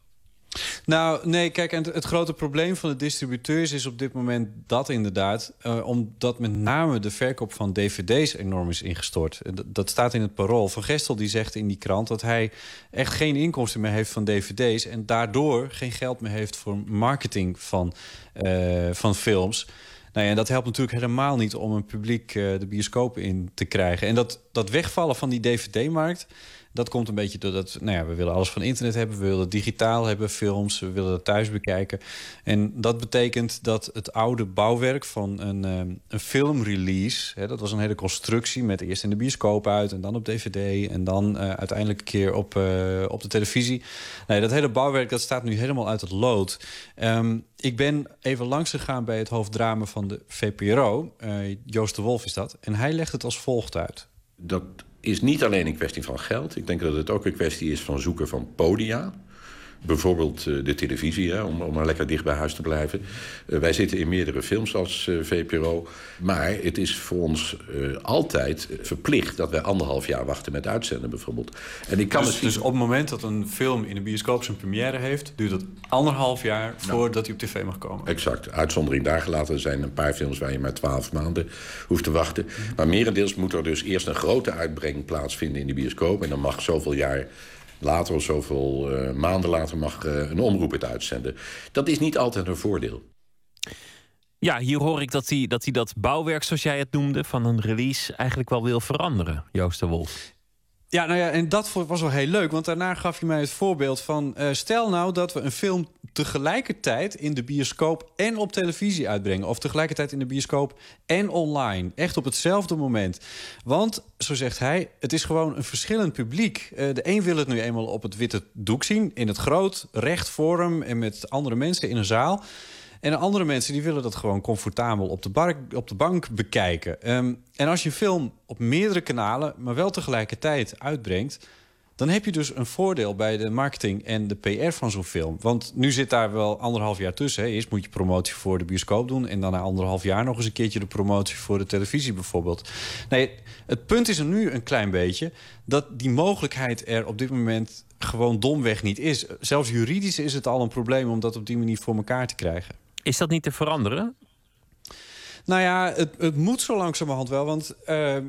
Nou, nee, kijk, en het grote probleem van de distributeurs is op dit moment dat inderdaad, uh, omdat met name de verkoop van dvd's enorm is ingestort. Dat staat in het parool. Van Gestel die zegt in die krant dat hij echt geen inkomsten meer heeft van dvd's en daardoor geen geld meer heeft voor marketing van, uh, van films. Nou ja, en dat helpt natuurlijk helemaal niet om een publiek uh, de bioscoop in te krijgen. En dat, dat wegvallen van die dvd-markt Dat komt een beetje doordat nou ja, we willen alles van internet hebben. We willen digitaal hebben, films. We willen het thuis bekijken. En dat betekent dat het oude bouwwerk van een, um, een filmrelease... Hè, dat was een hele constructie met eerst in de bioscoop uit... en dan op dvd en dan uh, uiteindelijk een keer op, uh, op de televisie. Nee, dat hele bouwwerk dat staat nu helemaal uit het lood. Um, ik ben even langs gegaan bij het hoofddrama van de VPRO. Uh, Joost de Wolf is dat. En hij legt het als volgt uit. Dat is niet alleen een kwestie van geld. Ik denk dat het ook een kwestie is van zoeken van podia. Bijvoorbeeld uh, de televisie, hè, om, om maar lekker dicht bij huis te blijven. Uh, wij zitten in meerdere films als uh, VPRO. Maar het is voor ons altijd verplicht dat wij anderhalf jaar wachten met uitzenden, bijvoorbeeld. En ik kan dus, misschien... dus op het moment dat een film in de bioscoop zijn première heeft... duurt het anderhalf jaar voordat hij op tv mag komen? Exact. Uitzondering daar gelaten. Er zijn een paar films waar je maar twaalf maanden hoeft te wachten. Maar merendeels moet er dus eerst een grote uitbrenging plaatsvinden in de bioscoop. En dan mag zoveel jaar later of zoveel uh, maanden later mag uh, een omroep het uitzenden. Dat is niet altijd een voordeel. Ja, hier hoor ik dat hij dat, dat bouwwerk, zoals jij het noemde, van een release eigenlijk wel wil veranderen, Joost de Wolf. Ja, nou ja, en dat was wel heel leuk. Want daarna gaf je mij het voorbeeld van... Uh, stel nou dat we een film tegelijkertijd in de bioscoop en op televisie uitbrengen. Of tegelijkertijd in de bioscoop en online. Echt op hetzelfde moment. Want, zo zegt hij, het is gewoon een verschillend publiek. Uh, de een wil het nu eenmaal op het witte doek zien. In het groot, recht forum en met andere mensen in een zaal. En andere mensen die willen dat gewoon comfortabel op de, op de bank bekijken. Um, en als je film op meerdere kanalen, maar wel tegelijkertijd uitbrengt... dan heb je dus een voordeel bij de marketing en de PR van zo'n film. Want nu zit daar wel anderhalf jaar tussen. Hè. Eerst moet je promotie voor de bioscoop doen... en dan na anderhalf jaar nog eens een keertje de promotie voor de televisie bijvoorbeeld. Nee, het punt is er nu een klein beetje... dat die mogelijkheid er op dit moment gewoon domweg niet is. Zelfs juridisch is het al een probleem om dat op die manier voor elkaar te krijgen. Is dat niet te veranderen? Nou ja, het, het moet zo langzamerhand wel. Want uh, uh,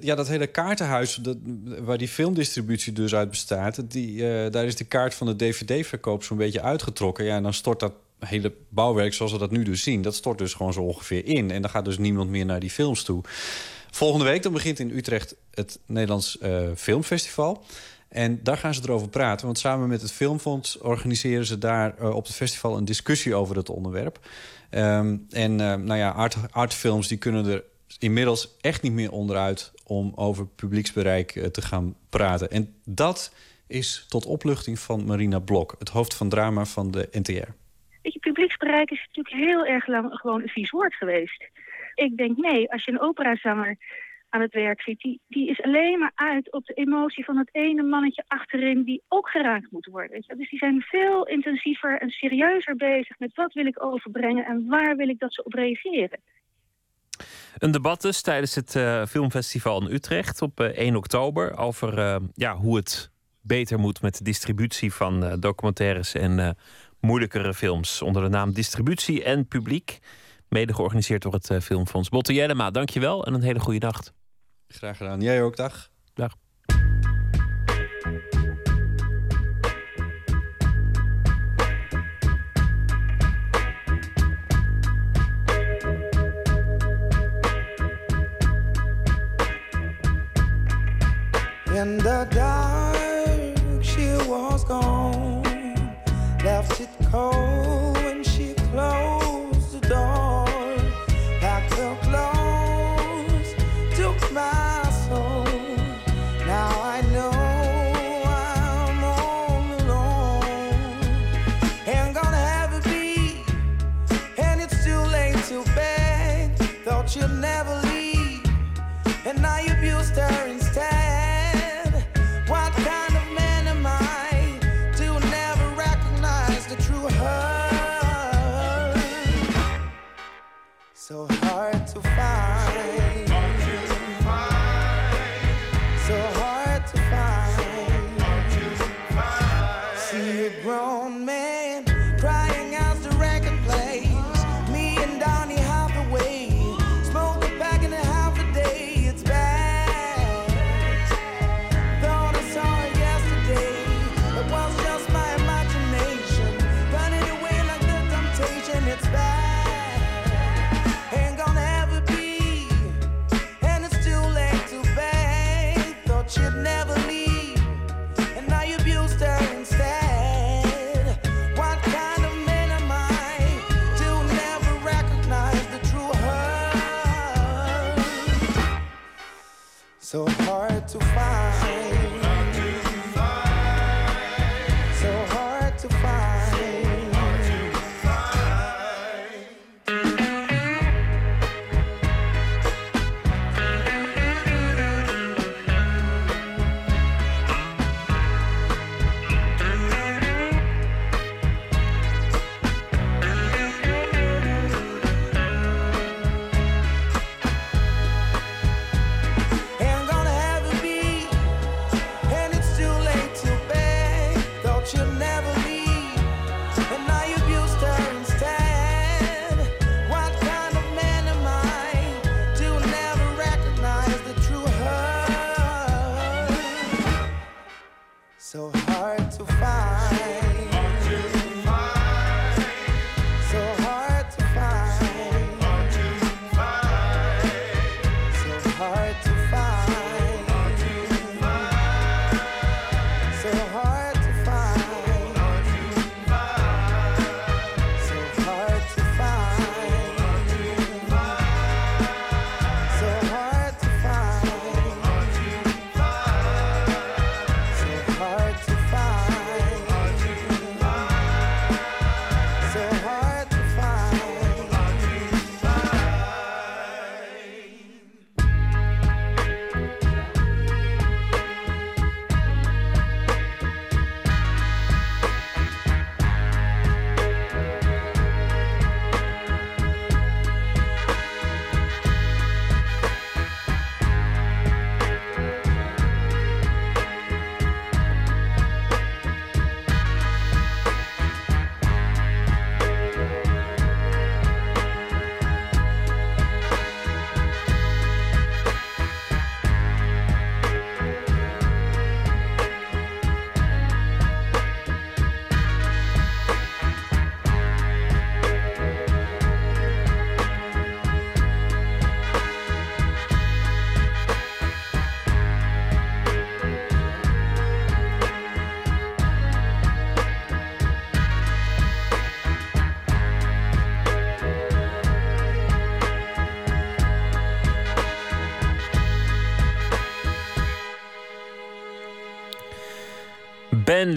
ja, dat hele kaartenhuis dat, waar die filmdistributie dus uit bestaat... Die, uh, daar is de kaart van de dvd-verkoop zo'n beetje uitgetrokken. Ja, en dan stort dat hele bouwwerk zoals we dat nu dus zien... dat stort dus gewoon zo ongeveer in. En dan gaat dus niemand meer naar die films toe. Volgende week dan begint in Utrecht het Nederlands Filmfestival... En daar gaan ze erover praten. Want samen met het Filmfonds organiseren ze daar uh, op het festival een discussie over het onderwerp. Um, en uh, nou ja, art, artfilms die kunnen er inmiddels echt niet meer onderuit om over publieksbereik uh, te gaan praten. En dat is tot opluchting van Marina Blok, het hoofd van drama van de NTR. Weet je, publieksbereik is natuurlijk heel erg lang gewoon een vies woord geweest. Ik denk, nee, als je een operazanger aan het werk ziet, die, die is alleen maar uit op de emotie van het ene mannetje achterin die ook geraakt moet worden. Dus die zijn veel intensiever en serieuzer bezig met wat wil ik overbrengen en waar wil ik dat ze op reageren. Een debat dus tijdens het uh, filmfestival in Utrecht op uh, eh, 1 oktober over uh, ja, hoe het beter moet met de distributie van documentaires en moeilijkere films onder de naam distributie en publiek. Mede georganiseerd door het Filmfonds. Botte Jellema, dankjewel en een hele goede nacht. Graag gedaan. Jij ook, dag. Dag. In the dark, she was gone, left it cold you'll never be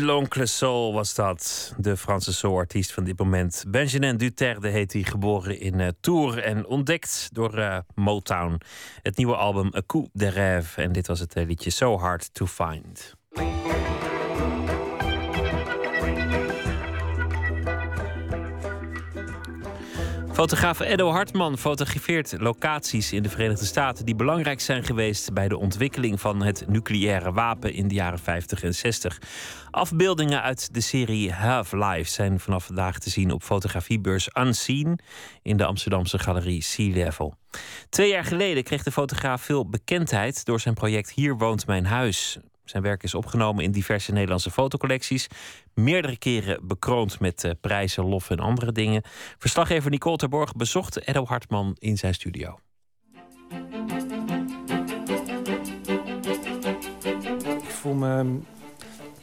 L'Oncle Soul was dat, de Franse soul-artiest van dit moment. Benjamin Duterte heet hij, geboren in uh, Tours en ontdekt door uh, Motown. Het nieuwe album A Coup de Rêve. En dit was het uh, liedje So Hard to Find. Fotograaf Edo Hartman fotografeert locaties in de Verenigde Staten die belangrijk zijn geweest bij de ontwikkeling van het nucleaire wapen in de jaren 50 en 60. Afbeeldingen uit de serie Half-Life zijn vanaf vandaag te zien op fotografiebeurs Unseen in de Amsterdamse galerie Sea Level. Twee jaar geleden kreeg de fotograaf veel bekendheid door zijn project Hier woont mijn huis. Zijn werk is opgenomen in diverse Nederlandse fotocollecties. Meerdere keren bekroond met uh, prijzen, lof en andere dingen. Verslaggever Nicole Terborg bezocht Edo Hartman in zijn studio. Ik voel me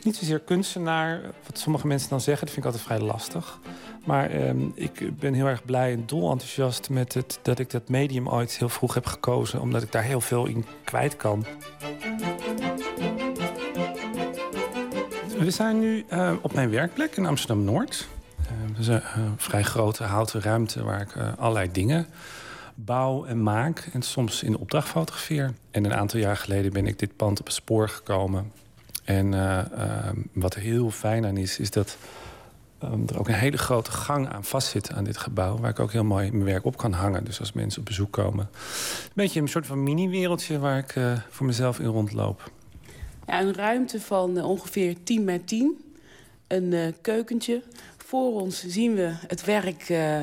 niet zozeer kunstenaar, wat sommige mensen dan zeggen. Dat vind ik altijd vrij lastig. Maar um, ik ben heel erg blij en dolenthousiast met het dat ik dat medium ooit heel vroeg heb gekozen. Omdat ik daar heel veel in kwijt kan. We zijn nu uh, op mijn werkplek in Amsterdam-Noord. Uh, is een uh, vrij grote houten ruimte waar ik allerlei dingen bouw en maak. En soms in opdracht fotografeer. En een aantal jaar geleden ben ik dit pand op het spoor gekomen. En wat er heel fijn aan is, is dat um, er ook een hele grote gang aan vastzit aan dit gebouw. Waar ik ook heel mooi mijn werk op kan hangen. Dus als mensen op bezoek komen. Een beetje een soort van mini-wereldje waar ik voor mezelf in rondloop. Een ruimte van uh, ongeveer 10 bij 10. Een uh, keukentje. Voor ons zien we het werk uh,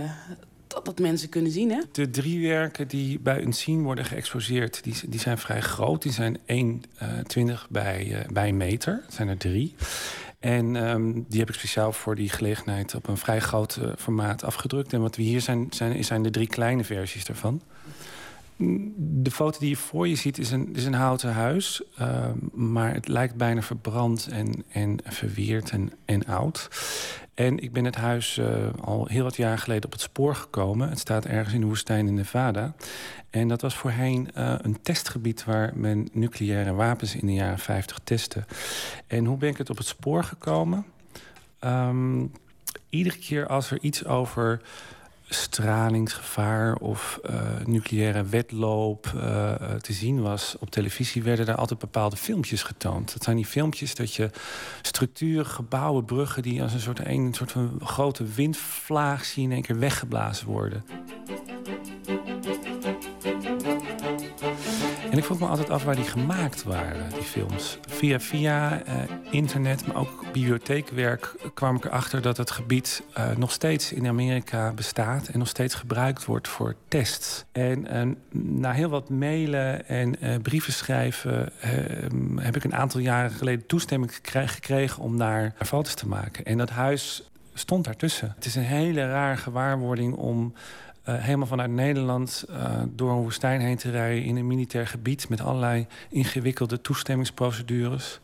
dat, dat, mensen kunnen zien. Hè? De drie werken die bij een scene worden geëxposeerd... die, die zijn vrij groot. Die zijn 1,20 bij, bij een meter. Dat zijn er drie. En um, die heb ik speciaal voor die gelegenheid... op een vrij groot formaat afgedrukt. En wat we hier zijn, zijn, zijn de drie kleine versies daarvan de foto die je voor je ziet is een, is een houten huis. Uh, maar het lijkt bijna verbrand en, en verweerd en, en oud. En ik ben het huis uh, al heel wat jaar geleden op het spoor gekomen. Het staat ergens in de woestijn in Nevada. En dat was voorheen uh, een testgebied waar men nucleaire wapens in de jaren 50 testte. En hoe ben ik het op het spoor gekomen? Um, iedere keer als er iets over stralingsgevaar of uh, nucleaire wedloop uh, te zien was op televisie... werden daar altijd bepaalde filmpjes getoond. Dat zijn die filmpjes dat je structuren, gebouwen, bruggen... die als een soort, een, een soort van grote windvlaag zien in één keer weggeblazen worden. En ik vroeg me altijd af waar die gemaakt waren, die films. Via via eh, internet, maar ook bibliotheekwerk kwam ik erachter dat het gebied eh, nog steeds in Amerika bestaat en nog steeds gebruikt wordt voor tests. En eh, na heel wat mailen en eh, brieven schrijven eh, heb ik een aantal jaren geleden toestemming gekre- gekregen om daar foto's te maken. En dat huis stond daartussen. Het is een hele rare gewaarwording om helemaal vanuit Nederland eh, door een woestijn heen te rijden in een militair gebied met allerlei ingewikkelde toestemmingsprocedures.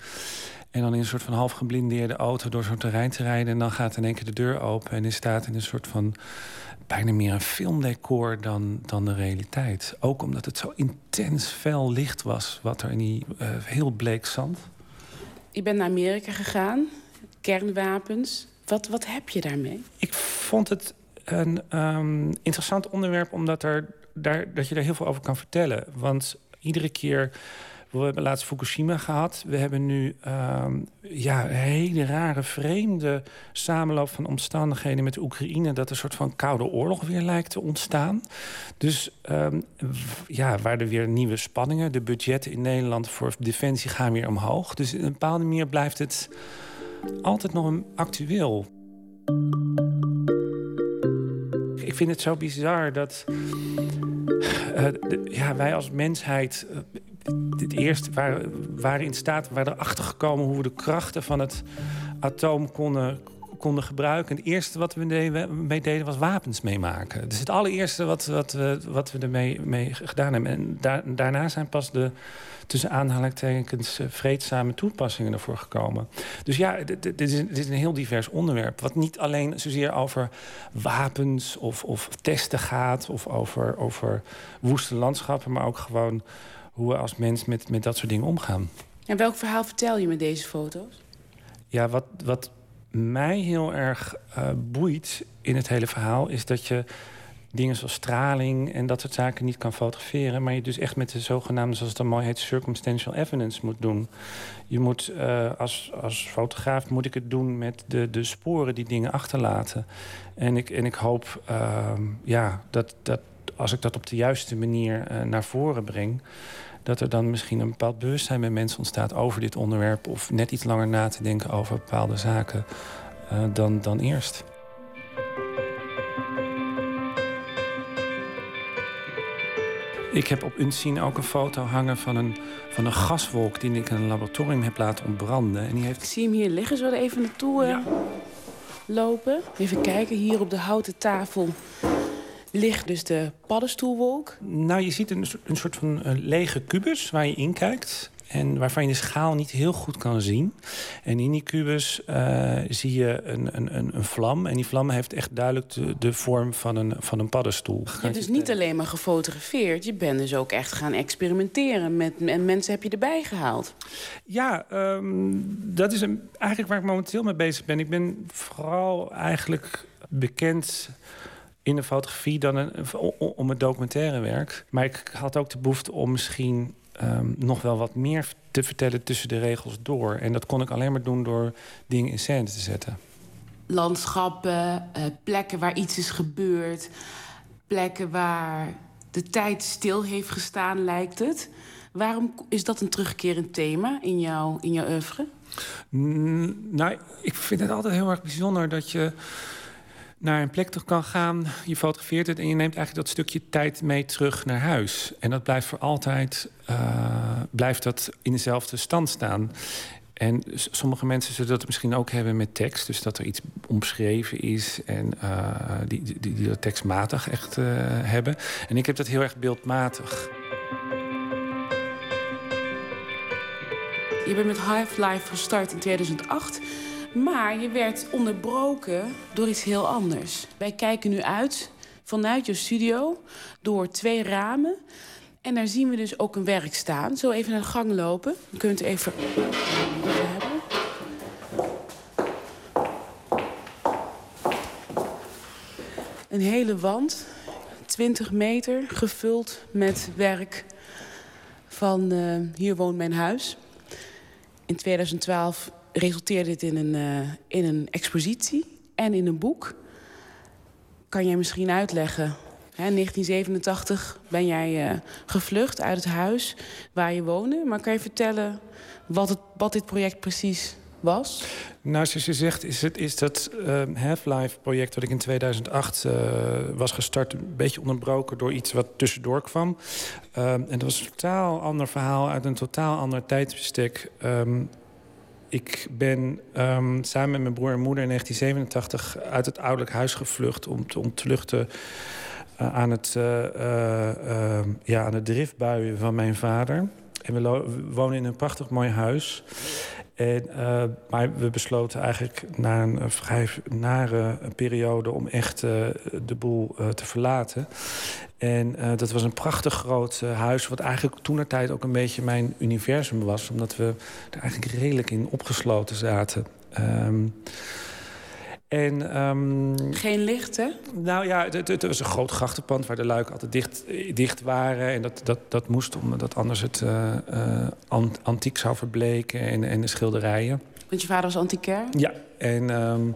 En dan in een soort van half geblindeerde auto door zo'n terrein te rijden. En dan gaat in één keer de deur open en je staat in een soort van bijna meer een filmdecor dan, dan de realiteit. Ook omdat het zo intens fel licht was, wat er in die eh, heel bleek zand. Je bent naar Amerika gegaan, kernwapens. Wat, wat heb je daarmee? Ik vond het een ehm, interessant onderwerp, omdat er, daar, dat je daar heel veel over kan vertellen. Want iedere keer. We hebben laatst Fukushima gehad. We hebben nu ehm, ja, een hele rare, vreemde samenloop van omstandigheden met Oekraïne. Dat een soort van koude oorlog weer lijkt te ontstaan. Dus ehm, ja, waar er weer nieuwe spanningen. De budgetten in Nederland voor defensie gaan weer omhoog. Dus in een bepaalde manier blijft het altijd nog actueel. Ik vind het zo bizar dat eh, ja, wij als mensheid eh, het eerst waren, waren in staat, waren erachter gekomen hoe we de krachten van het atoom konden, konden gebruiken. En het eerste wat we mee deden was wapens meemaken. Dus het allereerste wat, wat, we, wat we ermee mee gedaan hebben. En daar, daarna zijn pas de tussen aanhalingstekens eh, vreedzame toepassingen ervoor gekomen. Dus ja, dit, is, een- dit is een heel divers onderwerp. Wat niet alleen zozeer over wapens of, of testen gaat... of over, over woeste landschappen... maar ook gewoon hoe we als mens met, met dat soort dingen omgaan. En welk verhaal vertel je met deze foto's? Ja, wat, wat mij heel erg eh, boeit in het hele verhaal... is dat je dingen zoals straling en dat soort zaken niet kan fotograferen... maar je dus echt met de zogenaamde, zoals het dan mooi heet... circumstantial evidence moet doen. Je moet, eh, als, als fotograaf moet ik het doen met de, de sporen die dingen achterlaten. En ik, en ik hoop ehm, ja, dat, dat als ik dat op de juiste manier eh, naar voren breng... dat er dan misschien een bepaald bewustzijn bij mensen ontstaat over dit onderwerp... of net iets langer na te denken over bepaalde zaken eh, dan, dan eerst. Ik heb op Unseen ook een foto hangen van een, van een gaswolk... die ik in een laboratorium heb laten ontbranden. En die heeft Ik zie hem hier liggen. Zullen we er even naartoe eh, lopen? Even kijken. Hier op de houten tafel ligt dus de paddenstoelwolk. Nou, je ziet een, soort- een soort van eh, lege kubus waar je in kijkt. En waarvan je de schaal niet heel goed kan zien. En in die kubus eh, zie je een, een, een, een vlam. En die vlam heeft echt duidelijk de, de vorm van een, van een paddenstoel. Je hebt dus niet alleen maar gefotografeerd. Je bent dus ook echt gaan experimenteren. Met, en mensen heb je erbij gehaald. Ja, ehm, dat is een, eigenlijk waar ik momenteel mee bezig ben. Ik ben vooral eigenlijk bekend in de fotografie dan een, om het documentaire werk. Maar ik had ook de behoefte om misschien ehm, nog wel wat meer te vertellen tussen de regels door. En dat kon ik alleen maar doen door dingen in scène te zetten. Landschappen, eh, plekken waar iets is gebeurd. Plekken waar de tijd stil heeft gestaan, lijkt het. Waarom is dat een terugkerend thema in jouw, in jouw oeuvre? Mm, nou, ik vind het altijd heel erg bijzonder dat je naar een plek kan gaan. Je fotografeert het en je neemt eigenlijk dat stukje tijd mee terug naar huis. En dat blijft voor altijd eh, blijft dat in dezelfde stand staan. En sommige mensen zullen dat misschien ook hebben met tekst. Dus dat er iets omschreven is en eh, die, die, die dat tekstmatig echt eh, hebben. En ik heb dat heel erg beeldmatig. Je bent met Hive Life gestart in 2008. Maar je werd onderbroken door iets heel anders. Wij kijken nu uit vanuit je studio door twee ramen. En daar zien we dus ook een werk staan. Zo even naar de gang lopen. Je kunt even. Een hele wand, 20 meter, gevuld met werk van eh, Hier woont mijn huis. In 2012 resulteerde dit in een, eh, in een expositie en in een boek. Kan jij misschien uitleggen in 1987 ben jij eh, gevlucht uit het huis waar je woonde. Maar kan je vertellen wat, het, wat dit project precies was? Nou, zoals je zegt, is, het, is dat ehm, Half-Life-project... dat ik in 2008 eh, was gestart... een beetje onderbroken door iets wat tussendoor kwam. Ehm, en dat was een totaal ander verhaal uit een totaal ander tijdsbestek. Ehm, ik ben ehm, samen met mijn broer en moeder in 1987 uit het ouderlijk huis gevlucht om te ontvluchten uh, aan, het, uh, uh, ja, aan de driftbuien van mijn vader. En we, we, wonen in een prachtig mooi huis. En, maar we besloten eigenlijk na een vrij nare periode om echt de boel te verlaten. En uh, dat was een prachtig groot uh, huis, wat eigenlijk toen tijd ook een beetje mijn universum was. Omdat we er eigenlijk redelijk in opgesloten zaten. Um, en, um, Geen licht, hè? Nou ja, het, het, was een groot grachtenpand waar de luiken altijd dicht, dicht waren. En dat, dat, dat moest, omdat anders het uh, antiek zou verbleken en, en de schilderijen. Want je vader was antiquair? Ja, en... Um,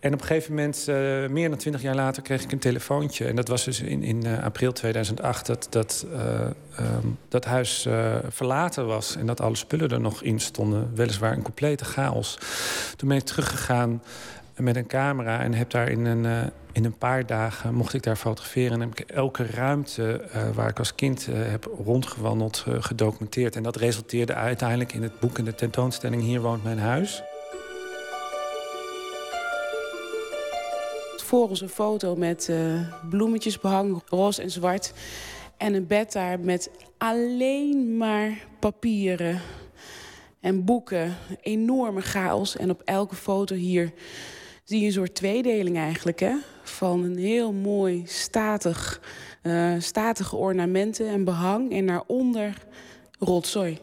en op een gegeven moment, uh, meer dan twintig jaar later, kreeg ik een telefoontje. En dat was dus in, in uh, april 2008 dat dat, uh, um, dat huis verlaten was. En dat alle spullen er nog in stonden. Weliswaar een complete chaos. Toen ben ik teruggegaan met een camera en heb daar in een, in een paar dagen mocht ik daar fotograferen. En heb ik elke ruimte waar ik als kind heb rondgewandeld gedocumenteerd. En dat resulteerde uiteindelijk in het boek en de tentoonstelling Hier woont mijn huis. Voor ons een foto met uh, bloemetjes behang, roze en zwart. En een bed daar met alleen maar papieren en boeken. Enorme chaos. En op elke foto hier zie je een soort tweedeling eigenlijk. Hè? Van een heel mooi statig, uh, statige ornamenten en behang. En daaronder rotzooi.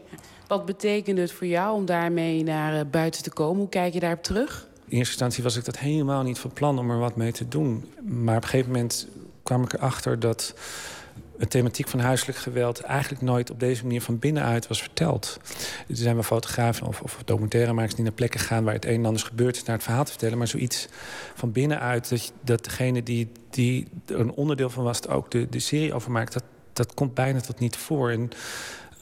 Wat betekent het voor jou om daarmee naar uh, buiten te komen? Hoe kijk je daarop terug? In eerste instantie was ik dat helemaal niet van plan om er wat mee te doen. Maar op een gegeven moment kwam ik erachter dat de thematiek van huiselijk geweld eigenlijk nooit op deze manier van binnenuit was verteld. Er zijn wel fotografen of, of documentairemakers die naar plekken gaan waar het een en ander is gebeurd, naar het verhaal te vertellen. Maar zoiets van binnenuit, dat, degene die, die er een onderdeel van was, ook de, de serie over maakt, dat, dat komt bijna tot niet voor. En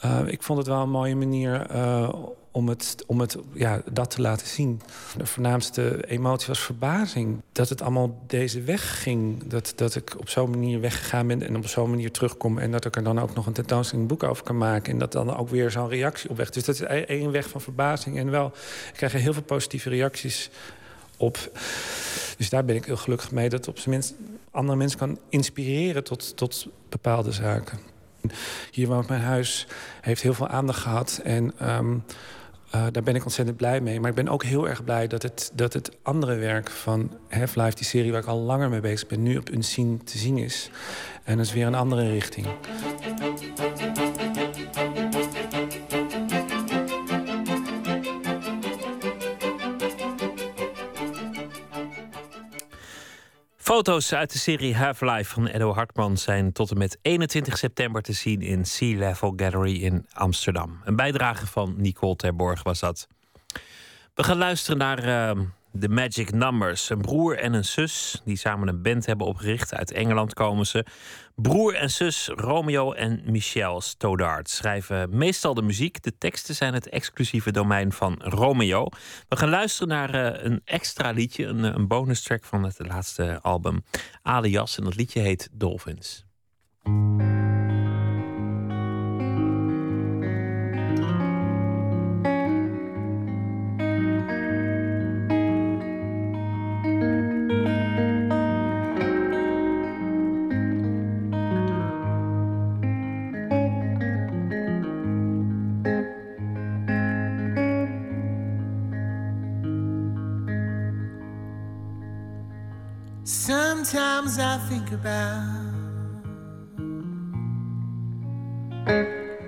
uh, ik vond het wel een mooie manier uh, om, het, om het, ja, dat te laten zien. De voornaamste emotie was verbazing. Dat het allemaal deze weg ging. Dat, dat ik op zo'n manier weggegaan ben en op zo'n manier terugkom. En dat ik er dan ook nog een tentoonstelling boek over kan maken. En dat dan ook weer zo'n reactie op weg. Dus dat is één weg van verbazing. En wel, ik krijg er heel veel positieve reacties op. Dus daar ben ik heel gelukkig mee. Dat op zijn minst andere mensen kan inspireren tot, tot bepaalde zaken. Hier woont mijn huis, heeft heel veel aandacht gehad. En um, uh, daar ben ik ontzettend blij mee. Maar ik ben ook heel erg blij dat het, dat het andere werk van Half-Life... die serie waar ik al langer mee bezig ben... nu op een scene te zien is. En dat is weer een andere richting. Foto's uit de serie Half-Life van Edo Hartman zijn tot en met 21 september te zien in Sea Level Gallery in Amsterdam. Een bijdrage van Nicole Terborg was dat. We gaan luisteren naar uh, The Magic Numbers. Een broer en een zus die samen een band hebben opgericht. Uit Engeland komen ze. Broer en zus Romeo en Michelle Stoddard schrijven meestal de muziek. De teksten zijn het exclusieve domein van Romeo. We gaan luisteren naar uh, een extra liedje, een, een bonus track van het laatste album Alias. En dat liedje heet Dolphins. I think about.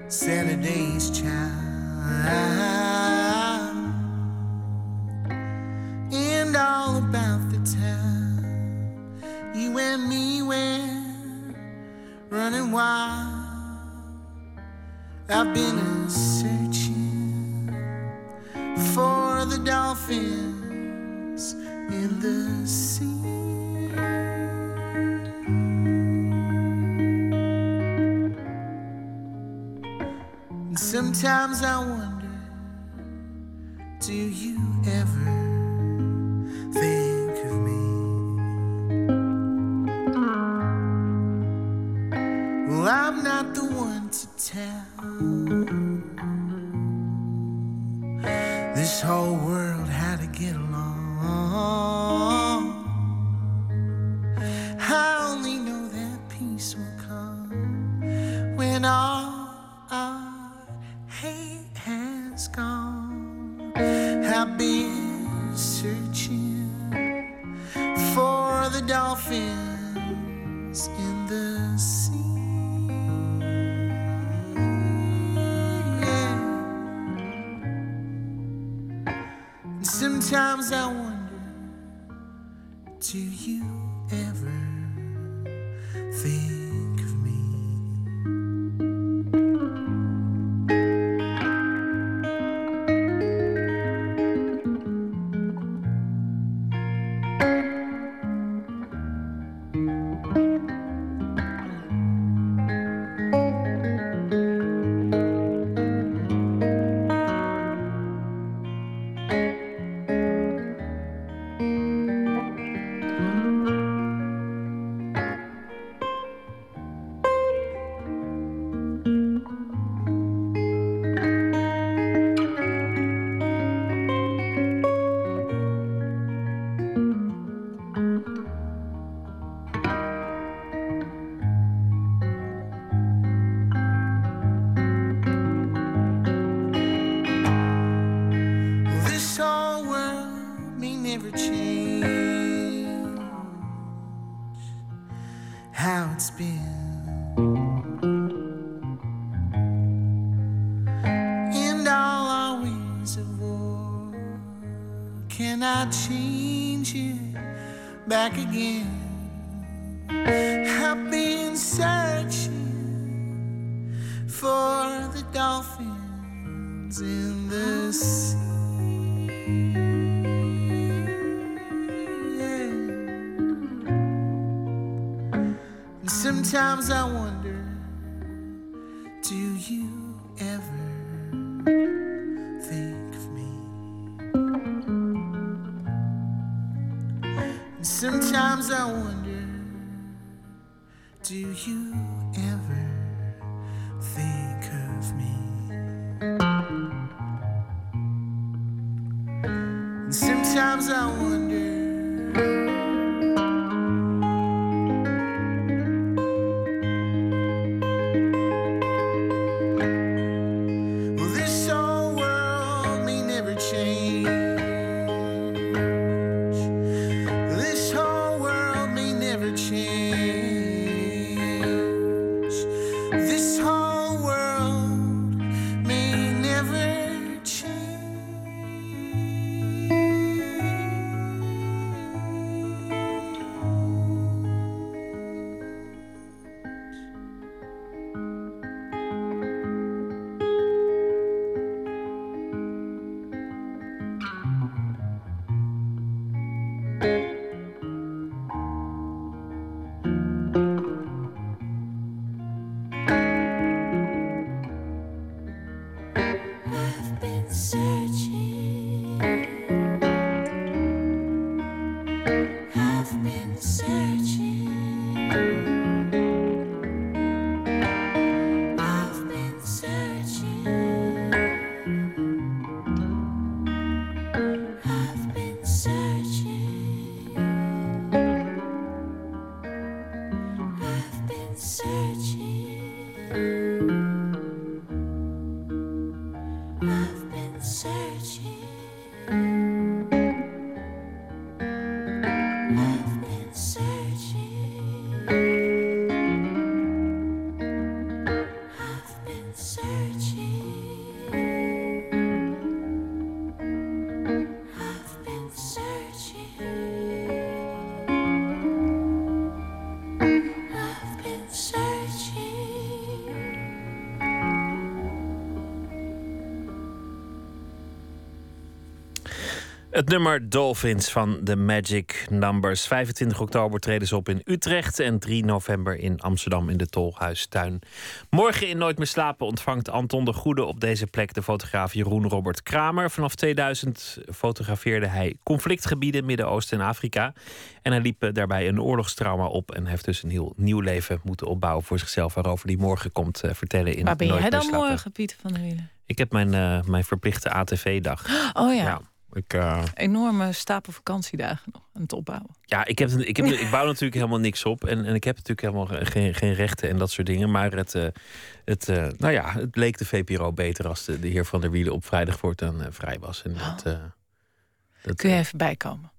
Saturday's child. And all about the time you and me went running wild. I've been searching Sometimes I wonder, do you ever I've been searching. Het nummer Dolphins van The Magic Numbers. 25 oktober treden ze op in Utrecht en 3 november in Amsterdam in de Tolhuistuin. Morgen in Nooit meer slapen ontvangt Anton de Goede op deze plek de fotograaf Jeroen Robert Kramer. Vanaf 2000 fotografeerde hij conflictgebieden Midden-Oosten en Afrika. En hij liep daarbij een oorlogstrauma op en heeft dus een heel nieuw leven moeten opbouwen voor zichzelf, waarover hij morgen komt eh, vertellen in Waar ben Nooit jij dan morgen, Pieter van der Wielen? Ik heb mijn, eh, mijn verplichte ATV-dag. Oh ja. Ik, eh, Enorme stapel vakantiedagen nog aan het opbouwen. Ja, ik, heb, ik, heb, ik bouw natuurlijk helemaal niks op. En, en ik heb natuurlijk helemaal geen, geen rechten en dat soort dingen. Maar het, eh, het, eh, nou ja, het leek de VPRO beter als de, de heer Van der Wielen op vrijdag voortaan eh, vrij was. En dat, eh, dat, Kun je even bijkomen?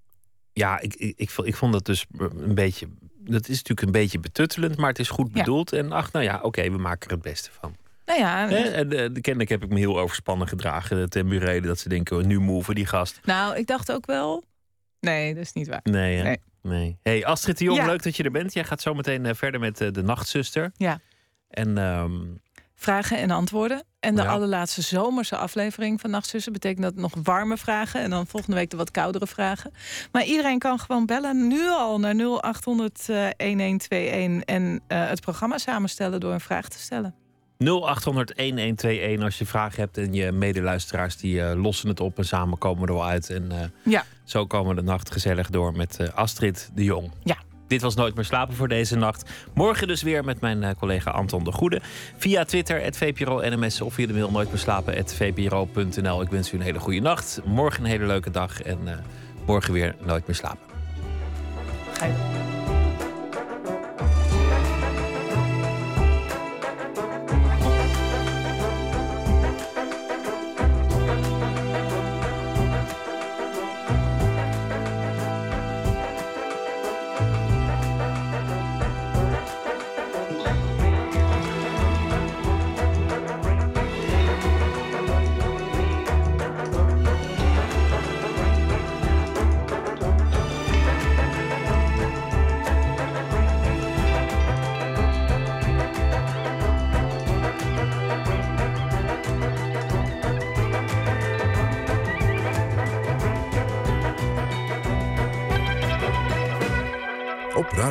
ja, ik, ik, ik, vond, ik vond dat dus een beetje. Dat is natuurlijk een beetje betuttelend, maar het is goed Ja. bedoeld. En ach, nou ja, oké, we maken er het beste van. Nou ja, Hè? En eh, kennelijk heb ik me heel overspannen gedragen. Ten burele dat ze denken, oh, nu move die gast. nou, ik dacht ook wel... Nee, dat is niet waar. Nee? Nee. nee. Hey, Astrid de Jong, Ja. leuk dat je er bent. Jij gaat zo meteen eh, verder met eh, de Nachtzuster. Ja. En ehm, Vragen en antwoorden. En de Ja. allerlaatste zomerse aflevering van Nachtzussen betekent dat nog warme vragen. En dan volgende week de wat koudere vragen. Maar iedereen kan gewoon bellen nu al naar 0800 eh, 1121 en eh, het programma samenstellen door een vraag te stellen. 0800-1121 als je vragen hebt. En je medeluisteraars die eh, lossen het op en samen komen we er wel uit. En eh, Ja. zo komen we de nacht gezellig door met eh, Astrid de Jong. Ja. Dit was Nooit meer slapen voor deze nacht. Morgen dus weer met mijn collega Anton de Goede. Via Twitter, het VPRO NMS of via de mail nooit meer slapen, VPRO.nl. Ik wens u een hele goede nacht. Morgen een hele leuke dag. En morgen weer Nooit meer slapen.